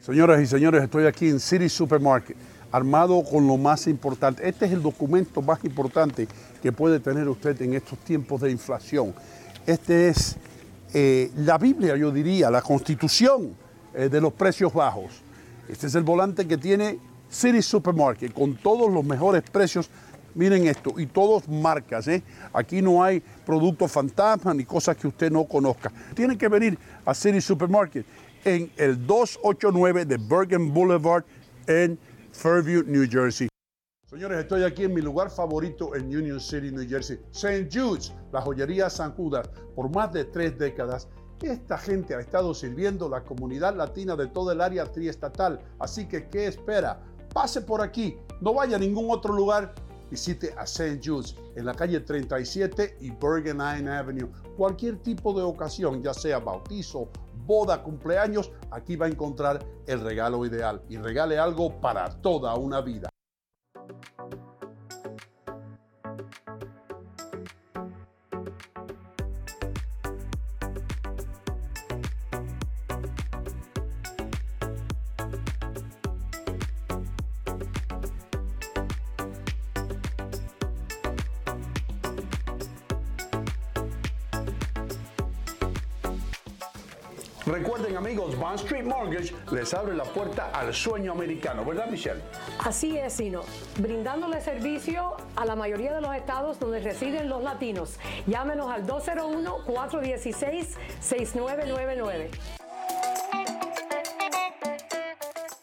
Señoras y señores, estoy aquí en City Supermarket, armado con lo más importante. Este es el documento más importante que puede tener usted en estos tiempos de inflación. Este es eh, la Biblia, yo diría, la constitución eh, de los precios bajos. Este es el volante que tiene City Supermarket, con todos los mejores precios. Miren esto, y todos marcas, ¿eh? Aquí no hay productos fantasmas ni cosas que usted no conozca. Tiene que venir a City Supermarket en el 289 de Bergen Boulevard en Fairview, New Jersey. Señores, estoy aquí en mi lugar favorito en Union City, New Jersey, St. Jude's, la joyería San Judas, por más de tres décadas. Esta gente ha estado sirviendo la comunidad latina de todo el área triestatal, así que ¿qué espera? Pase por aquí, no vaya a ningún otro lugar, visite a St. Jude's en la calle 37 y Bergen Avenue. Cualquier tipo de ocasión, ya sea bautizo, boda, cumpleaños, aquí va a encontrar el regalo ideal y regale algo para toda una vida. Bond Street Mortgage les abre la puerta al sueño americano, ¿verdad Michelle? Así es, Sino, brindándole servicio a la mayoría de los estados donde residen los latinos. Llámenos al 201-416-6999.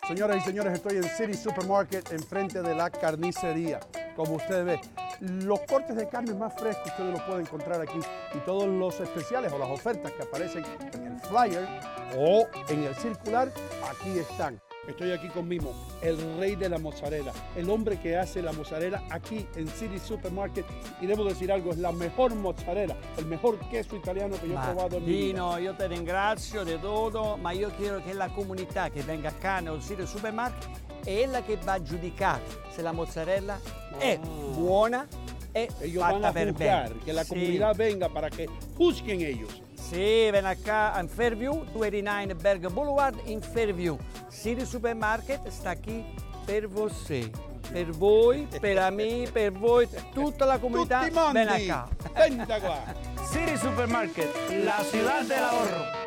Señoras y señores, estoy en City Supermarket enfrente de la carnicería. Como ustedes ven, los cortes de carne más frescos ustedes los pueden encontrar aquí y todos los especiales o las ofertas que aparecen en el flyer o en el circular, aquí están. Estoy aquí con Mimo, el rey de la mozzarella, el hombre que hace la mozzarella aquí en City Supermarket. Y debo decir algo, es la mejor mozzarella, el mejor queso italiano que yo he probado en mi vida. Dino, io te ringrazio di tutto, ma io chiedo che la comunità che venga qua nel sito supermarket è la che va a giudicare se la mozzarella è buona e Ellos van a juzgar, que la Sì. comunidad venga para que juzguen ellos. Sì, ven acá in Fairview, 289 Berg Boulevard in Fairview. City Supermarket sta qui per você. Per voi, per me, per voi, tutta la mondi. Ven acá. Venta qua. City Supermarket, la ciudad del ahorro.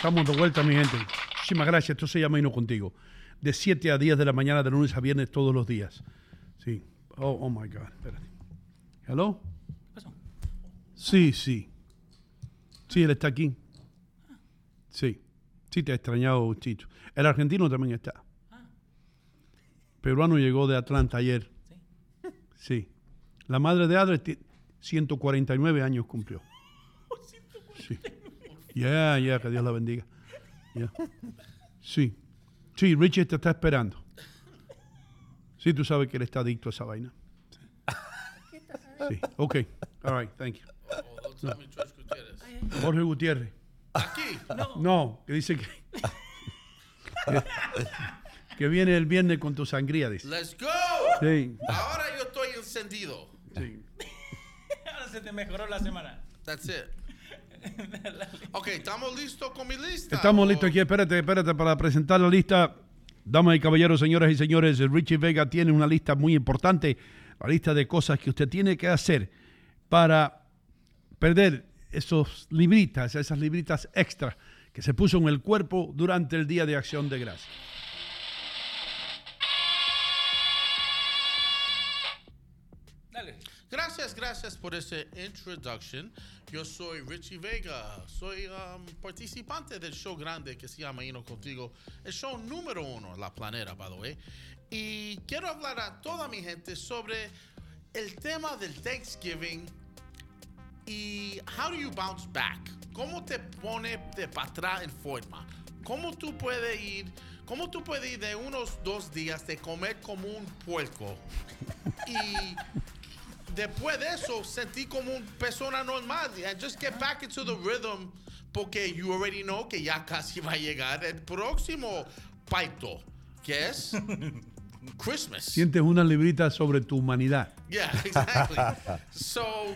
Estamos de vuelta, mi gente. Muchísimas gracias. Esto se llama Hino Contigo. De 7 a 10 de la mañana, de lunes a viernes, todos los días. Sí. Oh, oh my God. Espérate. ¿Hello? Sí, sí. Sí, él está aquí. Sí. Sí, te ha extrañado, Chicho. El argentino también está. Peruano llegó de Atlanta ayer. Sí. La madre de Adri ti- 149 años cumplió. Sí. Ya, ya, que Dios la bendiga. Ya. Sí. Sí, Richard te está esperando. Sí, tú sabes que él está adicto a esa vaina. Sí. Ok. All right, thank you. No. Jorge Gutiérrez. Aquí. No, que dice que, que, que viene el viernes con tu sangría, dice. Let's go. Sí. Ahora yo estoy encendido. Sí. Ahora se te mejoró la semana. That's it. Ok, ¿estamos listos con mi lista? Estamos listos aquí. Espérate, espérate, para presentar la lista. Damas y caballeros, señoras y señores, Richie Vega tiene una lista muy importante. La lista de cosas que usted tiene que hacer para perder esos libritas, esas libritas extra que se puso en el cuerpo durante el Día de Acción de Gracias. Gracias, gracias por ese introduction. Yo soy Richie Vega, soy um, participante del show grande que se llama Hino Contigo, el show número uno la planeta, by the way. Y quiero hablar a toda mi gente sobre el tema del Thanksgiving y how do you bounce back? ¿Cómo te pone de para atrás en forma? ¿Cómo tú puedes ir, cómo tú puedes ir de unos dos días de comer como un puerco y después de eso sentí como una persona normal and just get back into the rhythm porque you already know que ya casi va a llegar el próximo paito que es Christmas. Sientes una librita sobre tu humanidad. Yeah, exactly. so,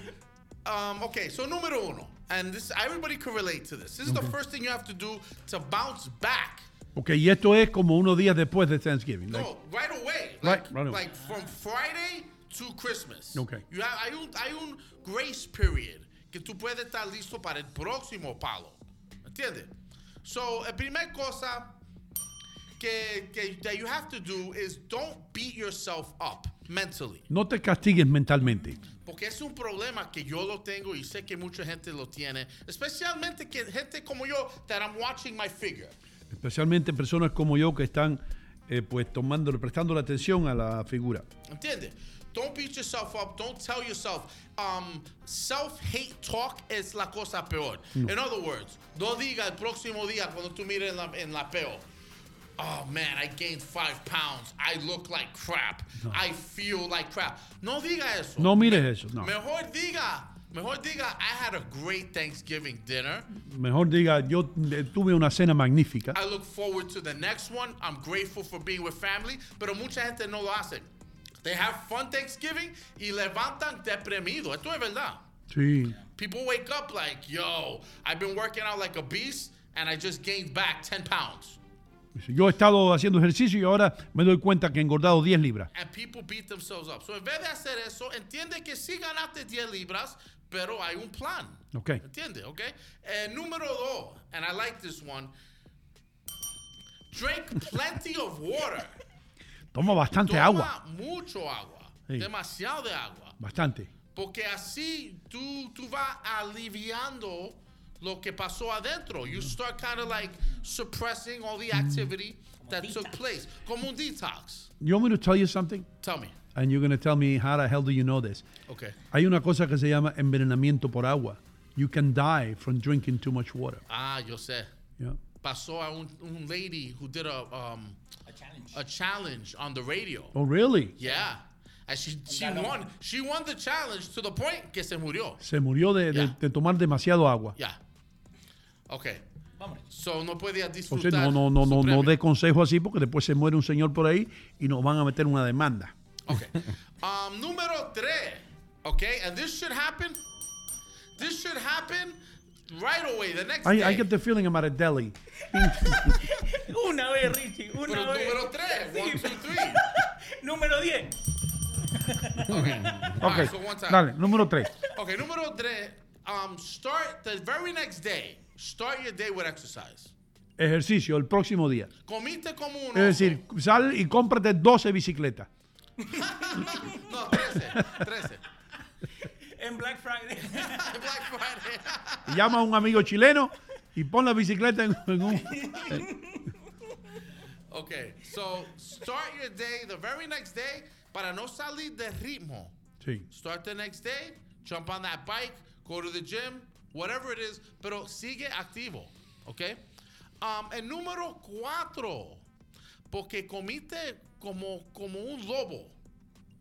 um, okay, so número uno, and this everybody can relate to this. This is the first thing you have to do to bounce back. Ok, y esto es como unos días después de Thanksgiving. like- No, right away. Right, right away. like from Friday to Christmas. Okay. You have, hay, un, hay un grace period que tú puedes estar listo para el próximo palo. ¿Entiendes? So, la primera cosa que, que that you have to do is don't beat yourself up mentally. No te castigues mentalmente. Porque es un problema que yo lo tengo y sé que mucha gente lo tiene, especialmente que gente como yo that I'm watching my figure. Especialmente personas como yo que están eh, pues tomando, prestando la atención a la figura. ¿Entiendes? Don't beat yourself up. Don't tell yourself. Um, self-hate talk es la cosa peor. No. In other words, no diga el próximo día cuando tú mires en la, en la peo. Oh man, I gained five pounds. I look like crap. I feel like crap. No diga eso. No mires eso, no. Mejor diga, mejor diga, I had a great Thanksgiving dinner. Mejor diga, yo eh, tuve una cena magnífica. I look forward to the next one. I'm grateful for being with family, pero mucha gente no lo hace. They have fun Thanksgiving y levantan deprimido. Esto es verdad. Sí. People wake up like, yo, I've been working out like a beast and I just gained back 10 pounds. Yo he estado haciendo ejercicio y ahora me doy cuenta que he engordado 10 libras. And people beat themselves up. So en vez de hacer eso, entiende que sí ganaste 10 libras, pero hay un plan. Ok. Entiende, ok? Eh, número dos, and I like this one. Drink plenty of water. Toma bastante Toma agua. mucho agua. Sí. Demasiado de agua. Bastante. Porque así tú, tú vas aliviando lo que pasó adentro. You start kind of like suppressing all the activity that took place. Como un detox. You want me to tell you something? Tell me. And you're going to tell me how the hell do you know this? Okay. Hay una cosa que se llama envenenamiento por agua. You can die from drinking too much water. Ah, yo sé. Yeah. Pasó a un, un lady who did a, um, a challenge on the radio. Oh, really? Yeah. And she, she won. She won the challenge to the point que se murió. Se murió de, Yeah. de tomar demasiado agua. Yeah. Okay. So no podía O sea, disfrutar. no, no, no, no, no dé consejo así porque después se muere un señor por ahí y nos van a meter una demanda. Okay. Um, número tres. Okay, and this should happen. This should happen right away. The next I, day. I get the feeling I'm at a deli. Una vez, Richie, una Pero vez. número tres. One, two, three. Número 10. Okay. All Ok, right, so one time. dale, número 3. Okay, número tres. Um, start the very next day. Start your day with exercise. Ejercicio el próximo día. Comiste como un Es decir, sal y cómprate 12 bicicletas. No, 13. 13. En Black Friday. Black Friday. Llama a un amigo chileno y pon la bicicleta en, en un... Okay, so start your day the very next day para no salir de ritmo. Sí. Start the next day, jump on that bike, go to the gym, whatever it is, pero sigue activo, okay? Um, el número cuatro, porque comiste como, como un lobo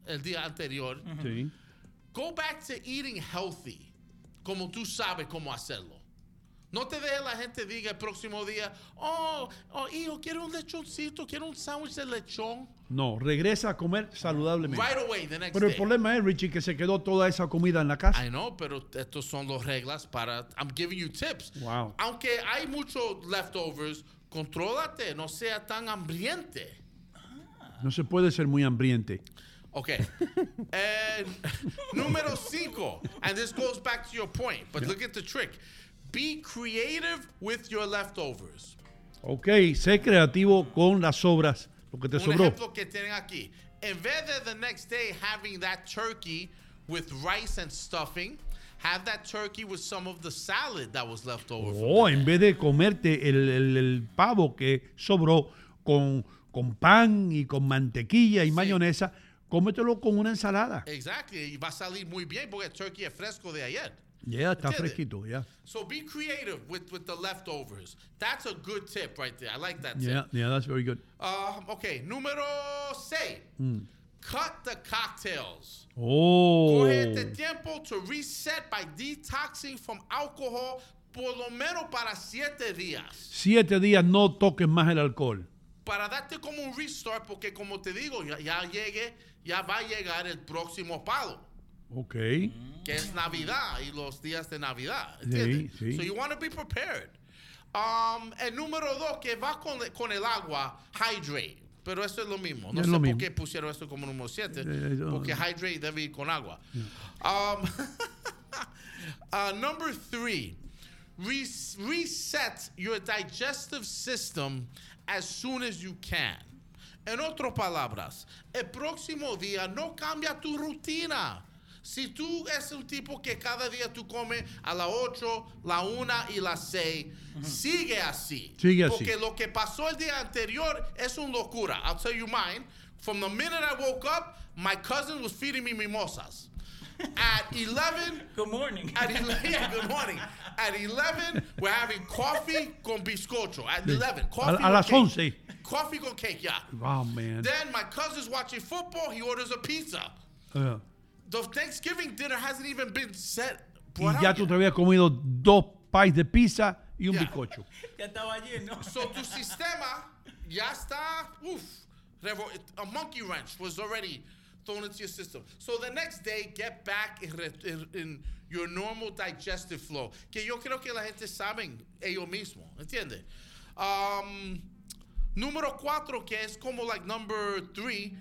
el día anterior. Sí. Go back to eating healthy, como tú sabes cómo hacerlo. No te dejes la gente diga el próximo día, oh, oh, hijo, quiero un lechoncito, quiero un sándwich de lechón. No, regresa a comer saludablemente. Right away, the next Pero el day. problema es, Richie, que se quedó toda esa comida en la casa. I know, pero estos son las reglas para. I'm giving you tips. Wow. Aunque hay muchos leftovers, contrólate, no sea tan hambriente. No se puede ser muy hambriente. Ok. and número cinco, and this goes back to your point, but look at the trick. Be creative with your leftovers. Ok, sé creativo con las sobras, lo que te Un sobró. ejemplo que tienen aquí. En vez de the next day having that turkey with rice and stuffing. Have that turkey with some of the salad that was left over. Oh, en vez de comerte el, el- el pavo que sobró con, con pan y con mantequilla y mayonesa, cómetelo con una ensalada. Exactly. Y va a salir muy bien porque el turkey es fresco de ayer. Ya está fresquito, ya. So be creative with, with the leftovers. That's a good tip right there. I like that Yeah, tip. yeah, that's very good. Um, okay, número 6. Mm. Cut the cocktails. Oh. Coge este tiempo to reset by detoxing from alcohol por lo menos para siete días. Siete días no toques más el alcohol. Para darte como un restart, porque como te digo, ya, ya llegue, ya va a llegar el próximo palo, Ok. que es Navidad y los días de Navidad. Sí, ¿entiendes? sí. So you want to be prepared. Um, el número dos, que va con, con el agua, hydrate. Pero eso es lo mismo. No Es sé por mismo. qué pusieron eso como número siete. Eh, yo- porque hydrate debe ir con agua. Um, uh, number three, res- reset your digestive system as soon as you can. En otras palabras, el próximo día no cambia tu rutina. Si tú eres un tipo que cada día tú comes a las 8, la 1 y las 6, sigue así. Sigue así. Porque lo que pasó el día anterior es una locura. I'll tell you mine. From the minute I woke up, my cousin was feeding me mimosas. At 11, Good morning. at 11, yeah, good morning. At 11, we're having coffee con bizcocho. At 11, coffee A, a las cake. 11. Coffee con cake, yeah. Oh, man. Then my cousin's watching football. He orders a pizza. Uh, The Thanksgiving dinner hasn't even been set. y ya tú te habías comido dos pies de pizza y un Yeah. bizcocho. Ya estaba lleno. So tu sistema ya está, uf, revo- a monkey wrench was already thrown into your system. So the next day, get back in, re- in- in your normal digestive flow. Que yo creo que la gente saben ellos mismos, ¿entiendes? Um, número cuatro, que es como like number three,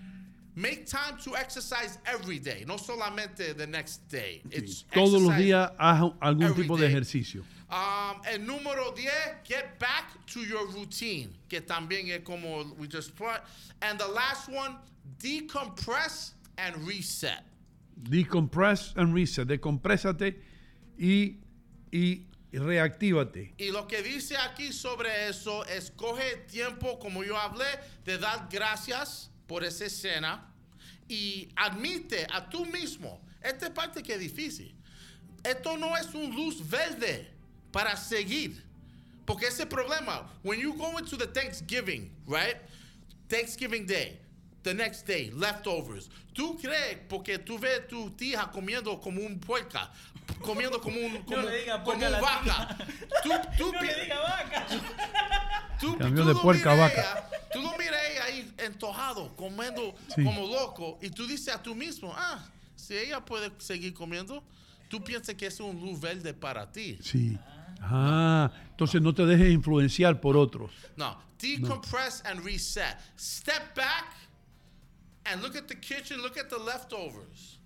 make time to exercise every day, no solamente the next day. It's Todos los días haz algún tipo de ejercicio. Um, el número 10, get back to your routine, que también es como we just put. And the last one, decompress and reset. Decompress and reset. Decomprésate y, y reactívate. Y lo que dice aquí sobre eso es coge tiempo, como yo hablé, de dar gracias por esa escena y admite a tú mismo, esta es parte que es difícil, esto no es un luz verde para seguir. Porque ese problema, when you go into the Thanksgiving, right? Thanksgiving Day, the next day, leftovers. Tú crees, porque tú ves tu tía comiendo como un puerca, comiendo como un, como, le diga como un vaca. Tú, tú, No pi- le diga vaca. tú, Cambió tú de lo puerca a vaca. ella- tú lo miras ahí entojado, comiendo Sí. como loco, y tú dices a tú mismo, ah, si ella puede seguir comiendo, tú piensas que es un luz verde para ti. Sí. Ah, entonces no te dejes influenciar por otros. No, decompress and reset. Step back and look at the kitchen, look at the leftovers,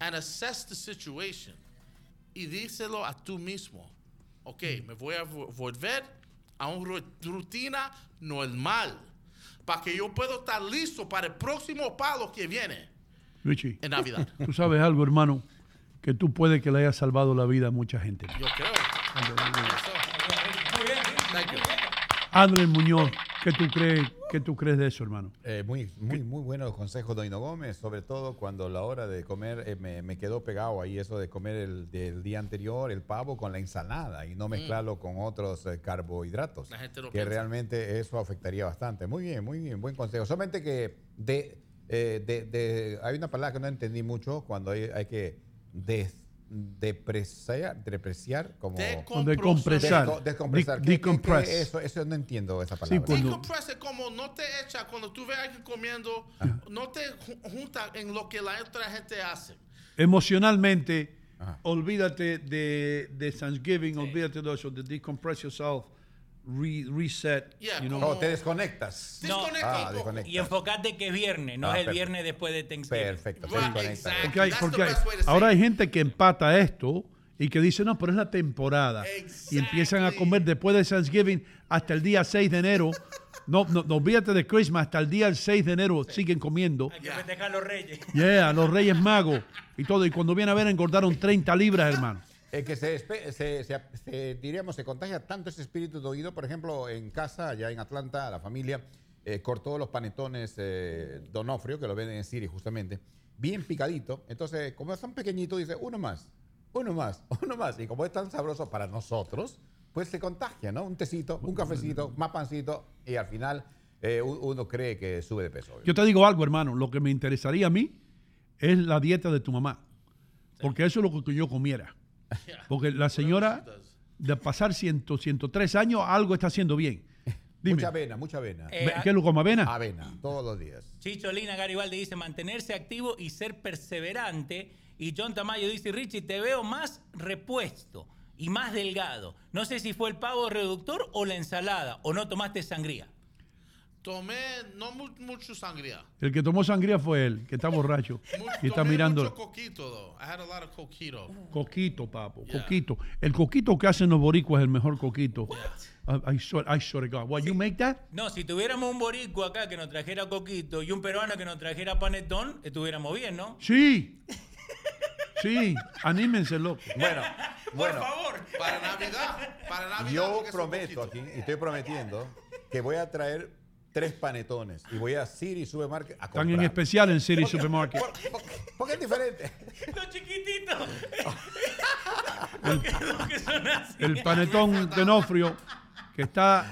and assess the situation. Y díselo a tú mismo. Ok, me voy a vo- volver a una rutina normal para que yo pueda estar listo para el próximo palo que viene Richie, en Navidad. tú sabes algo, hermano, que tú puedes que le hayas salvado la vida a mucha gente. Yo creo. Thank you. Andrés Muñoz, ¿qué tú crees, qué tú crees de eso, hermano? Eh, muy, muy, muy buenos consejos, Doino Gómez, sobre todo cuando la hora de comer eh, me, me quedó pegado ahí eso de comer el del día anterior, el pavo con la ensalada y no mezclarlo con otros eh, carbohidratos. Mm. La gente no que piensa. realmente eso afectaría bastante. Muy bien, muy bien, buen consejo. Solamente que de, eh, de- de- hay una palabra que no entendí mucho cuando hay, hay que des- depreciar, depreciar como... Descompresar. De- ¿Qué- qué- eso, eso no entiendo esa palabra. cuando- Decompress es como no te echa cuando tú ves a alguien comiendo, no te ju- junta en lo que la otra gente hace. Emocionalmente, olvídate de, de Thanksgiving, olvídate de eso, de decompress yourself, re- reset. Yeah, you know. Oh, te desconectas. No. Ah, desconectas. Y enfocate que es viernes, no Ah, es el viernes después de Thanksgiving. Perfecto, te Right, desconectas. exactly. Porque hay- porque hay- ahora hay gente que empata esto y que dice, no, pero es la temporada. Y empiezan a comer después de Thanksgiving hasta el día 6 de enero No, no, no olvídate de Christmas, hasta el día del 6 de enero siguen comiendo. Hay que festejar los reyes. Yeah, los Reyes Magos y todo. Y cuando viene a ver, engordaron 30 libras, hermano. Es que se, espe- se- se- se- diríamos, se contagia tanto ese espíritu de oído. Por ejemplo, en casa, allá en Atlanta, la familia eh, cortó los panetones eh, Donofrio, que lo venden en Siri justamente, bien picadito. Entonces, como son pequeñitos, dice, uno más, uno más, uno más. Y como es tan sabroso para nosotros, pues se contagia, ¿no? Un tecito, un cafecito, más pancito, y al final eh, uno cree que sube de peso. Yo te digo algo, hermano. Lo que me interesaría a mí es la dieta de tu mamá. Porque eso es lo que yo comiera. Porque la señora, de pasar 100, 103 años, algo está haciendo bien. Dime. Mucha avena, mucha avena. Eh, ¿Qué es lo como avena? Avena, todos los días. Chicho Lina Garibaldi dice mantenerse activo y ser perseverante. Y John Tamayo dice, Richie, te veo más repuesto y más delgado. No sé si fue el pavo reductor o la ensalada, o no tomaste sangría. Tomé no mu- mucho sangría. El que tomó sangría fue él, que está borracho. Y está mirando. mucho coquito, though. I had a lot of coquito. Coquito, papo, Yeah. coquito. El coquito que hacen los boricuas es el mejor coquito. I, I swear, I swear to God. What, you make that? No, si tuviéramos un boricua acá que nos trajera coquito y un peruano que nos trajera panetón, estuviéramos bien, ¿no? Sí. Sí, anímense, loco. Bueno, bueno. Para Navidad, para Navidad. Yo prometo aquí, y estoy prometiendo, que voy a traer tres panetones y voy a Siri Supermarket a Están en especial en City Supermarket. Porque es diferente. Los chiquititos. El, Los que son así. el panetón de Nofrio que está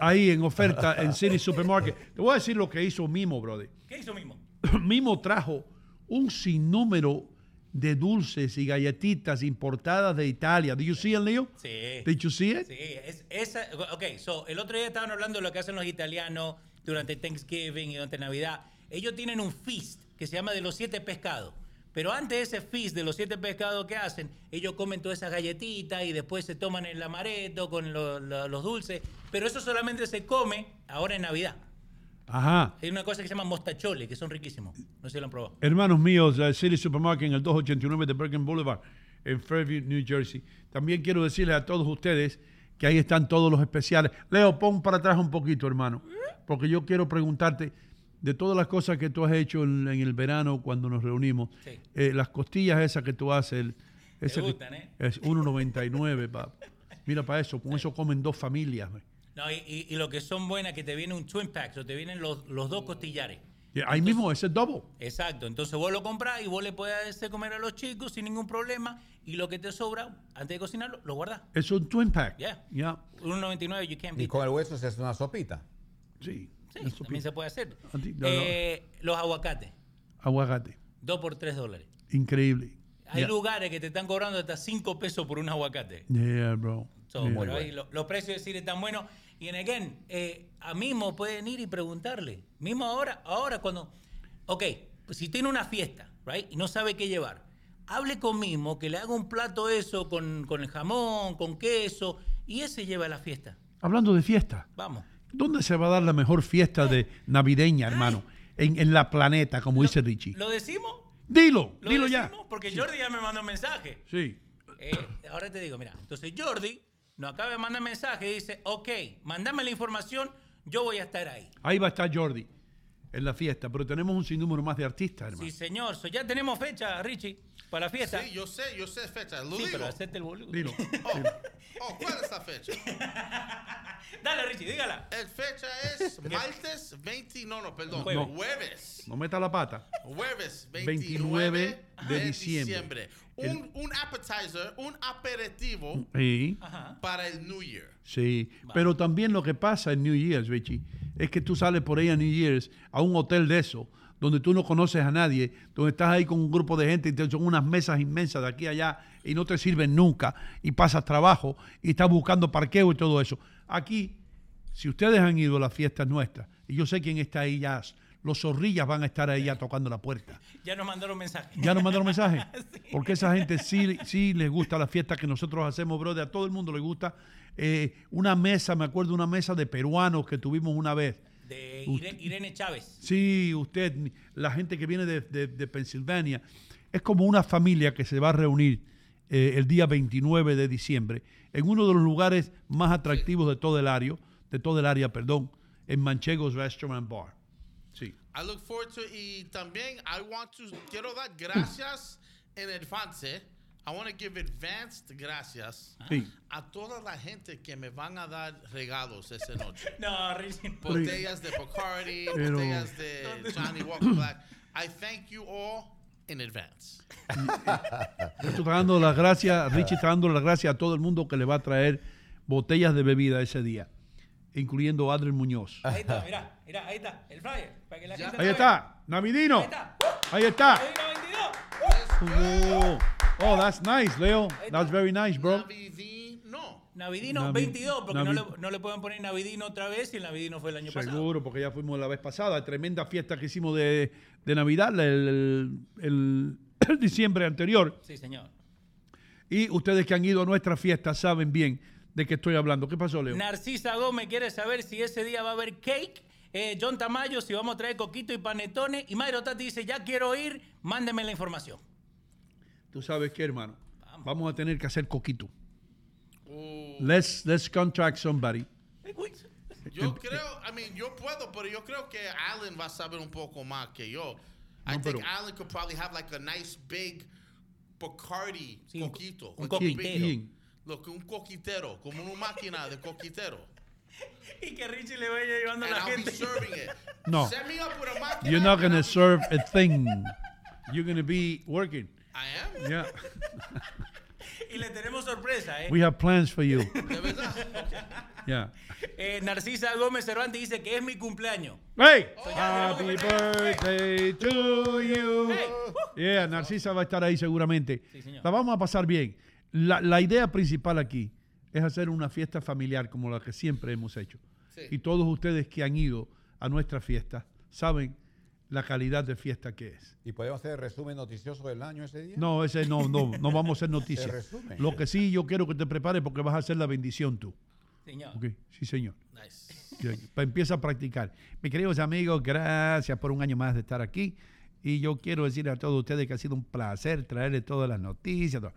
ahí en oferta en City Supermarket. Te voy a decir lo que hizo Mimo, brother. ¿Qué hizo mismo? Mimo trajo un sinnúmero de dulces y galletitas importadas de Italia. Did you see it, Leo? Sí. Did you see it? Sí, es, esa, ok, so, el otro día estaban hablando de lo que hacen los italianos durante Thanksgiving y durante Navidad. Ellos tienen un feast que se llama de los siete pescados. Pero antes de ese feast de los siete pescados que hacen, ellos comen todas esas galletitas y después se toman el amaretto con lo- lo- los dulces. Pero eso solamente se come ahora en Navidad. Ajá. Hay una cosa que se llama mostachole, que son riquísimos. No sé si lo han probado. Hermanos míos, eh, City Supermarket en el 289 de Bergen Boulevard, en Fairview, New Jersey. También quiero decirles a todos ustedes que ahí están todos los especiales. Leo, pon para atrás un poquito, hermano, porque yo quiero preguntarte de todas las cosas que tú has hecho en, en el verano cuando nos reunimos. Sí. eh, las costillas esas que tú haces, el- ese que- gustan, ¿eh? es 1.99, papá. Mira para eso, con eso comen dos familias. No, y, y- y lo que son buenas, que te viene un twin pack, o te vienen los, los dos costillares. Y ahí mismo, ese es double. Exacto, entonces vos lo comprás y vos le podés hacer comer a los chicos sin ningún problema y lo que te sobra, antes de cocinarlo, lo guardás. Es un twin pack. Yeah. Ya. 1.99 you can't Y beat. con el hueso se hace una sopita. Sí. Sí, también se puede hacer. A ti- no, no. Eh, los aguacates, Aguacate. 2 por 3 dólares. Increíble. Hay Yeah. lugares que te están cobrando hasta 5 pesos por un aguacate. Yeah, bro. So, Yeah. ahí lo- los precios de Siri están buenos. Y en again, eh, a mismo pueden ir y preguntarle. Mismo ahora, ahora cuando. Ok, pues si tiene una fiesta, right? Y no sabe qué llevar. Hable con mismo, que le haga un plato eso con, con el jamón, con queso, y ese lleva a la fiesta. Hablando de fiesta, Vamos. ¿dónde se va a dar la mejor fiesta de navideña, hermano? En, en la planeta, como dice Richie. ¿Lo decimos? Dilo, ¿Lo dilo decimos? ya. Porque Jordi ya me mandó un mensaje. Sí. Eh, ahora te digo, mira, entonces Jordi nos acaba de mandar mensaje y dice, ok, mandame la información, yo voy a estar ahí. Ahí va a estar Jordi en la fiesta, pero tenemos un sinnúmero más de artistas, hermano. Sí, señor. So, ya tenemos fecha, Richie, para la fiesta. Sí, yo sé, yo sé fecha. Lo Sí, digo. pero hacete el boludo. Dilo. Oh, oh, ¿cuál es la fecha? Dale, Richie, dígala. El fecha es martes 20, no, no, perdón, Jueves. jueves. No meta la pata. Jueves 29 29 de de diciembre. diciembre. Un, un appetizer, un aperitivo Sí, para el New Year. sí. Pero también lo que pasa en New Year's, Richie, es que tú sales por ahí a New Year's a un hotel de eso, donde tú no conoces a nadie, donde estás ahí con un grupo de gente y te son unas mesas inmensas de aquí a allá y no te sirven nunca y pasas trabajo y estás buscando parqueo y todo eso. Aquí, si ustedes han ido a las fiestas nuestras, y yo sé quién está ahí ya, los zorrillas van a estar ahí ya tocando la puerta. Ya nos mandaron mensaje. ¿Ya nos mandaron mensaje? Porque esa gente sí, sí les gusta la fiesta que nosotros hacemos, brother. A todo el mundo le gusta. Eh, una mesa, me acuerdo, una mesa de peruanos que tuvimos una vez. De Ire- Irene Chávez. Sí, usted, la gente que viene de, de, de Pensilvania, es como una familia que se va a reunir eh, el día 29 de diciembre en uno de los lugares más atractivos de todo el área, de todo el área, perdón, en Manchegos Restaurant Bar. Sí. I look forward to y también I want to quiero dar gracias en advance. I want to give advanced gracias Sí. a toda la gente que me van a dar regalos esa noche. No, Richie. Botellas de Bacardi, Pero- botellas de Johnny Walker Black. I thank you all in advance. Esto está dando las gracias, Richie está dando las gracias a todo el mundo que le va a traer botellas de bebida ese día, incluyendo a Adriel Muñoz. Ahí está, mira, mira, ahí está, el flyer. Para que la gente Ahí está, Navidino. Ahí está. Ahí está. 22. Oh, oh, that's nice, Leo. That's very nice, bro. Navidino Navi- 22, porque no, le, no le pueden poner Navidino otra vez y el Navidino fue el año pasado. Seguro, porque ya fuimos la vez pasada. Tremenda fiesta que hicimos de, de Navidad el, el- el- el diciembre anterior. Sí, señor. Y ustedes que han ido a nuestra fiesta saben bien de qué estoy hablando. ¿Qué pasó, Leo? Narcisa Gómez quiere saber si ese día va a haber cake. Eh, John Tamayo, si vamos a traer coquito y panetones. Y Mayro Tati dice, ya quiero ir, mándeme la información. Tú sabes qué, hermano. Vamos a tener que hacer coquito. Let's, let's contract somebody. Yo creo, I mean, yo puedo, pero yo creo que Alan va a saber un poco más que yo. I think Alan could probably have like a nice big Bacardi un- coquito. un like coquitero. Look, un coquitero, como una máquina de coquitero. Y que Richie le vaya llevando a la I'll be gente. serving it. No. Set me up with a máquina. You're not and going I'll to be- serve a thing. You're going to be working. I am. Yeah. Y le tenemos sorpresa, ¿eh? We have plans for you. De verdad. Yeah. Eh, Narcisa Gómez Cervantes dice que es mi cumpleaños. Hey, happy birthday to you. Yeah, Narcisa va a estar ahí seguramente. Sí, señor. La vamos a pasar bien. La, la idea principal aquí es hacer una fiesta familiar como la que siempre hemos hecho. Sí. Y todos ustedes que han ido a nuestra fiesta saben la calidad de fiesta que es. ¿Y podemos hacer resumen noticioso del año ese día? No, ese no, no, no vamos a hacer noticias. Lo que sí yo quiero que te prepares porque vas a hacer la bendición tú. Señor. Sí, señor. Nice. Empieza a practicar. Mis queridos amigos, gracias por un año más de estar aquí. Y yo quiero decirle a todos ustedes que ha sido un placer traerles todas las noticias. todo.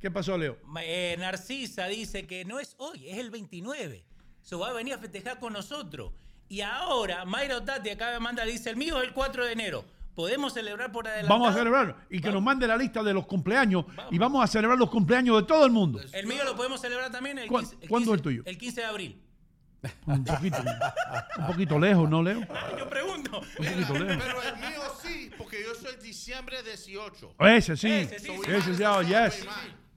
¿Qué pasó, Leo? Eh, Narcisa dice que no es hoy, es el 29. Se va a venir a festejar con nosotros. Y ahora, Mayra Tati acaba de mandar, dice, el mío es el 4 de enero. ¿Podemos celebrar por adelantado? Vamos a celebrarlo. Y que nos mande la lista de los cumpleaños. Y vamos a celebrar los cumpleaños de todo el mundo. El mío lo podemos celebrar también el ¿Cu- 15, el cuándo 15 el tuyo? El 15 de abril. Un poquito, un poquito lejos, ¿no, Leo? Yo pregunto. Un poquito lejos. Pero el mío sí, porque yo soy diciembre 18. Ese sí. Ese sí, sí. Ese sí. Oh, yes.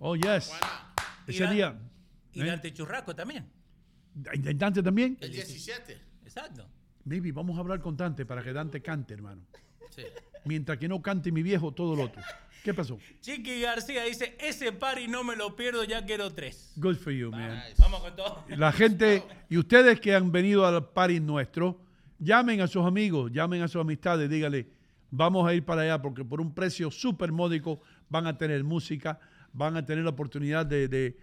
Oh, yes. Y Ese día. Y ¿eh? Dante Churrasco también. ¿Y Dante también? El 17. Exacto. Maybe vamos a hablar con Dante para que Dante cante, hermano. Sí. Mientras que no cante mi viejo, todo lo otro. ¿Qué pasó? Chiqui García dice, ese party no me lo pierdo, ya quiero tres. Good for you, man. Vamos con todo. La gente y ustedes que han venido al party nuestro, llamen a sus amigos, llamen a sus amistades, díganle, vamos a ir para allá porque por un precio súper módico van a tener música, van a tener la oportunidad de, de-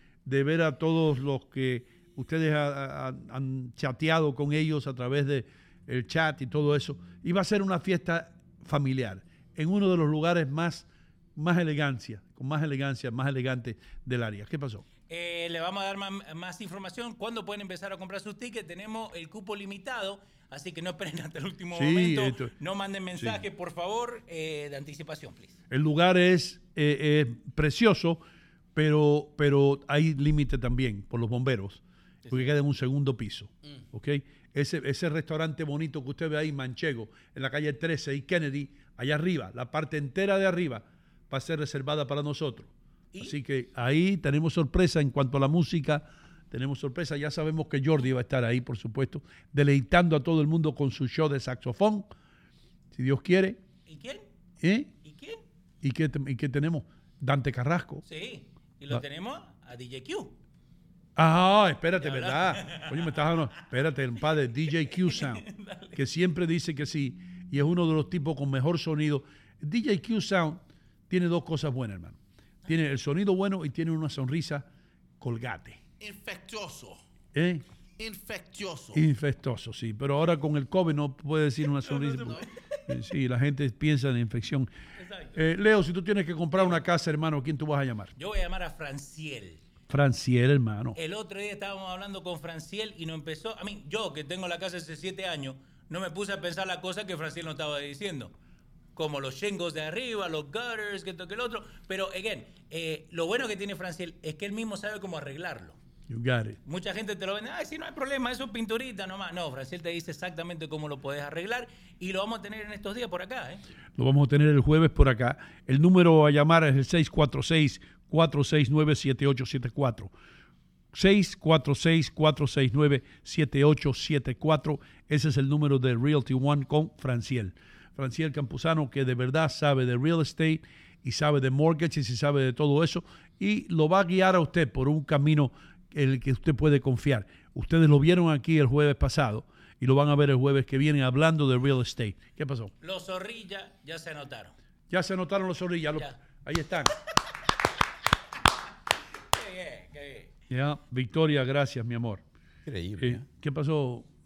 ver a todos los que ustedes ha- ha- han chateado con ellos a través de el chat y todo eso. Y va a ser una fiesta familiar en uno de los lugares más, más elegancia, con más elegancia, más elegante del área. ¿Qué pasó? Eh, le vamos a dar más, más información. ¿Cuándo pueden empezar a comprar sus tickets? Tenemos el cupo limitado, así que no esperen hasta el último Sí, momento. esto- no manden mensajes, por favor, eh, de anticipación, please. El lugar es eh, eh, precioso, pero, pero hay límite también por los bomberos, porque queda en un segundo piso. ¿ok? Ese, ese restaurante bonito que usted ve ahí, Manchego, en la calle 13 y Kennedy, allá arriba, la parte entera de arriba va a ser reservada para nosotros. Así que ahí tenemos sorpresa en cuanto a la música. Tenemos sorpresa, ya sabemos que Jordi va a estar ahí, por supuesto, deleitando a todo el mundo con su show de saxofón, si Dios quiere. ¿Y quién? ¿Eh? ¿Y quién? ¿Y qué, y qué tenemos? Dante Carrasco. Sí. Y lo Ah. tenemos a DJ Q. Ah, espérate, ¿verdad? Oye, me estás hablando. Espérate, el padre DJ Q Sound, que siempre dice que sí, y es uno de los tipos con mejor sonido. DJ Q Sound tiene dos cosas buenas, hermano. Tiene el sonido bueno y tiene una sonrisa colgate. Infeccioso. ¿Eh? Infeccioso. Infestoso, sí. Pero ahora con el COVID no puede decir una sonrisa. Sí, la gente piensa en infección. Eh, Leo, si tú tienes que comprar una casa, hermano, ¿quién tú vas a llamar? Yo voy a llamar a Franciel. Franciel, hermano. El otro día estábamos hablando con Franciel y no empezó. A mí, yo que tengo la casa hace siete años, no me puse a pensar la cosa que Franciel nos estaba diciendo. Como los shingles de arriba, los gutters, que esto, que el otro. Pero, again, eh, lo bueno que tiene Franciel es que él mismo sabe cómo arreglarlo. You got it. Mucha gente te lo vende, ay, sí, no hay problema, eso es pinturita nomás. No, Franciel te dice exactamente cómo lo puedes arreglar y lo vamos a tener en estos días por acá, ¿eh? Lo vamos a tener el jueves por acá. El número a llamar es el 646-469-7874. 646-469-7874. Ese es el número de Realty One con Franciel. Franciel Campuzano, que de verdad sabe de real estate y sabe de mortgages y sabe de todo eso. Y lo va a guiar a usted por un camino en el que usted puede confiar. Ustedes lo vieron aquí el jueves pasado y lo van a ver el jueves que viene hablando de real estate. ¿Qué pasó? Los zorrillas ya se anotaron. Ya se anotaron los zorrillas. los- ahí están. Qué bien, qué bien. Ya, Victoria, gracias, mi amor. Increíble. Eh, ¿Qué pasó, eh,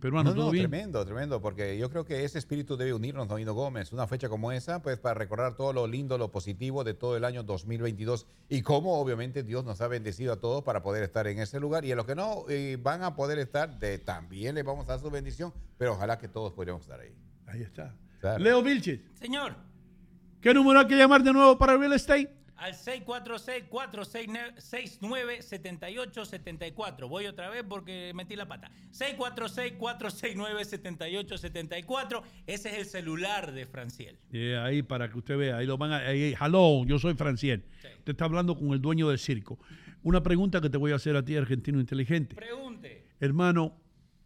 peruano? No, ¿Todo no, bien? tremendo, tremendo, porque yo creo que ese espíritu debe unirnos, Domino Gómez. Una fecha como esa, pues para recordar todo lo lindo, lo positivo de todo el año 2022 y cómo obviamente Dios nos ha bendecido a todos para poder estar en ese lugar. Y a los que no eh, van a poder estar, de, también les vamos a dar su bendición, pero ojalá que todos podamos estar ahí. Ahí está. Claro. Leo Vilches, Señor, ¿qué número hay que llamar de nuevo para real estate? Al 646-469-7874. Voy otra vez porque metí la pata. 646-469-7874. Ese es el celular de Franciel. Eh, ahí para que usted vea, ahí lo van a... Ahí, hello, yo soy Franciel. Usted está hablando con el dueño del circo. Una pregunta que te voy a hacer a ti, argentino inteligente. Pregunte. Hermano,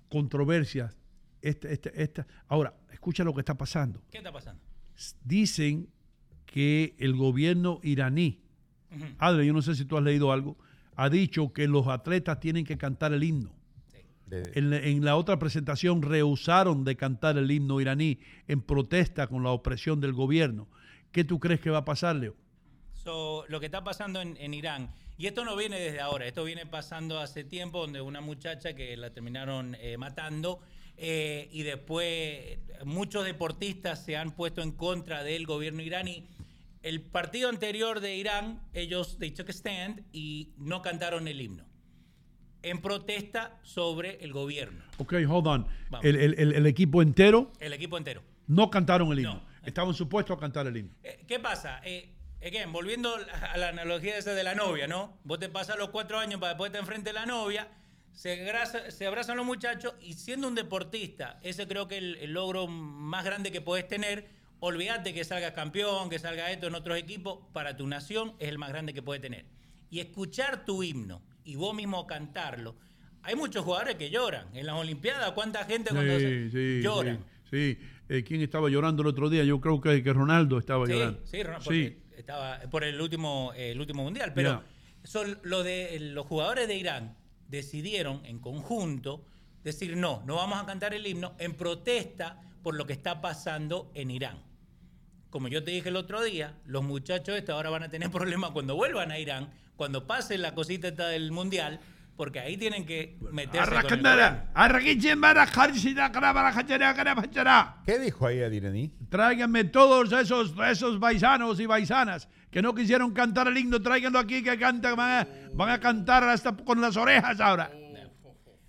controversias. Esta, esta, esta. Ahora, escucha lo que está pasando. ¿Qué está pasando? Dicen que el gobierno iraní. Adre, yo no sé si tú has leído algo, ha dicho que los atletas tienen que cantar el himno. En, la- en la otra presentación rehusaron de cantar el himno iraní en protesta con la opresión del gobierno. ¿Qué tú crees que va a pasar, Leo? So, lo que está pasando en, en Irán, y esto no viene desde ahora, esto viene pasando hace tiempo, donde una muchacha que la terminaron eh, matando, eh, y después muchos deportistas se han puesto en contra del gobierno iraní. El partido anterior de Irán, ellos they took a stand y no cantaron el himno, en protesta sobre el gobierno, Ok, hold on. El, el- el- el equipo entero el equipo entero. no cantaron el himno. Estaban supuestos a cantar el himno. Eh, ¿Qué pasa? Eh, again, volviendo a la analogía esa de la novia, ¿no? Vos te pasas los cuatro años para después te enfrente la novia, se, abraza- se abrazan los muchachos y siendo un deportista, ese creo que es el, el logro más grande que puedes tener. Olvídate que salgas campeón, que salga esto en otros equipos, para tu nación es el más grande que puedes tener. Y escuchar tu himno y vos mismo cantarlo. Hay muchos jugadores que lloran. En las Olimpiadas, ¿cuánta gente cuando Sí, sí, llora? sí, sí. Eh, ¿Quién estaba llorando el otro día? Yo creo que, que Ronaldo estaba llorando. sí, Ron- Sí. porque estaba por el último, eh, el último mundial. Pero son lo de los jugadores de Irán decidieron en conjunto decir no, no vamos a cantar el himno en protesta por lo que está pasando en Irán. Como yo te dije el otro día, los muchachos estos ahora van a tener problemas cuando vuelvan a Irán, cuando pase la cosita esta del mundial, porque ahí tienen que meterse con el. ¿Qué dijo ahí Adirení? Tráiganme todos esos, esos paisanos y paisanas que no quisieron cantar el himno, tráiganlo aquí que cantan, van a, van a cantar hasta con las orejas ahora.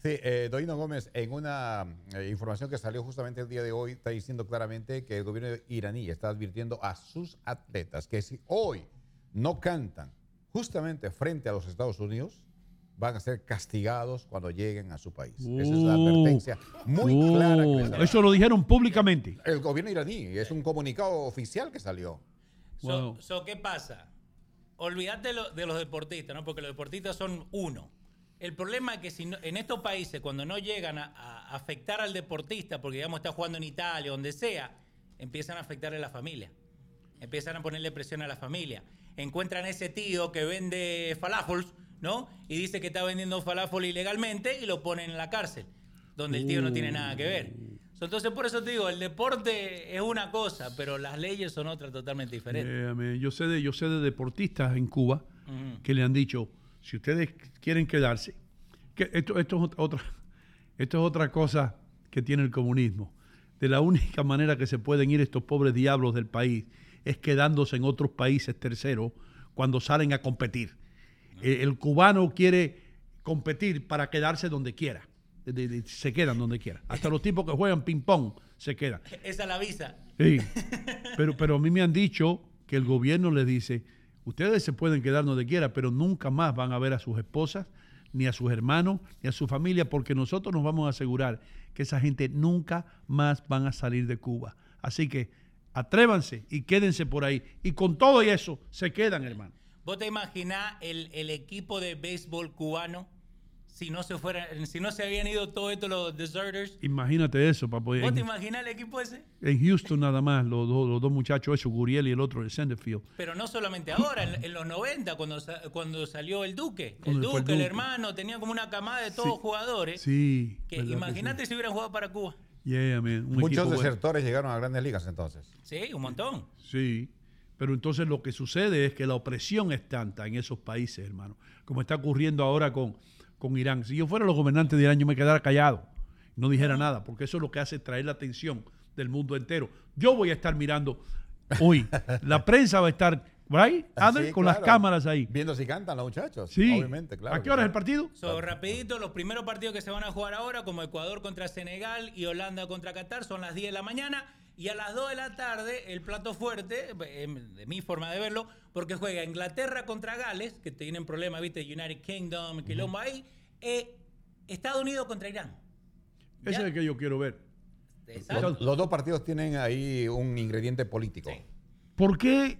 Sí, eh, Doino Gómez, en una eh, información que salió justamente el día de hoy, está diciendo claramente que el gobierno iraní está advirtiendo a sus atletas que si hoy no cantan justamente frente a los Estados Unidos, van a ser castigados cuando lleguen a su país. Esa es la Uh, advertencia muy uh, clara. que les. Eso lo dijeron públicamente. El gobierno iraní, es un comunicado oficial que salió. So, so, ¿Qué pasa? Olvídate de, lo- de los deportistas, ¿no? Porque los deportistas son uno. El problema es que si no- en estos países, cuando no llegan a, a afectar al deportista, porque digamos está jugando en Italia, donde sea, empiezan a afectarle a la familia. Empiezan a ponerle presión a la familia. Encuentran ese tío que vende falafels, ¿no? Y dice que está vendiendo falafel ilegalmente y lo ponen en la cárcel, donde el tío no tiene nada que ver. Entonces, por eso te digo, el deporte es una cosa, pero las leyes son otra totalmente diferente. Eh, yo, sé de, yo sé de deportistas en Cuba que le han dicho, si ustedes quieren quedarse, que esto, esto, es ot- otra, esto es otra cosa que tiene el comunismo. De la única manera que se pueden ir estos pobres diablos del país es quedándose en otros países terceros cuando salen a competir. Eh, el cubano quiere competir para quedarse donde quiera. De- de- de- se quedan donde quiera. Hasta los tipos que juegan ping-pong se quedan. Esa es la visa. Sí. Pero, pero a mí me han dicho que el gobierno les dice, ustedes se pueden quedar donde quiera, pero nunca más van a ver a sus esposas, ni a sus hermanos, ni a su familia, porque nosotros nos vamos a asegurar que esa gente nunca más van a salir de Cuba. Así que atrévanse y quédense por ahí. Y con todo y eso, se quedan, hermano. ¿Vos te imaginás el, el equipo de béisbol cubano si no se fuera, si no se habían ido todos estos los deserters? Imagínate eso, para poder... ¿Vos te En, imaginás el equipo ese? en Houston nada más, los, dos- los dos muchachos, esos, Guriel y el otro, el Centerfield. Pero no solamente ahora, en, en los 90, cuando, cuando salió el Duque. El Duque, el hermano, tenía como una camada de todos Sí. jugadores. Sí. Que imagínate si hubieran jugado para Cuba. Yeah, man, un Muchos bueno. desertores llegaron a grandes ligas entonces. Sí, un montón. Sí, pero entonces lo que sucede es que la opresión es tanta en esos países, hermano, como está ocurriendo ahora con, con Irán. Si yo fuera los gobernantes de Irán, yo me quedara callado, no dijera nada, porque eso es lo que hace traer la atención del mundo entero. Yo voy a estar mirando hoy, la prensa va a estar, ¿right? Adel? Sí, con las cámaras ahí. Viendo si cantan los muchachos. Sí. Obviamente, claro. ¿A qué hora es el partido? So, rapidito, los primeros partidos que se van a jugar ahora, como Ecuador contra Senegal y Holanda contra Qatar, son las 10 de la mañana. Y a las 2 de la tarde, el plato fuerte, eh, de mi forma de verlo, porque juega Inglaterra contra Gales, que tienen problemas, ¿viste? United Kingdom, quilombo ahí. eh, Estados Unidos contra Irán. Ese es el que yo quiero ver. Exacto. Los, los dos partidos tienen ahí un ingrediente político. ¿Por qué,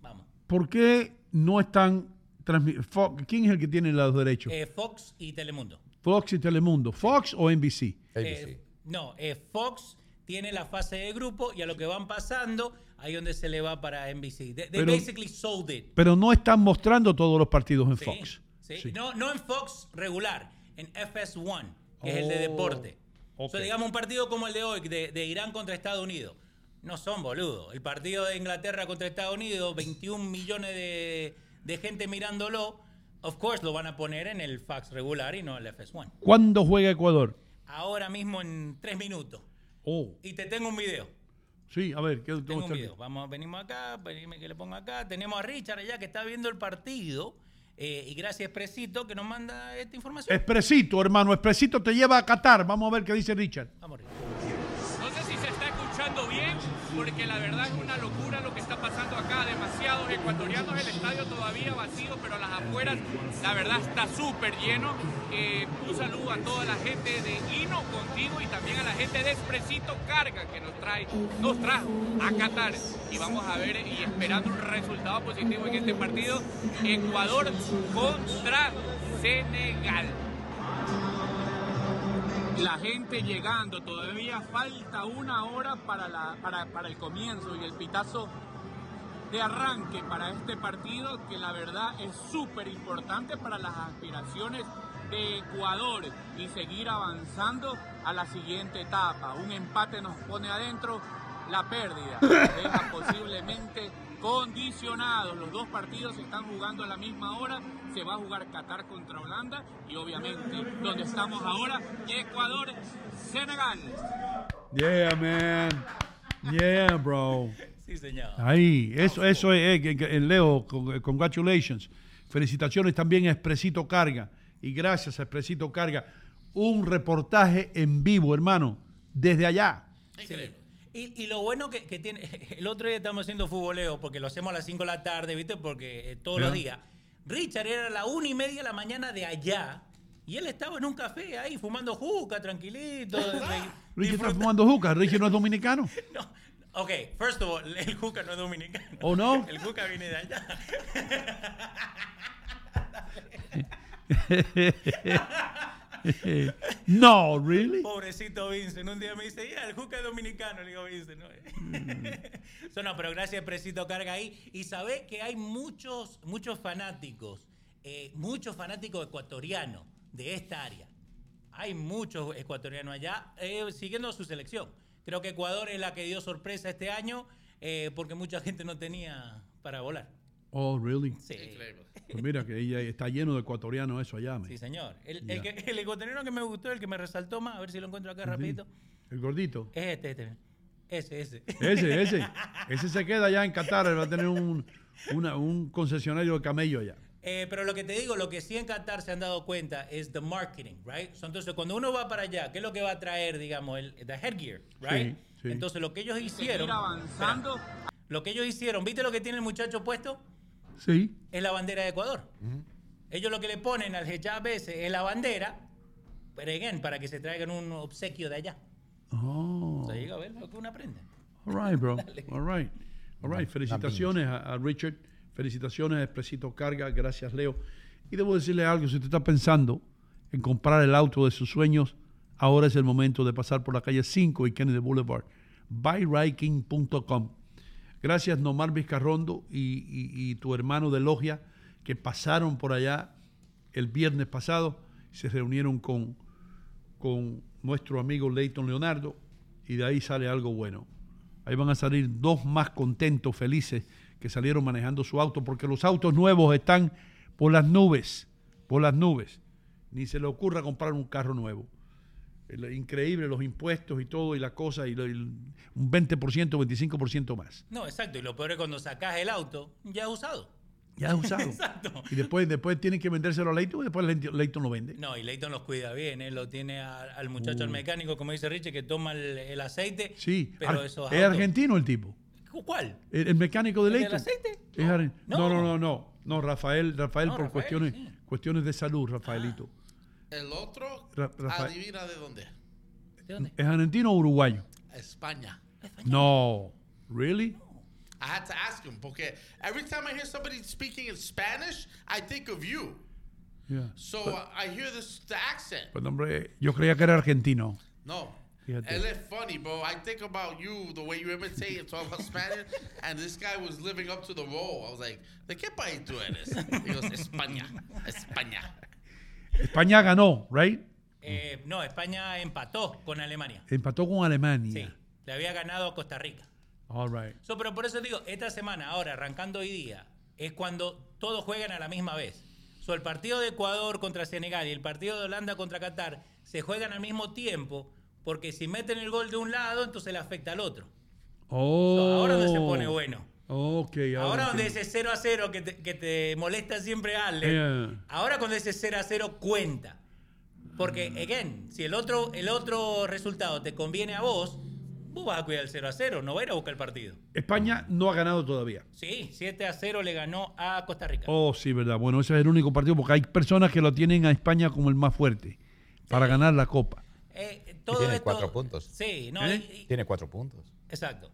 Vamos. por qué no están transmitiendo? ¿Quién es el que tiene los derechos? Eh, Fox y Telemundo. Fox y Telemundo. ¿Fox o NBC? Eh, no, eh, Fox tiene la fase de grupo y a lo que van pasando, ahí donde se le va para NBC. They, they Pero- basically sold it. Pero no están mostrando todos los partidos en Sí, Fox. sí. No, no en Fox regular, en FS1, que es el de Oh, deporte. ok. O sea, digamos un partido como el de hoy, de, de Irán contra Estados Unidos. No son boludos. El partido de Inglaterra contra Estados Unidos, 21 millones de, de gente mirándolo. Of course lo van a poner en el fax regular y no el FS1. ¿Cuándo juega Ecuador? Ahora mismo en tres minutos. Oh, Y te tengo un video. sí, a ver, ¿qué Tengo un video. Vamos, venimos acá, venime que le pongo acá. Tenemos a Richard allá que está viendo el partido. eh, y gracias, Presito, que nos manda esta información. Expresito, hermano, Expresito te lleva a Qatar. Vamos a ver qué dice Richard. Vamos, No sé si se está escuchando bien, porque la verdad es una locura lo que está pasando acá. Demasiados ecuatorianos, el estadio todavía vacío, pero las afueras, la verdad está súper lleno. Eh, un saludo a toda la gente de Hino contigo y también a la gente de Expresito Carga que nos trae, nos trajo a Qatar. Y vamos a ver y esperando un resultado positivo en este partido. Ecuador contra Senegal. La gente llegando, todavía falta una hora para, la, para, para el comienzo y el pitazo de arranque para este partido que la verdad es súper importante para las aspiraciones de Ecuador y seguir avanzando a la siguiente etapa. Un empate nos pone adentro, la pérdida deja posiblemente condicionados. Los dos partidos se están jugando a la misma hora. Se va a jugar Qatar contra Holanda y obviamente donde estamos ahora, Ecuador, Senegal. Yeah, man. Yeah, bro. Sí, señor. Ahí, eso, eso es, eh, que- que- Leo, con- congratulations. Felicitaciones también a Expresito Carga. Y gracias a Expresito Carga. Un reportaje en vivo, hermano, desde allá. Sí. Y, y lo bueno que, que tiene, el otro día estamos haciendo futboleo, porque lo hacemos a las 5 de la tarde, ¿viste? Porque eh, todos Ya. los días. Richard era la una y media de la mañana de allá, y él estaba en un café ahí fumando juca, tranquilito. Richie está fumando juca. Richie no es dominicano. ok, first of all, el juca no es dominicano. ¿Oh, no? El juca viene de allá. no, really. Pobrecito Vincent, un día me dice, ya, el juca es dominicano. Le digo, Vincent, no. So, no, pero gracias, Presito Carga ahí. Y sabe que hay muchos, muchos fanáticos, eh, muchos fanáticos ecuatorianos de esta área. Hay muchos ecuatorianos allá eh, siguiendo su selección. Creo que Ecuador es la que dio sorpresa este año eh, porque mucha gente no tenía para volar. Oh, really? Sí. Pues mira que ella está lleno de ecuatorianos eso allá, man. Sí, señor. El, el, que- el ecuatoriano que me gustó, el que me resaltó más, a ver si lo encuentro acá rapidito, El gordito. es este, este. Ese, ese. Ese, ese. Ese se queda allá en Qatar. Va a tener un, una- un concesionario de camello allá. Eh, pero lo que te digo, lo que sí en Qatar se han dado cuenta es the marketing, right? Entonces, cuando uno va para allá, ¿qué es lo que va a traer, digamos, el the headgear, right? Sí, sí. Entonces, lo que ellos hicieron... avanzando. Espera, lo que ellos hicieron, ¿viste lo que tiene el muchacho puesto? Sí. Es la bandera de Ecuador. Ellos lo que le ponen al hijab ese es la bandera, pero again, para que se traigan un obsequio de allá. Oh. O sea, llega a ver lo que uno aprende. All right, bro. All right. All right. Felicitaciones a, a Richard. Felicitaciones a Expresito Carga. Gracias, Leo. Y debo decirle algo. Si usted está pensando en comprar el auto de sus sueños, ahora es el momento de pasar por la calle 5 y Kennedy Boulevard. BuyRiking.com. Gracias, Nomar Vizcarrondo y, tu hermano de Logia, que pasaron por allá el viernes pasado. Se reunieron con, con nuestro amigo Leighton Leonardo y de ahí sale algo bueno. Ahí van a salir dos más contentos, felices, que salieron manejando su auto, porque los autos nuevos están por las nubes, por las nubes. Ni se le ocurra comprar un carro nuevo. El- increíble los impuestos y todo y la cosa, y lo- y un 20%, 25% más. No, exacto. Y lo peor es cuando sacas el auto, ya usado. Ya usado. Exacto. Y después, después tienen que vendérselo a Leighton y después Leighton lo vende. No, y Leighton los cuida bien, ¿eh? lo tiene a- al muchacho, al Uh. mecánico, como dice Richie, que toma el, el aceite. Sí, pero ar- esos es argentino el tipo. ¿Cuál? El, el mecánico de ¿El Leighton. aceite? Es ar- No. no, no, no, no. No, Rafael, Rafael No, por Rafael, cuestiones, sí. cuestiones de salud, Rafaelito. El otro, Ra- Rafael. adivina de dónde. ¿De dónde? ¿Es argentino o uruguayo? España. No. ¿Really? I had to ask him porque every time I hear somebody speaking in Spanish, I think of you. Yeah. So uh, I hear this the accent. Pues hombre, yo creía que era argentino. No. Fíjate. Él es funny, bro. I think about you, the way you imitate and talk about Spanish, and this guy was living up to the role. I was like, ¿de qué país tú eres? He goes, España, España. España ganó, right? Eh, no, España empató con Alemania. Empató con Alemania. Sí, le había ganado a Costa Rica. All right. So, pero por eso digo, esta semana, ahora, arrancando hoy día, es cuando todos juegan a la misma vez. So, el partido de Ecuador contra Senegal y el partido de Holanda contra Qatar se juegan al mismo tiempo, porque si meten el gol de un lado, entonces le afecta al otro. Oh. So, ahora donde se pone bueno. Ok, ahora, Ahora donde entiendo. ese 0 a 0 que te, que te molesta siempre Ale, Yeah. ahora cuando ese 0 a 0 cuenta. Porque, again, si el otro, el otro resultado te conviene a vos, vos vas a cuidar el 0 a 0, no vas a ir a buscar el partido. España no ha ganado todavía. Sí, 7 a 0 le ganó a Costa Rica. Oh, sí, verdad. Bueno, ese es el único partido porque hay personas que lo tienen a España como el más fuerte para ganar la Copa. Eh, Y todo tiene esto- cuatro puntos. Sí, no, ¿Eh? y- y- Tiene cuatro puntos. exacto.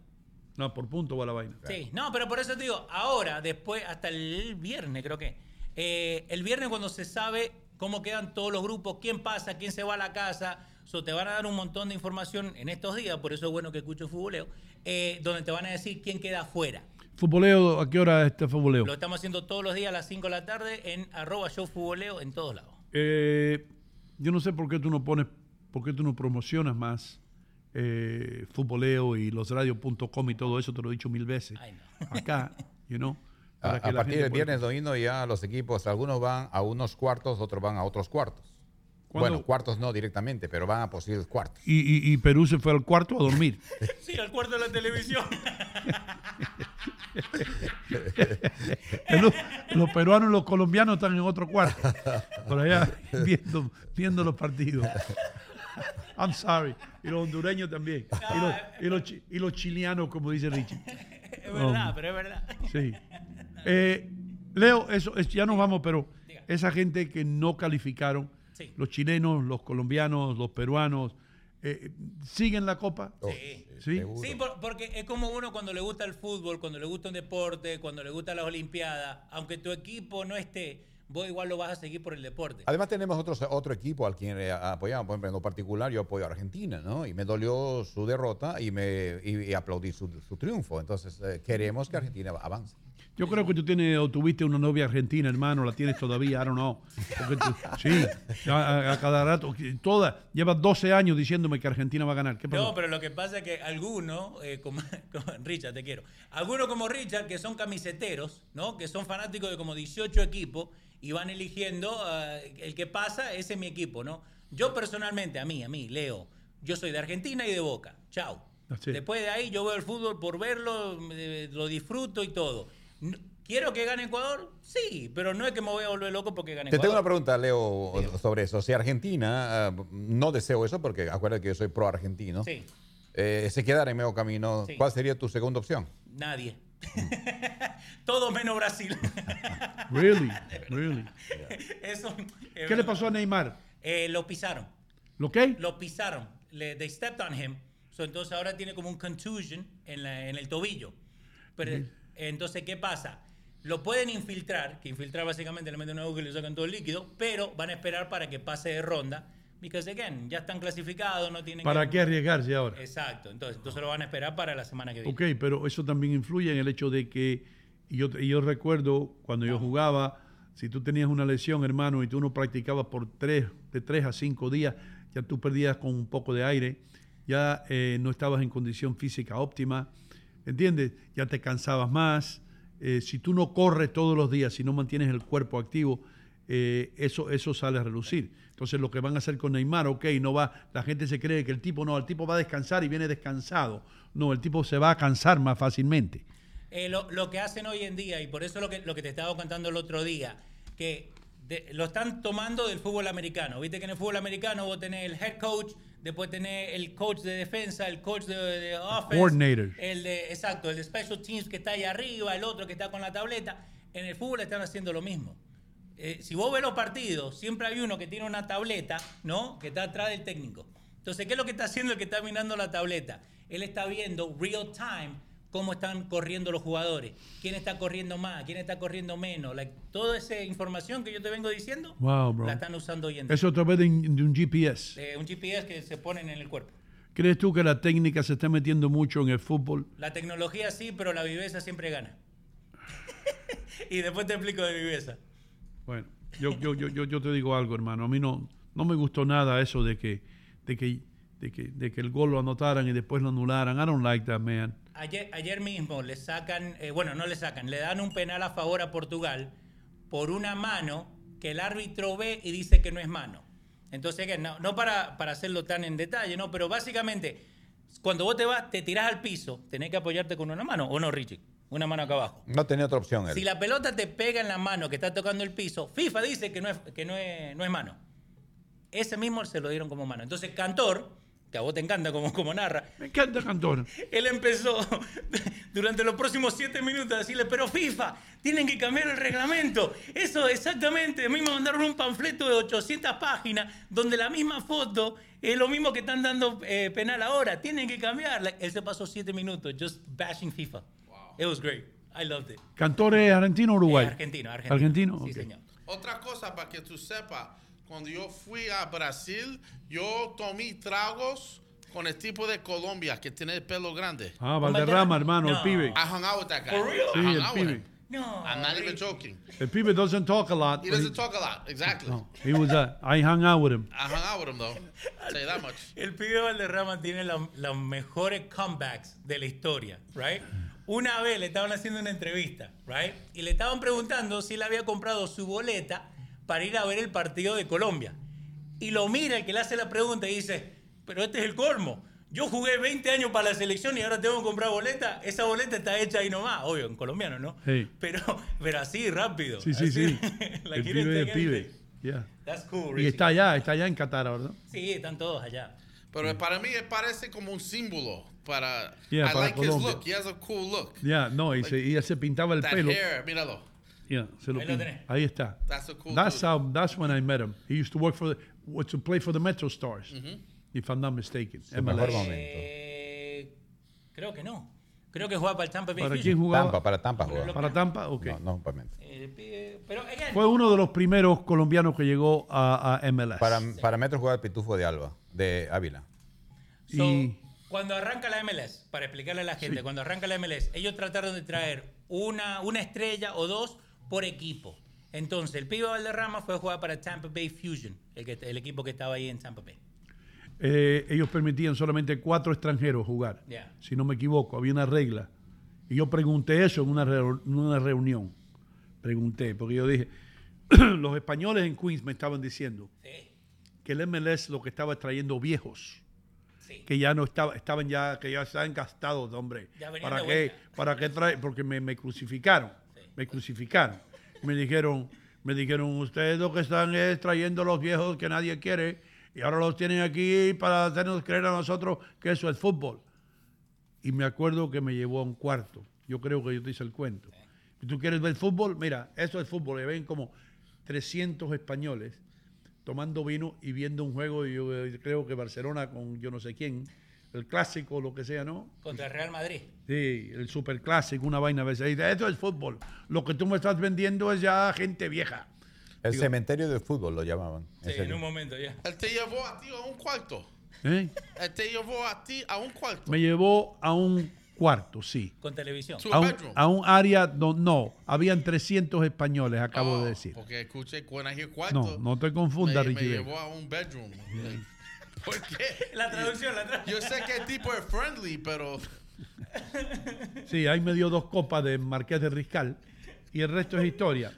No, por punto va la vaina. Sí, no, pero por eso te digo, ahora, después, hasta el viernes creo que, eh, el viernes cuando se sabe cómo quedan todos los grupos, quién pasa, quién se va a la casa, so, te van a dar un montón de información en estos días, por eso es bueno que escucho Futboleo, eh, donde te van a decir quién queda afuera. Futboleo, ¿a qué hora está futboleo? Lo estamos haciendo todos los días a las 5 de la tarde en arroba show Futboleo en todos lados. Eh, yo no sé por qué tú no pones, por qué tú no promocionas más eh, futboleo y losradios.com y todo eso, te lo he dicho mil veces. Acá, you know. A, para que a la partir del pueda- viernes domingo ya los equipos, algunos van a unos cuartos, otros van a otros cuartos. ¿Cuándo? Bueno, cuartos no directamente, pero van a posibles cuartos. Y, y- y Perú se fue al cuarto a dormir. Sí, al cuarto de la televisión. los, los peruanos y los colombianos están en otro cuarto. Por allá viendo, viendo los partidos. I'm sorry. Y los hondureños también. Y los, y los chi- y los chileanos, como dice Richie. Es verdad, Um, pero es verdad. Sí. Eh, Leo, eso es- ya nos vamos, pero esa gente que no calificaron, Sí. los chilenos, los colombianos, los peruanos, eh, ¿siguen la copa? Sí. ¿Sí? Sí, por- porque es como uno cuando le gusta el fútbol, cuando le gusta un deporte, cuando le gustan las Olimpiadas, aunque tu equipo no esté, vos igual lo vas a seguir por el deporte. Además tenemos otros, otro equipo al quien eh, apoyamos, por ejemplo, en lo particular yo apoyo a Argentina, ¿no? Y me dolió su derrota y me y, y aplaudí su, su triunfo. Entonces eh, queremos que Argentina avance. Yo creo que tú tienes o tuviste una novia argentina, hermano, la tienes todavía, I don't know. Tú- sí, a, cada rato, toda, llevas 12 años diciéndome que Argentina va a ganar. No, pero lo que pasa es que algunos, eh, como, como- Richard, te quiero, algunos como Richard, que son camiseteros, ¿no? Que son fanáticos de como 18 equipos y van eligiendo ah, el que pasa, ese es mi equipo, ¿no? Yo personalmente, a mí, a mí, Leo, yo soy de Argentina y de Boca. Chao. Después de ahí yo veo el fútbol por verlo, me- lo disfruto y todo. ¿Quiero que gane Ecuador? Sí, pero no es que me voy a volver loco porque gane Te tengo una Ecuador. pregunta, Leo, sobre eso. Si Argentina, ah, no deseo eso porque acuérdate que yo soy pro argentino, Sí, eh, se quedara en medio camino, Sí. ¿cuál sería tu segunda opción? nadie. Todo menos Brasil. Really, really. Eso. ¿Qué le pasó a Neymar? Eh, lo pisaron. ¿Lo qué? Lo pisaron. Le, they stepped on him. So, entonces ahora tiene como un contusion en, la- en el tobillo. Pero, Entonces, ¿qué pasa? Lo pueden infiltrar, que infiltrar básicamente le meten una aguja y le sacan todo el líquido, pero van a esperar para que pase de ronda. Because, again, ya están clasificados, no tienen ¿Para que... qué arriesgarse ahora? Exacto. Entonces, entonces lo van a esperar para la semana que viene. Ok, pero eso también influye en el hecho de que, yo, yo recuerdo cuando yo jugaba, si tú tenías una lesión, hermano, y tú no practicabas por tres, de tres a cinco días, ya tú perdías con un poco de aire, ya eh, no estabas en condición física óptima, ¿entiendes? Ya te cansabas más. Eh, si tú no corres todos los días, si no mantienes el cuerpo activo, eh, eso, eso sale a relucir. Entonces lo que van a hacer con Neymar, ok, no va, la gente se cree que el tipo no, el tipo va a descansar y viene descansado. No, el tipo se va a cansar más fácilmente. Eh, lo, lo que hacen hoy en día, y por eso lo que, lo que te estaba contando el otro día, que de- lo están tomando del fútbol americano. Viste que en el fútbol americano vos tenés el head coach, después tenés el coach de defensa, el coach de, de offense. coordinator. El de, exacto, el de special teams que está ahí arriba, el otro que está con la tableta. En el fútbol están haciendo lo mismo. Eh, si vos ves los partidos, siempre hay uno que tiene una tableta, ¿no? Que está atrás del técnico. Entonces, ¿qué es lo que está haciendo el que está mirando la tableta? Él está viendo real time cómo están corriendo los jugadores, quién está corriendo más, quién está corriendo menos. Like, toda esa información que yo te vengo diciendo, Wow, bro. la están usando hoy en día. Eso a través de, un- de GPS. Eh, un GPS que se ponen en el cuerpo. ¿Crees tú que la técnica se está metiendo mucho en el fútbol? La tecnología sí, pero la viveza siempre gana. y después te explico de viveza. Bueno, yo, yo, yo, yo, te digo algo, hermano. A mí no, no me gustó nada eso de que, de, que, de, que, de que el gol lo anotaran y después lo anularan. I don't like that, man. Ayer, ayer mismo le sacan, eh, bueno, no le sacan, le dan un penal a favor a Portugal por una mano que el árbitro ve y dice que no es mano. Entonces, no, no para, para hacerlo tan en detalle, ¿no? Pero básicamente, cuando vos te vas, te tirás al piso, tenés que apoyarte con una mano, ¿o no, Richie? Una mano acá abajo. No tenía otra opción él. Si la pelota te pega en la mano que está tocando el piso, FIFA dice que no es, que no es, no es mano. Ese mismo se lo dieron como mano. Entonces, Cantor, que a vos te encanta como, como narra, Me encanta Cantor. él empezó durante los próximos siete minutos a decirle, pero FIFA, tienen que cambiar el reglamento. Eso exactamente. A mí me mandaron un panfleto de 800 páginas donde la misma foto es lo mismo que están dando eh, penal ahora. Tienen que cambiar. Like, él se pasó siete minutos just bashing FIFA. It was great. I loved it. ¿Cantor es argentino o uruguayo? Eh, argentino, argentino. ¿Argentino? Sí, Ok. señor. Otra cosa para que tú sepas, cuando yo fui a Brasil, yo tomé tragos con el tipo de Colombia que tiene el pelo grande. Ah, Valderrama, hermano, el No. pibe. I hung out with that guy. For real? I Sí, hung el out with pibe. him. No. I'm not even joking. El pibe doesn't talk a lot. He doesn't talk a lot. Exactly. no, he was, uh, I hung out with him. I hung out with him though. I'll tell you that much. El pibe Valderrama tiene la- los mejores comebacks de la historia, right? Una vez le estaban haciendo una entrevista, right? Y le estaban preguntando si él había comprado su boleta para ir a ver el partido de Colombia. Y lo mira el que le hace la pregunta y dice, pero este es el colmo. Yo jugué 20 años para la selección y ahora tengo que comprar boleta. Esa boleta está hecha ahí nomás, obvio, en colombiano, ¿no? Hey. Pero, pero así, rápido. Sí, sí, Así, sí. la el pibe, el pibe. Yeah. Cool, Y está allá, está allá en Qatar ¿no? Sí, están todos allá. Pero para mí parece como un símbolo para. Yeah, I para like his Colombia. look. He has a cool look. Ya, no, y, se, y se pintaba el That pelo. hair, míralo. Yeah, se lo Ahí lo. Ahí está. That's a cool That's dude. how. That's when I met him. He used to work for the, to play for the Metro Stars, Mhm. if I'm not mistaken. Su mejor momento. Eh, creo que no. Creo que jugaba para el Tampa Bay ¿Para quién jugaba? Tampa, para Tampa jugaba. Para Tampa, ok. No, no, para Metro. El pibe- Pero, again, Fue uno de los primeros colombianos que llegó a, a MLS. Para, para Metro jugaba el Pitufo de Alba, de Ávila. so, y cuando arranca la MLS, para explicarle a la gente, Sí. cuando arranca la MLS, ellos trataron de traer una, una estrella o dos por equipo. Entonces, el pibe Valderrama fue a jugar para Tampa Bay Fusion, el, que, el equipo que estaba ahí en Tampa Bay. eh, ellos permitían solamente cuatro extranjeros jugar. Yeah. Si no me equivoco, había una regla. Y yo pregunté eso en una, reu- una reunión. Pregunté, porque yo dije, los españoles en Queens me estaban diciendo que el MLS lo que estaba trayendo viejos. Que ya no estaba, estaban ya, que ya estaban gastados, hombre. Ya venían ¿Para qué? vuelta. ¿Para qué trae? Porque me, me crucificaron. me crucificaron. Me dijeron, me dijeron, ustedes lo que están es trayendo los viejos que nadie quiere y ahora los tienen aquí para hacernos creer a nosotros que eso es fútbol. Y me acuerdo que me llevó a un cuarto. Yo creo que yo te hice el cuento. Si tú quieres ver fútbol, mira, eso es fútbol. Y ven como 300 españoles tomando vino y viendo un juego. Y yo eh, creo que Barcelona con yo no sé quién, el clásico, lo que sea, ¿no? Contra el Real Madrid. Sí, el superclásico, una vaina a veces. Esto es fútbol. Lo que tú me estás vendiendo es ya gente vieja. El Digo- cementerio del fútbol lo llamaban. Sí, Ese- en un momento ya. Él te llevó a ti a un cuarto. ¿Eh? Él te llevó a ti a un cuarto. Me llevó a un cuarto, sí. Con televisión. A un, bedroom. a un área donde no, habían 300 españoles, acabo Oh, de decir. Porque escuché cuando I hear cuarto. No, no te confundas, me, me Richie. llevó a un bedroom. ¿Por qué? La traducción, la traducción. Yo sé que el tipo es friendly, pero Sí, ahí me dio dos copas de Marqués de Riscal y el resto es historia.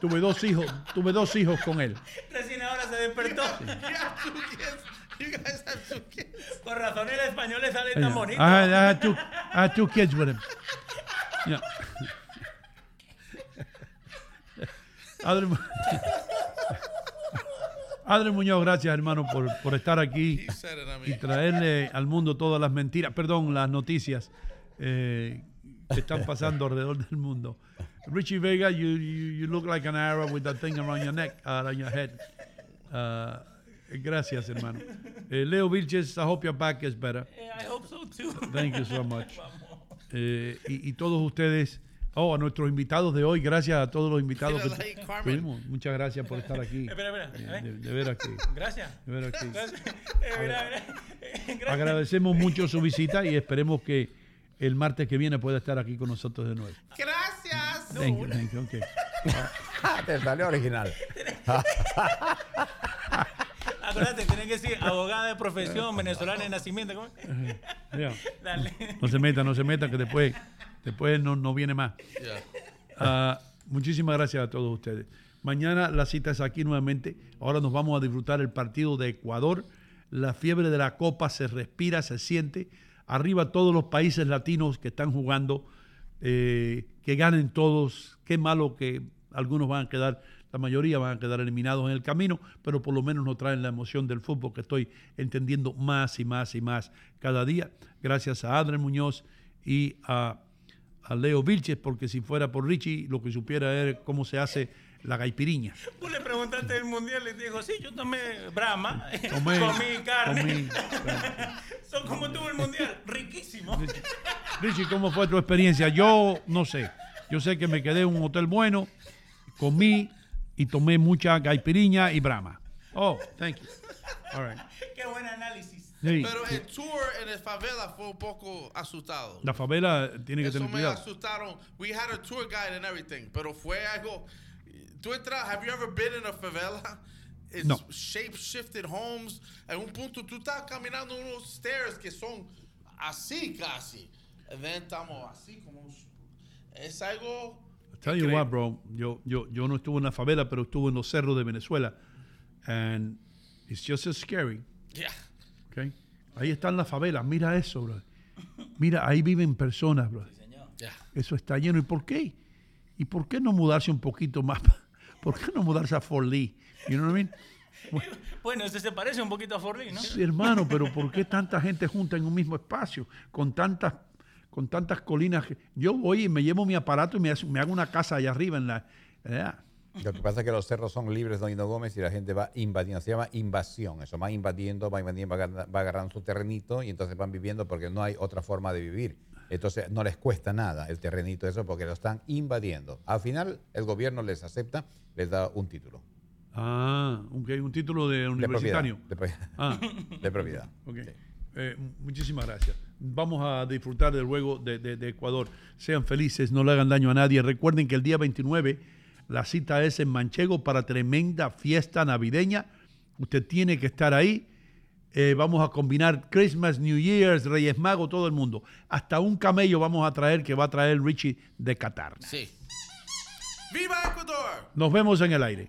Tuve dos hijos, tuve dos hijos con él. Recién ahora se despertó. You guys have two kids. Con razón el español le sale Yeah. tan bonito. I had, I had two, I had two kids with him. Yeah. Adri, Mu- Adri Muñoz, gracias hermano por, por estar aquí y traerle al mundo todas las mentiras, perdón, las noticias eh, que están pasando alrededor del mundo. Richie Vega, you, you, you look like an Arab with that thing around your neck, uh, around your head. Uh, gracias, hermano. Eh, Leo Vilches, I hope your back is better. I hope so too. Thank you so much. Eh, y, y todos ustedes, oh, a nuestros invitados de hoy, gracias a todos los invitados que tuvimos. Muchas gracias por estar aquí. Espera, espera. Eh, ¿eh? De, de ver aquí. Gracias. De ver aquí. Gracias. Eh, mira, mira. Eh, Gracias. Agradecemos mucho su visita y esperemos que el martes que viene pueda estar aquí con nosotros de nuevo. Gracias. Thank you, thank you, okay. Ah, te salió original. Acuérdate, tienen que decir abogada de profesión, venezolana de nacimiento. ¿cómo? Yeah. Dale. No se meta, no se meta, que después, después no, no viene más. Yeah. Ah, muchísimas gracias a todos ustedes. Mañana la cita es aquí nuevamente. Ahora nos vamos a disfrutar el partido de Ecuador. La fiebre de la Copa se respira, se siente. Arriba todos los países latinos que están jugando, eh, que ganen todos. Qué malo que algunos van a quedar, la mayoría van a quedar eliminados en el camino, pero por lo menos nos traen la emoción del fútbol que estoy entendiendo más y más y más cada día. Gracias a Adrián Muñoz y a a Leo Vilches, porque si fuera por Richie, lo que supiera era cómo se hace la gaipiriña. Tú le preguntaste del mundial y te dijo, sí, yo tomé Brahma, Tomé- comí carne. comí- Son como tuvo el mundial, riquísimo. Richie, ¿cómo fue tu experiencia? Yo no sé. Yo sé que me quedé en un hotel bueno, comí y tomé mucha gaipiriña y brama. Oh, thank you. All right. Qué buen análisis. Sí, Pero el tour en el favela fue un poco asustado. La favela tiene que Eso tener me cuidado. asustaron. We had a tour guide and everything, pero fue algo. Tú entras, have you ever been in a favela? It's No. shape-shifted homes. En un punto tú estás caminando unos stairs que son así casi. Then estamos así como. Es algo. Tell you what, bro. Yo, yo, yo no estuve en la favela, pero estuve en los cerros de Venezuela. And it's just as scary. Yeah. Okay. Ahí están las favelas. Mira eso, bro. Mira, ahí viven personas, bro. Yeah. Eso está lleno. ¿Y por qué? ¿Y por qué no mudarse un poquito más? ¿Por qué no mudarse a Fort Lee? You know what I mean? Bueno, ese se parece un poquito a Forlín, ¿no? Sí, hermano, pero ¿por qué tanta gente junta en un mismo espacio? Con tantas, con tantas colinas. Yo voy y me llevo mi aparato y me, hago una casa allá arriba en la. Lo que pasa es que los cerros son libres, don Hino Gómez, y la gente va invadiendo. Se llama invasión. Eso va invadiendo, va invadiendo, va agarrando, va agarrando su terrenito y entonces van viviendo porque no hay otra forma de vivir. Entonces no les cuesta nada el terrenito eso porque lo están invadiendo. Al final el gobierno les acepta, les da un título. Ah, ok, un título de De universitario. propiedad. De, propiedad. Ah. De propiedad. Ok. Eh, muchísimas gracias. Vamos a disfrutar del juego de, de- de Ecuador. Sean felices, no le hagan daño a nadie. Recuerden que el día 29 la cita es en Manchego para tremenda fiesta navideña. Usted tiene que estar ahí. Eh, vamos a combinar Christmas, New Year's, Reyes Magos, todo el mundo. Hasta un camello vamos a traer que va a traer Richie de Qatar. Sí. ¡Viva Ecuador! Nos vemos en el aire.